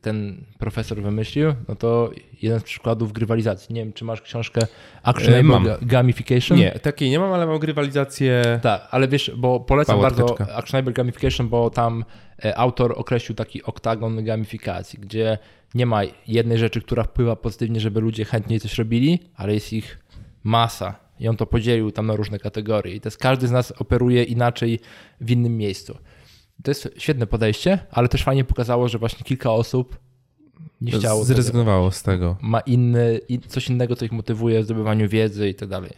ten profesor wymyślił, no to jeden z przykładów grywalizacji. Nie wiem, czy masz książkę Actionable e, Gamification? Nie, takiej nie mam, ale mam grywalizację. Tak, ale wiesz, bo polecam bardzo Actionable Gamification, bo tam e, autor określił taki oktagon gamifikacji, gdzie nie ma jednej rzeczy, która wpływa pozytywnie, żeby ludzie chętniej coś robili, ale jest ich masa. I on to podzielił tam na różne kategorie. I jest, każdy z nas operuje inaczej w innym miejscu. To jest świetne podejście, ale też fajnie pokazało, że właśnie kilka osób nie chciało. Zrezygnowało tego. z tego. Ma inny, coś innego, co ich motywuje w zdobywaniu wiedzy i tak dalej.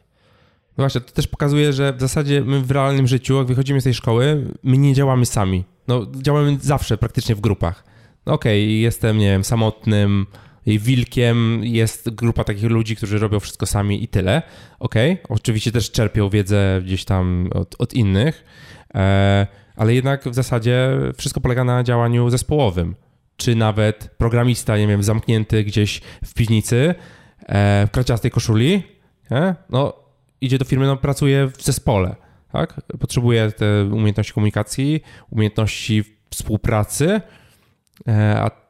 No właśnie, to też pokazuje, że w zasadzie my w realnym życiu, jak wychodzimy z tej szkoły, my nie działamy sami. No, działamy zawsze praktycznie w grupach. No okej, okay, jestem, nie wiem, samotnym wilkiem jest grupa takich ludzi, którzy robią wszystko sami i tyle. Ok, oczywiście też czerpią wiedzę gdzieś tam od, od innych, e, ale jednak w zasadzie wszystko polega na działaniu zespołowym. Czy nawet programista, nie wiem, zamknięty gdzieś w piwnicy, e, w kraciastej koszuli, nie? no idzie do firmy, no pracuje w zespole, tak? Potrzebuje te umiejętności komunikacji, umiejętności współpracy, e, a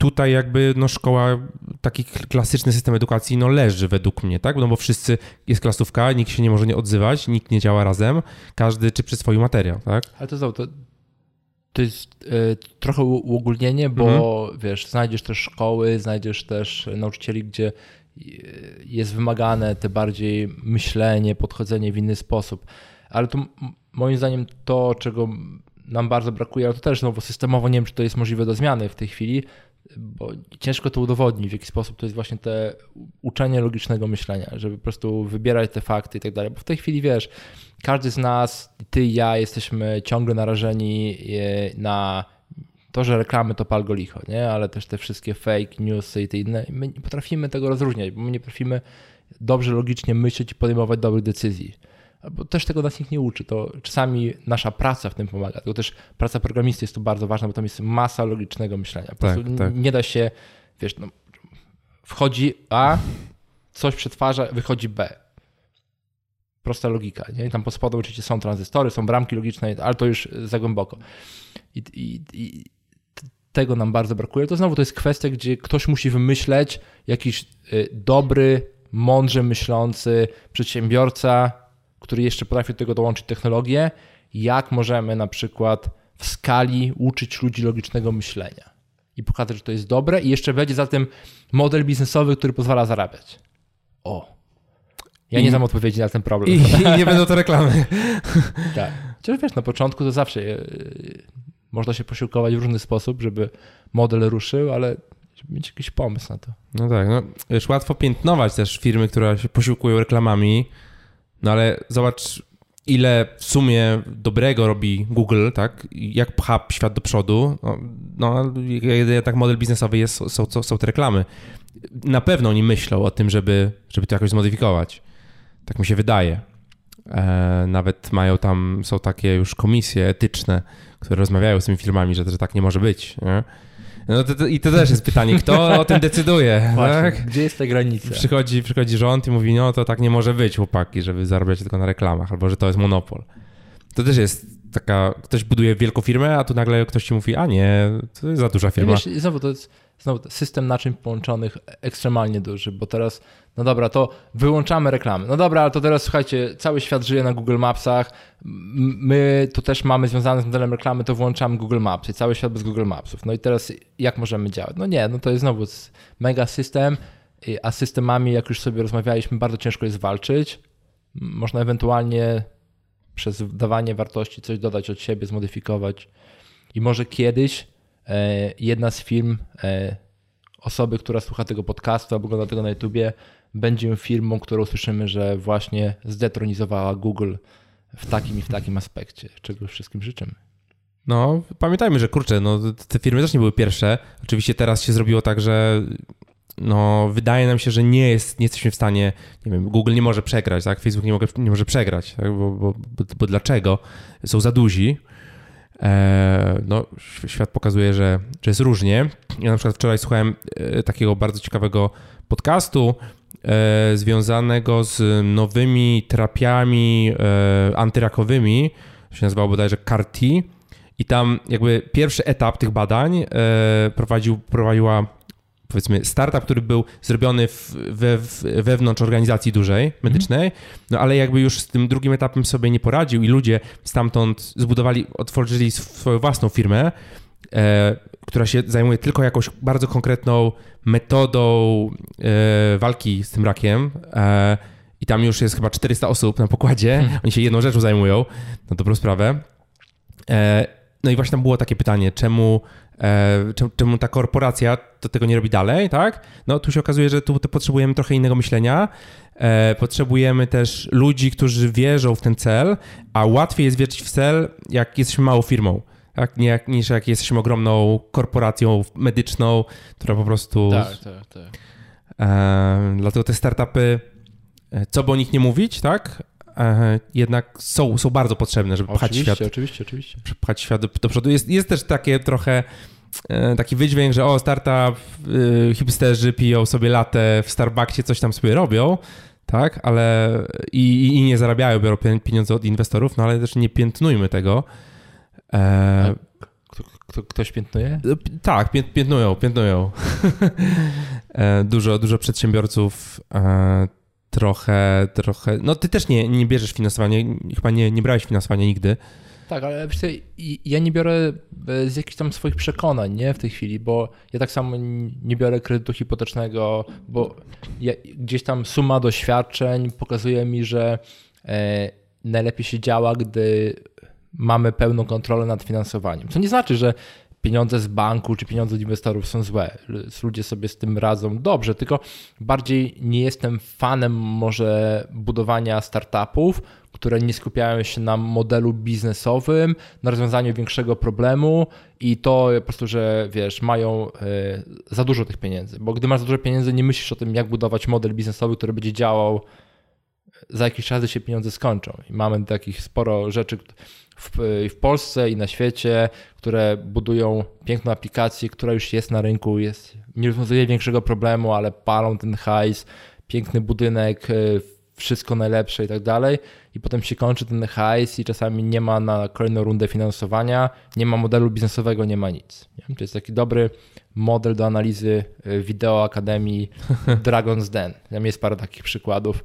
tutaj jakby no szkoła, taki klasyczny system edukacji no leży według mnie, tak? No bo wszyscy, jest klasówka, nikt się nie może nie odzywać, nikt nie działa razem, każdy czy przy swój materiał, tak? Ale to znowu, to, to jest y, trochę uogólnienie, bo mhm. wiesz, znajdziesz też szkoły, znajdziesz też nauczycieli, gdzie jest wymagane te bardziej myślenie, podchodzenie w inny sposób. Ale to moim zdaniem to, czego nam bardzo brakuje, ale to też znowu systemowo nie wiem, czy to jest możliwe do zmiany w tej chwili, bo ciężko to udowodnić, w jaki sposób to jest właśnie te uczenie logicznego myślenia, żeby po prostu wybierać te fakty i tak dalej. Bo w tej chwili wiesz, każdy z nas, ty i ja, jesteśmy ciągle narażeni e, na to, że reklamy to pal go licho, nie? ale też te wszystkie fake newsy i te inne. My nie potrafimy tego rozróżniać, bo my nie potrafimy dobrze logicznie myśleć i podejmować dobrych decyzji bo też tego nas nikt nie uczy. To czasami nasza praca w tym pomaga. Tylko też praca programisty jest tu bardzo ważna, bo tam jest masa logicznego myślenia. Po tak, tak. nie da się, wiesz, no, wchodzi A, coś przetwarza, wychodzi B. Prosta logika. Nie? I tam pod spodem oczywiście są tranzystory, są bramki logiczne, ale to już za głęboko. I, i, i tego nam bardzo brakuje. To znowu to jest kwestia, gdzie ktoś musi wymyśleć jakiś y, dobry, mądrze myślący przedsiębiorca, który jeszcze potrafi do tego dołączyć technologię, jak możemy na przykład w skali uczyć ludzi logicznego myślenia i pokazać, że to jest dobre i jeszcze będzie za tym model biznesowy, który pozwala zarabiać. O. Ja I, nie znam odpowiedzi na ten problem. I, i nie będą to reklamy. *laughs* tak. Chociaż wiesz, na początku to zawsze yy, można się posiłkować w różny sposób, żeby model ruszył, ale mieć jakiś pomysł na to. No tak, no wiesz, łatwo piętnować też firmy, które się posiłkują reklamami, no ale zobacz, ile w sumie dobrego robi Google, tak? Jak pcha świat do przodu. No, no tak model biznesowy jest, są, są, są te reklamy. Na pewno oni myślą o tym, żeby, żeby to jakoś zmodyfikować. Tak mi się wydaje. E, nawet mają tam, są takie już komisje etyczne, które rozmawiają z tymi firmami, że, że tak nie może być. Nie? No to, to, I to też jest pytanie, kto o tym decyduje? *laughs* Właśnie, tak? Gdzie jest ta granica? Przychodzi, przychodzi rząd i mówi, no to tak nie może być, chłopaki, żeby zarabiać tylko na reklamach, albo że to jest monopol. To też jest taka, ktoś buduje wielką firmę, a tu nagle ktoś ci mówi, a nie, to jest za duża firma. Wiesz, znowu to jest znowu system naczyń połączonych ekstremalnie duży, bo teraz, no dobra, to wyłączamy reklamy. No dobra, ale to teraz słuchajcie, cały świat żyje na Google Mapsach, my tu też mamy związane z modelem reklamy, to włączamy Google Maps i cały świat bez Google Mapsów. No i teraz jak możemy działać? No nie, no to jest znowu mega system, a systemami, jak już sobie rozmawialiśmy, bardzo ciężko jest walczyć. Można ewentualnie przez dawanie wartości coś dodać od siebie, zmodyfikować i może kiedyś jedna z firm, e, osoby, która słucha tego podcastu albo ogląda tego na YouTubie, będzie firmą, którą słyszymy, że właśnie zdetronizowała Google w takim i w takim aspekcie, czego wszystkim życzymy. No, pamiętajmy, że kurczę, no, te firmy też nie były pierwsze. Oczywiście teraz się zrobiło tak, że no, wydaje nam się, że nie, jest, nie jesteśmy w stanie, nie wiem, Google nie może przegrać, tak? Facebook nie, mogę, nie może przegrać, tak? bo, bo, bo, bo dlaczego? Są za duzi. E, no, świat pokazuje, że, że jest różnie. Ja na przykład wczoraj słuchałem e, takiego bardzo ciekawego podcastu e, związanego z nowymi terapiami antyrakowymi, się nazywało bodajże CAR-T i tam jakby pierwszy etap tych badań prowadził, prowadziła powiedzmy startup, który był zrobiony w, we, wewnątrz organizacji dużej, medycznej, no ale jakby już z tym drugim etapem sobie nie poradził i ludzie stamtąd zbudowali, otworzyli swoją własną firmę, e, która się zajmuje tylko jakąś bardzo konkretną metodą e, walki z tym rakiem. E, I tam już jest chyba 400 osób na pokładzie. Hmm. *laughs* Oni się jedną rzeczą zajmują, na dobrą sprawę. E, no i właśnie tam było takie pytanie, czemu czemu ta korporacja to tego nie robi dalej, tak? No tu się okazuje, że tu potrzebujemy trochę innego myślenia. E, potrzebujemy też ludzi, którzy wierzą w ten cel, a łatwiej jest wierzyć w cel, jak jesteśmy małą firmą. tak? nie jak, niż jak jesteśmy ogromną korporacją medyczną, która po prostu... Tak, tak, tak. E, dlatego te startupy, e, co by o nich nie mówić, tak? E, jednak są, są bardzo potrzebne, żeby pchać Oczywiście, świat, oczywiście, oczywiście. pchać świat do, do przodu. Jest, jest też takie trochę e, taki wydźwięk, że o, startup, y, hipsterzy piją sobie latę w Starbucksie, coś tam sobie robią, tak, ale i, i nie zarabiają, biorą pie- pieniądze od inwestorów, no ale też nie piętnujmy tego. E, Kto, kto, ktoś piętnuje? P- Tak, pię- piętnują, piętnują. *laughs* E, dużo, dużo przedsiębiorców e, trochę, trochę. No ty też nie, nie bierzesz finansowania, chyba nie, nie brałeś finansowania nigdy. Tak, ale wiesz ja nie biorę e, z jakichś tam swoich przekonań, nie, w tej chwili, bo ja tak samo nie biorę kredytu hipotecznego, bo ja, gdzieś tam suma doświadczeń pokazuje mi, że e, najlepiej się działa, gdy mamy pełną kontrolę nad finansowaniem. Co nie znaczy, że pieniądze z banku czy pieniądze od inwestorów są złe. Ludzie sobie z tym radzą dobrze, tylko bardziej nie jestem fanem może budowania startupów, które nie skupiają się na modelu biznesowym, na rozwiązaniu większego problemu i to po prostu, że wiesz, mają e, za dużo tych pieniędzy. Bo gdy masz za dużo pieniędzy, nie myślisz o tym, jak budować model biznesowy, który będzie działał za jakiś czas się pieniądze skończą. I mamy takich sporo rzeczy w, w Polsce i na świecie, które budują piękną aplikację, która już jest na rynku, jest, nie rozwiązuje większego problemu, ale palą ten hajs, piękny budynek, y, wszystko najlepsze i tak dalej. I potem się kończy ten hajs i czasami nie ma na kolejną rundę finansowania, nie ma modelu biznesowego, nie ma nic. Nie? To jest taki dobry model do analizy y, wideo Akademii *laughs* Dragon's Den. Tam jest parę takich przykładów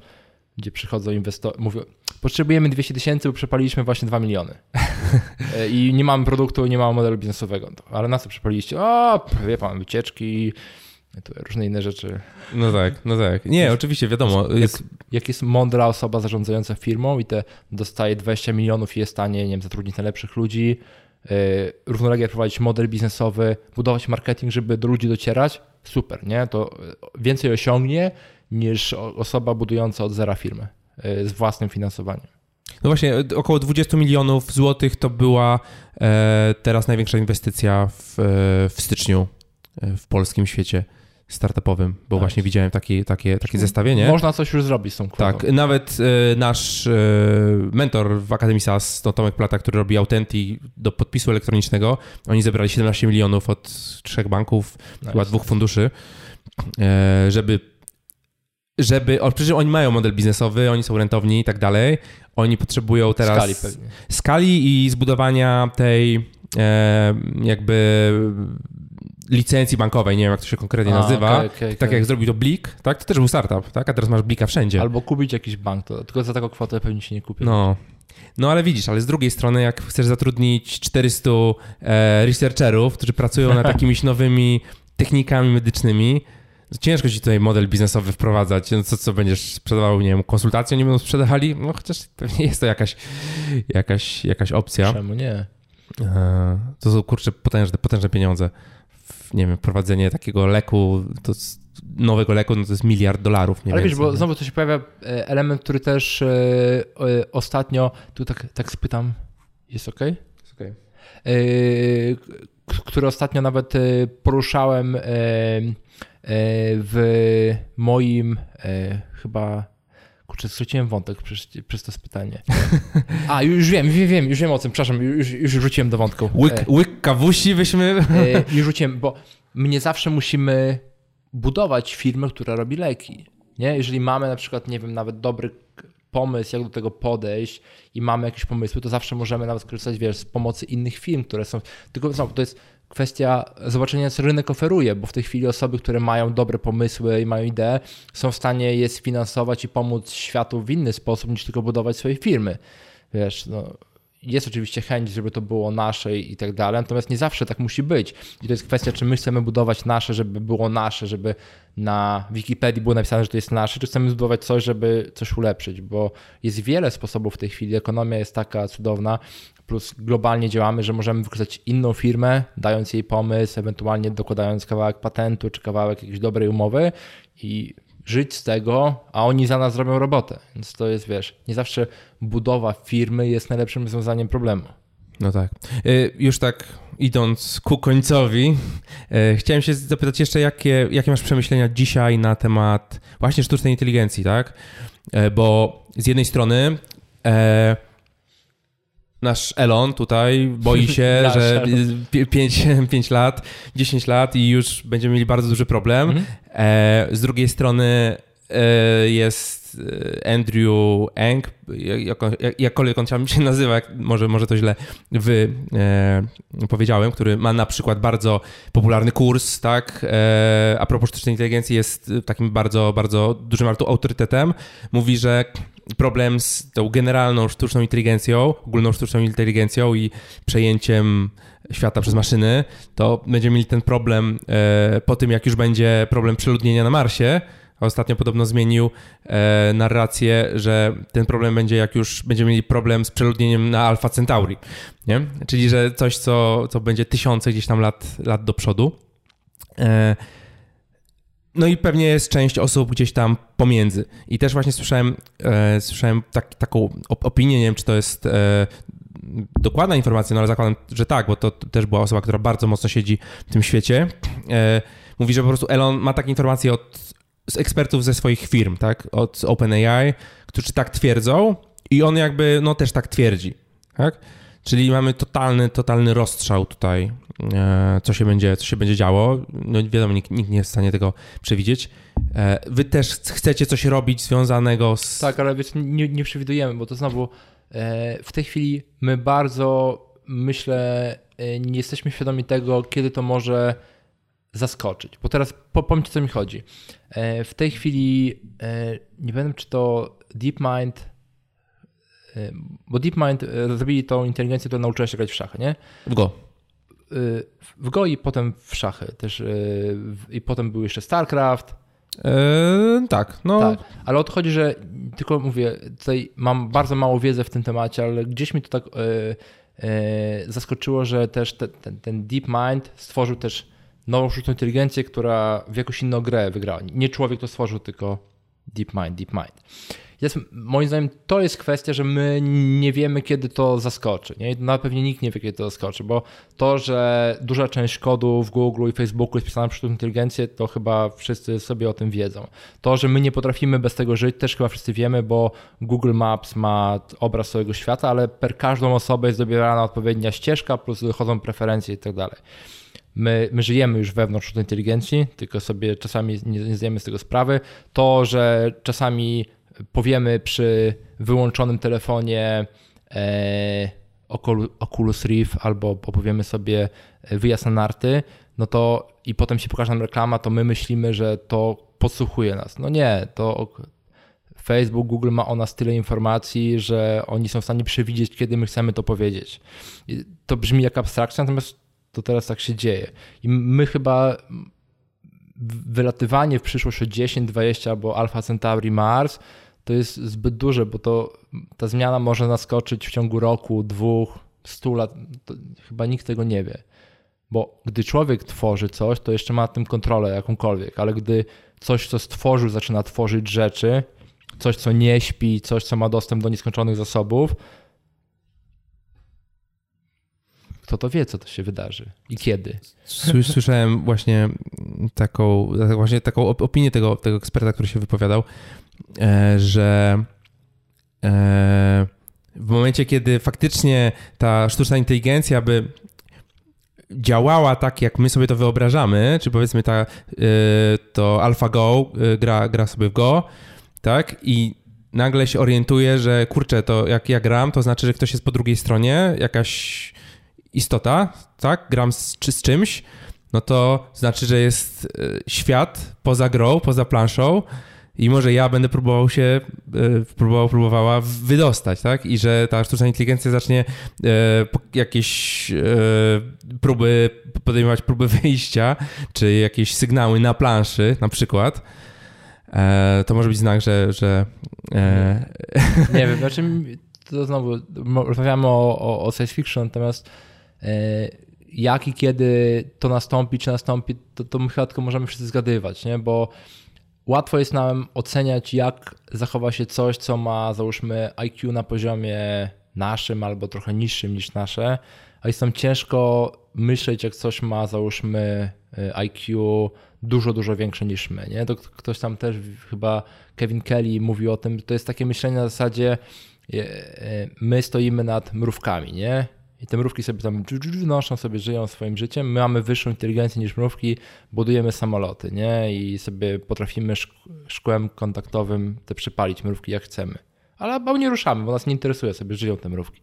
gdzie przychodzą inwestorzy, mówią, potrzebujemy 200 tysięcy, bo przepaliliśmy właśnie 2 miliony. E, I nie mamy produktu, nie mamy modelu biznesowego. Ale na co przepaliliście? O, wie pan, wycieczki, różne inne rzeczy. No tak, no tak. Nie, oczywiście, wiadomo. Jest, Jak jest mądra osoba zarządzająca firmą i te dostaje 20 milionów i jest w stanie, nie wiem, zatrudnić najlepszych ludzi, yy, równolegle prowadzić model biznesowy, budować marketing, żeby do ludzi docierać, super, nie? To więcej osiągnie niż osoba budująca od zera firmę yy, z własnym finansowaniem. no właśnie, około 20 milionów złotych to była e, teraz największa inwestycja w, e, w styczniu e, w polskim świecie startupowym, bo Nice. właśnie widziałem taki, takie, takie zestawienie. Można coś już zrobić z tą kwotą. Tak, nawet e, nasz e, mentor w Akademii SAS, to Tomek Plata, który robi Autenti do podpisu elektronicznego, oni zebrali 17 milionów od trzech banków, Nice. chyba dwóch funduszy, e, żeby żeby, o, przecież oni mają model biznesowy, oni są rentowni i tak dalej, oni potrzebują teraz Skali pewnie. skali i zbudowania tej e, jakby licencji bankowej, nie wiem jak to się konkretnie A, nazywa, okej, okej, tak jak zrobił to Blik, tak? To też był startup, tak? A teraz masz Blika wszędzie. Albo kupić jakiś bank, to, tylko za taką kwotę pewnie się nie kupi. No. No ale widzisz, ale z drugiej strony, jak chcesz zatrudnić 400 e, researcherów, którzy pracują nad *laughs* jakimiś nowymi technikami medycznymi, to ciężko ci tutaj model biznesowy wprowadzać. No co, co będziesz sprzedawał, nie wiem, konsultacje nie będą sprzedawali? No chociaż pewnie jest to jakaś, jakaś, jakaś opcja. Czemu nie? E, to są kurczę potężne, potężne pieniądze. Nie wiem, prowadzenie takiego leku, to nowego leku, no to jest miliard dolarów. Ale wiesz, bo znowu to się pojawia e, element, który też e, e, ostatnio, tu tak, tak spytam, jest ok? Jest okej. k- który ostatnio nawet poruszałem w moim chyba. Kurczę, straciłem wątek przez, przez to pytanie. *laughs* A, już wiem, wiem, wiem, już wiem o tym, przepraszam, już, już wróciłem do wątku. Łyk, łyk kawusi byśmy... E, *laughs* już rzuciłem, bo my nie zawsze musimy budować firmę, która robi leki. Nie? Jeżeli mamy na przykład, nie wiem, nawet dobry pomysł, jak do tego podejść i mamy jakieś pomysły, to zawsze możemy nawet skorzystać, wiesz, z pomocy innych firm, które są... Tylko znowu, to jest kwestia zobaczenia, co rynek oferuje, bo w tej chwili osoby, które mają dobre pomysły i mają idee, są w stanie je sfinansować i pomóc światu w inny sposób, niż tylko budować swoje firmy. Wiesz, no, jest oczywiście chęć, żeby to było nasze i tak dalej, natomiast nie zawsze tak musi być. I to jest kwestia, czy my chcemy budować nasze, żeby było nasze, żeby na Wikipedii było napisane, że to jest nasze, czy chcemy zbudować coś, żeby coś ulepszyć, bo jest wiele sposobów w tej chwili. Ekonomia jest taka cudowna, plus globalnie działamy, że możemy wykorzystać inną firmę, dając jej pomysł, ewentualnie dokładając kawałek patentu czy kawałek jakiejś dobrej umowy i żyć z tego, a oni za nas robią robotę. Więc to jest, wiesz, nie zawsze budowa firmy jest najlepszym rozwiązaniem problemu. No tak. Y, już tak idąc ku końcowi, y, chciałem się zapytać jeszcze, jakie, jakie masz przemyślenia dzisiaj na temat właśnie sztucznej inteligencji, tak? Y, bo z jednej strony e, nasz Elon tutaj boi *laughs* się, że 5, 5 *laughs* lat, 10 lat i już będziemy mieli bardzo duży problem. Mhm. E, z drugiej strony e, jest Andrew Eng, jak, jakkolwiek on się nazywa, jak, może, może to źle wy e, powiedziałem, który ma na przykład bardzo popularny kurs, tak, e, a propos sztucznej inteligencji jest takim bardzo, bardzo dużym autorytetem. Mówi, że problem z tą generalną sztuczną inteligencją, ogólną sztuczną inteligencją i przejęciem świata przez maszyny, to będziemy mieli ten problem e, po tym, jak już będzie problem przeludnienia na Marsie, ostatnio podobno zmienił e, narrację, że ten problem będzie, jak już będziemy mieli problem z przeludnieniem na Alpha Centauri, nie? Czyli, że coś, co, co będzie tysiące gdzieś tam lat, lat do przodu. E, no i pewnie jest część osób gdzieś tam pomiędzy. I też właśnie słyszałem, e, słyszałem tak, taką opinię, nie wiem, czy to jest e, dokładna informacja, no ale zakładam, że tak, bo to też była osoba, która bardzo mocno siedzi w tym świecie. E, mówi, że po prostu Elon ma takie informacje od z ekspertów ze swoich firm, tak, od OpenAI, którzy tak twierdzą i on jakby, no też tak twierdzi, tak? Czyli mamy totalny, totalny rozstrzał tutaj, co się będzie, co się będzie działo. No wiadomo, nikt, nikt nie jest w stanie tego przewidzieć. E, wy też chcecie coś robić związanego z... Tak, ale wiesz, nie, nie przewidujemy, bo to znowu e, w tej chwili my bardzo, myślę, nie jesteśmy świadomi tego, kiedy to może zaskoczyć. Bo teraz Ci, co mi chodzi. E, w tej chwili e, nie wiem, czy to DeepMind, e, bo DeepMind zrobili tą inteligencję, która nauczyła się grać w szachy, nie? W Go. W Go i potem w szachy też. I potem był jeszcze StarCraft. Eee, tak, no. Tak, ale o to chodzi, że tylko mówię, tutaj mam bardzo mało wiedzy w tym temacie, ale gdzieś mi to tak zaskoczyło, że też te, ten, ten DeepMind stworzył też nową sztuczną inteligencję, która w jakąś inną grę wygrała. Nie człowiek to stworzył, tylko DeepMind, DeepMind. Jest, moim zdaniem to jest kwestia, że my nie wiemy, kiedy to zaskoczy. Nie? Na pewnie nikt nie wie, kiedy to zaskoczy, bo to, że duża część kodu w Google i Facebooku jest pisana przez sztuczną inteligencję, to chyba wszyscy sobie o tym wiedzą. To, że my nie potrafimy bez tego żyć, też chyba wszyscy wiemy, bo Google Maps ma obraz całego świata, ale per każdą osobę jest dobierana odpowiednia ścieżka, plus dochodzą preferencje i tak dalej. My, my żyjemy już wewnątrz sztucznej inteligencji, tylko sobie czasami nie, nie zdajemy z tego sprawy. To, że czasami powiemy przy wyłączonym telefonie e, Oculus Rift albo opowiemy sobie e, wyjazd na narty, no to i potem się pokaże nam reklama, to my myślimy, że to podsłuchuje nas. No nie, to Facebook, Google ma o nas tyle informacji, że oni są w stanie przewidzieć, kiedy my chcemy to powiedzieć. To brzmi jak abstrakcja, natomiast to teraz tak się dzieje. I my chyba wylatywanie w przyszłość o 10, 20 albo Alpha Centauri Mars to jest zbyt duże, bo to ta zmiana może naskoczyć w ciągu roku, dwóch, stu lat. Chyba nikt tego nie wie. Bo gdy człowiek tworzy coś, to jeszcze ma nad tym kontrolę jakąkolwiek, ale gdy coś, co stworzył, zaczyna tworzyć rzeczy, coś, co nie śpi, coś, co ma dostęp do nieskończonych zasobów, kto to wie, co to się wydarzy i kiedy. Słyszałem właśnie taką, właśnie taką opinię tego, tego eksperta, który się wypowiadał, że e, w momencie, kiedy faktycznie ta sztuczna inteligencja by działała tak, jak my sobie to wyobrażamy, czy powiedzmy ta, e, to AlphaGo gra, gra sobie w Go, tak, i nagle się orientuje, że kurczę, to jak ja gram, to znaczy, że ktoś jest po drugiej stronie, jakaś istota, tak, gram z, czy z czymś, no to znaczy, że jest e, świat poza grą, poza planszą i może ja będę próbował się, e, próbował, próbowała wydostać, tak? I że ta sztuczna inteligencja zacznie e, jakieś próby, podejmować próby *laughs* wyjścia, czy jakieś sygnały na planszy na przykład, to może być znak, że... że Nie wiem, *laughs* znaczy to znowu rozmawiamy o, o, o science fiction, natomiast E, jak i kiedy to nastąpi, czy nastąpi, to, to my chyba tylko możemy wszyscy zgadywać, nie? bo łatwo jest nam oceniać, jak zachowa się coś, co ma załóżmy IQ na poziomie naszym albo trochę niższym niż nasze, a jest tam ciężko myśleć, jak coś ma, załóżmy, y, IQ dużo, dużo większe niż my. Nie? To ktoś tam też, chyba Kevin Kelly mówił o tym, to jest takie myślenie na zasadzie, y, my stoimy nad mrówkami, nie? I te mrówki sobie tam noszą, sobie żyją swoim życiem. My mamy wyższą inteligencję niż mrówki, budujemy samoloty, nie? I sobie potrafimy szkłem kontaktowym te przypalić mrówki jak chcemy. Ale nie ruszamy, bo nas nie interesuje, sobie żyją te mrówki.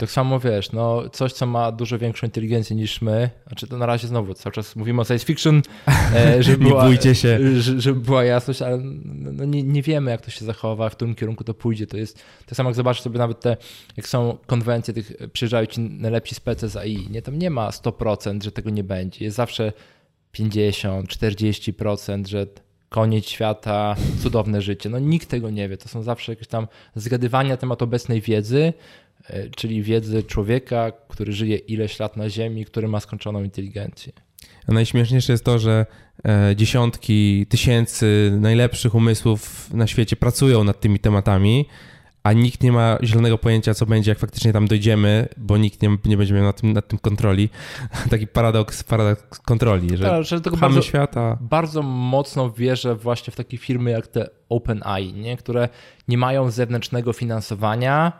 Tak samo wiesz, no coś, co ma dużo większą inteligencję niż my, znaczy to na razie znowu cały czas mówimy o science fiction, *laughs* e, żeby była, nie bójcie się. żeby była jasność, ale no nie, nie wiemy, jak to się zachowa, w którym kierunku to pójdzie. To jest tak samo, jak zobaczysz sobie nawet te, jak są konwencje, tych przyjeżdżają ci najlepsi specy z AI, nie, tam nie ma 100%, że tego nie będzie. Jest zawsze 50, 40%, że koniec świata, cudowne życie. No nikt tego nie wie. To są zawsze jakieś tam zgadywania na temat obecnej wiedzy, E, czyli wiedzy człowieka, który żyje ileś lat na Ziemi, który ma skończoną inteligencję. Najśmieszniejsze jest to, że e, dziesiątki tysięcy najlepszych umysłów na świecie pracują nad tymi tematami, a nikt nie ma zielonego pojęcia, co będzie, jak faktycznie tam dojdziemy, bo nikt nie, nie będzie miał nad tym, nad tym kontroli. *laughs* Taki paradoks, paradoks kontroli, że, tak, że bardzo, świata. Bardzo mocno wierzę właśnie w takie firmy jak te OpenAI, nie? które nie mają zewnętrznego finansowania,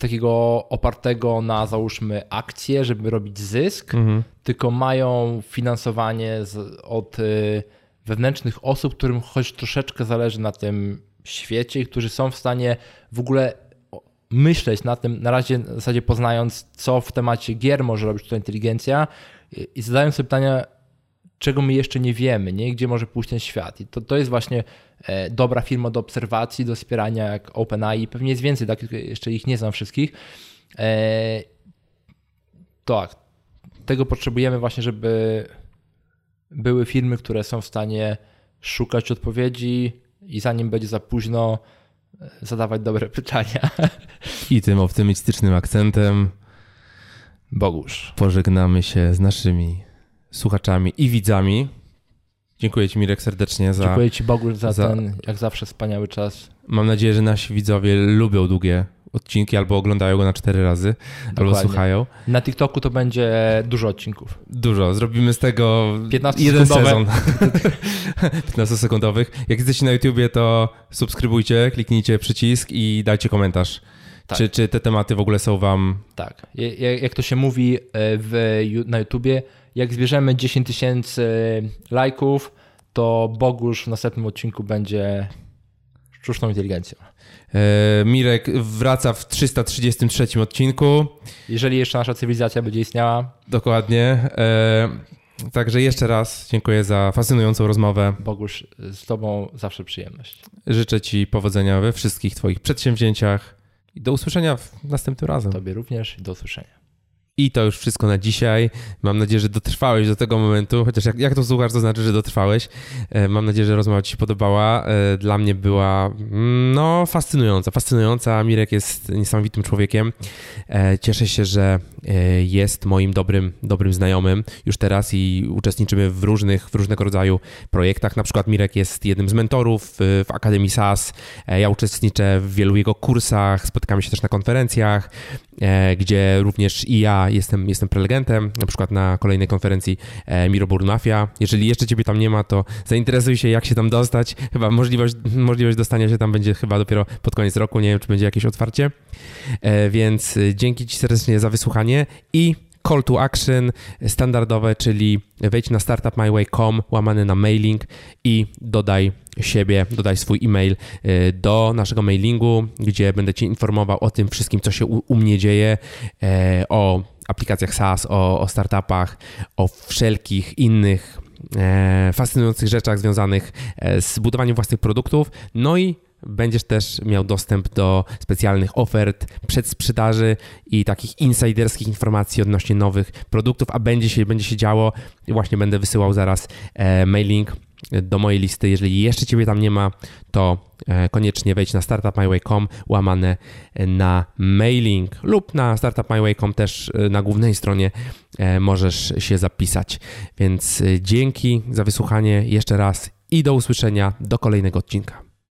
takiego opartego na załóżmy akcje, żeby robić zysk, mhm. tylko mają finansowanie z, od y, wewnętrznych osób, którym choć troszeczkę zależy na tym świecie którzy są w stanie w ogóle myśleć na tym, na razie w zasadzie poznając, co w temacie gier może robić tutaj inteligencja i zadają sobie pytania, czego my jeszcze nie wiemy, nie? gdzie może pójść ten świat. I to, to jest właśnie e, dobra firma do obserwacji, do wspierania jak OpenAI. Pewnie jest więcej, tak? jeszcze ich nie znam wszystkich. E, tak, tego potrzebujemy właśnie, żeby były firmy, które są w stanie szukać odpowiedzi i zanim będzie za późno, e, zadawać dobre *laughs* pytania. I tym optymistycznym akcentem Bogusz. Pożegnamy się z naszymi słuchaczami i widzami. Dziękuję Ci, Mirek, serdecznie za. Dziękuję Ci, Bogu, za, za, ten, jak zawsze, wspaniały czas. Mam nadzieję, że nasi widzowie lubią długie odcinki albo oglądają go na cztery razy, Dokładnie. albo słuchają. Na TikToku to będzie dużo odcinków. Dużo. Zrobimy z tego 15 jeden sezon *laughs* 15-sekundowych. Jak jesteście na YouTubie, to subskrybujcie, kliknijcie przycisk i dajcie komentarz. Tak. Czy, czy te tematy w ogóle są Wam. Tak. Jak to się mówi e, w, na YouTubie, jak zbierzemy 10 tysięcy lajków, to Bogusz w następnym odcinku będzie sztuczną inteligencją. E, Mirek wraca w 333 odcinku. Jeżeli jeszcze nasza cywilizacja będzie istniała. Dokładnie. E, także jeszcze raz dziękuję za fascynującą rozmowę. Bogusz, z Tobą zawsze przyjemność. Życzę Ci powodzenia we wszystkich Twoich przedsięwzięciach i do usłyszenia następnym razem. Tobie również i do usłyszenia. I to już wszystko na dzisiaj. Mam nadzieję, że dotrwałeś do tego momentu, chociaż jak, jak to słuchasz, to znaczy, że dotrwałeś. E, mam nadzieję, że rozmowa Ci się podobała. E, dla mnie była mm, no, fascynująca. Fascynująca. Mirek jest niesamowitym człowiekiem. E, cieszę się, że jest moim dobrym, dobrym znajomym już teraz i uczestniczymy w różnych, w różnego rodzaju projektach. Na przykład Mirek jest jednym z mentorów w Akademii SAS. Ja uczestniczę w wielu jego kursach, spotykamy się też na konferencjach, gdzie również i ja jestem, jestem prelegentem, na przykład na kolejnej konferencji e, Mirobur Mafia. Jeżeli jeszcze ciebie tam nie ma, to zainteresuj się, jak się tam dostać. Chyba możliwość, możliwość dostania się tam będzie chyba dopiero pod koniec roku. Nie wiem, czy będzie jakieś otwarcie. E, więc dzięki Ci serdecznie za wysłuchanie i call to action standardowe, czyli wejdź na startupmyway.com, łamany na mailing i dodaj siebie, dodaj swój e-mail e, do naszego mailingu, gdzie będę Cię informował o tym wszystkim, co się u, u mnie dzieje, o aplikacjach SaaS, o, o startupach, o wszelkich innych e, fascynujących rzeczach związanych e, z budowaniem własnych produktów. No i będziesz też miał dostęp do specjalnych ofert, przedsprzedaży i takich insiderskich informacji odnośnie nowych produktów, a będzie się, będzie się działo. Właśnie będę wysyłał zaraz e, mailing do mojej listy. Jeżeli jeszcze Ciebie tam nie ma, to e, koniecznie wejdź na startupmyway.com łamane na mailing lub na startupmyway.com też e, na głównej stronie e, możesz się zapisać. Więc dzięki za wysłuchanie jeszcze raz i do usłyszenia do kolejnego odcinka.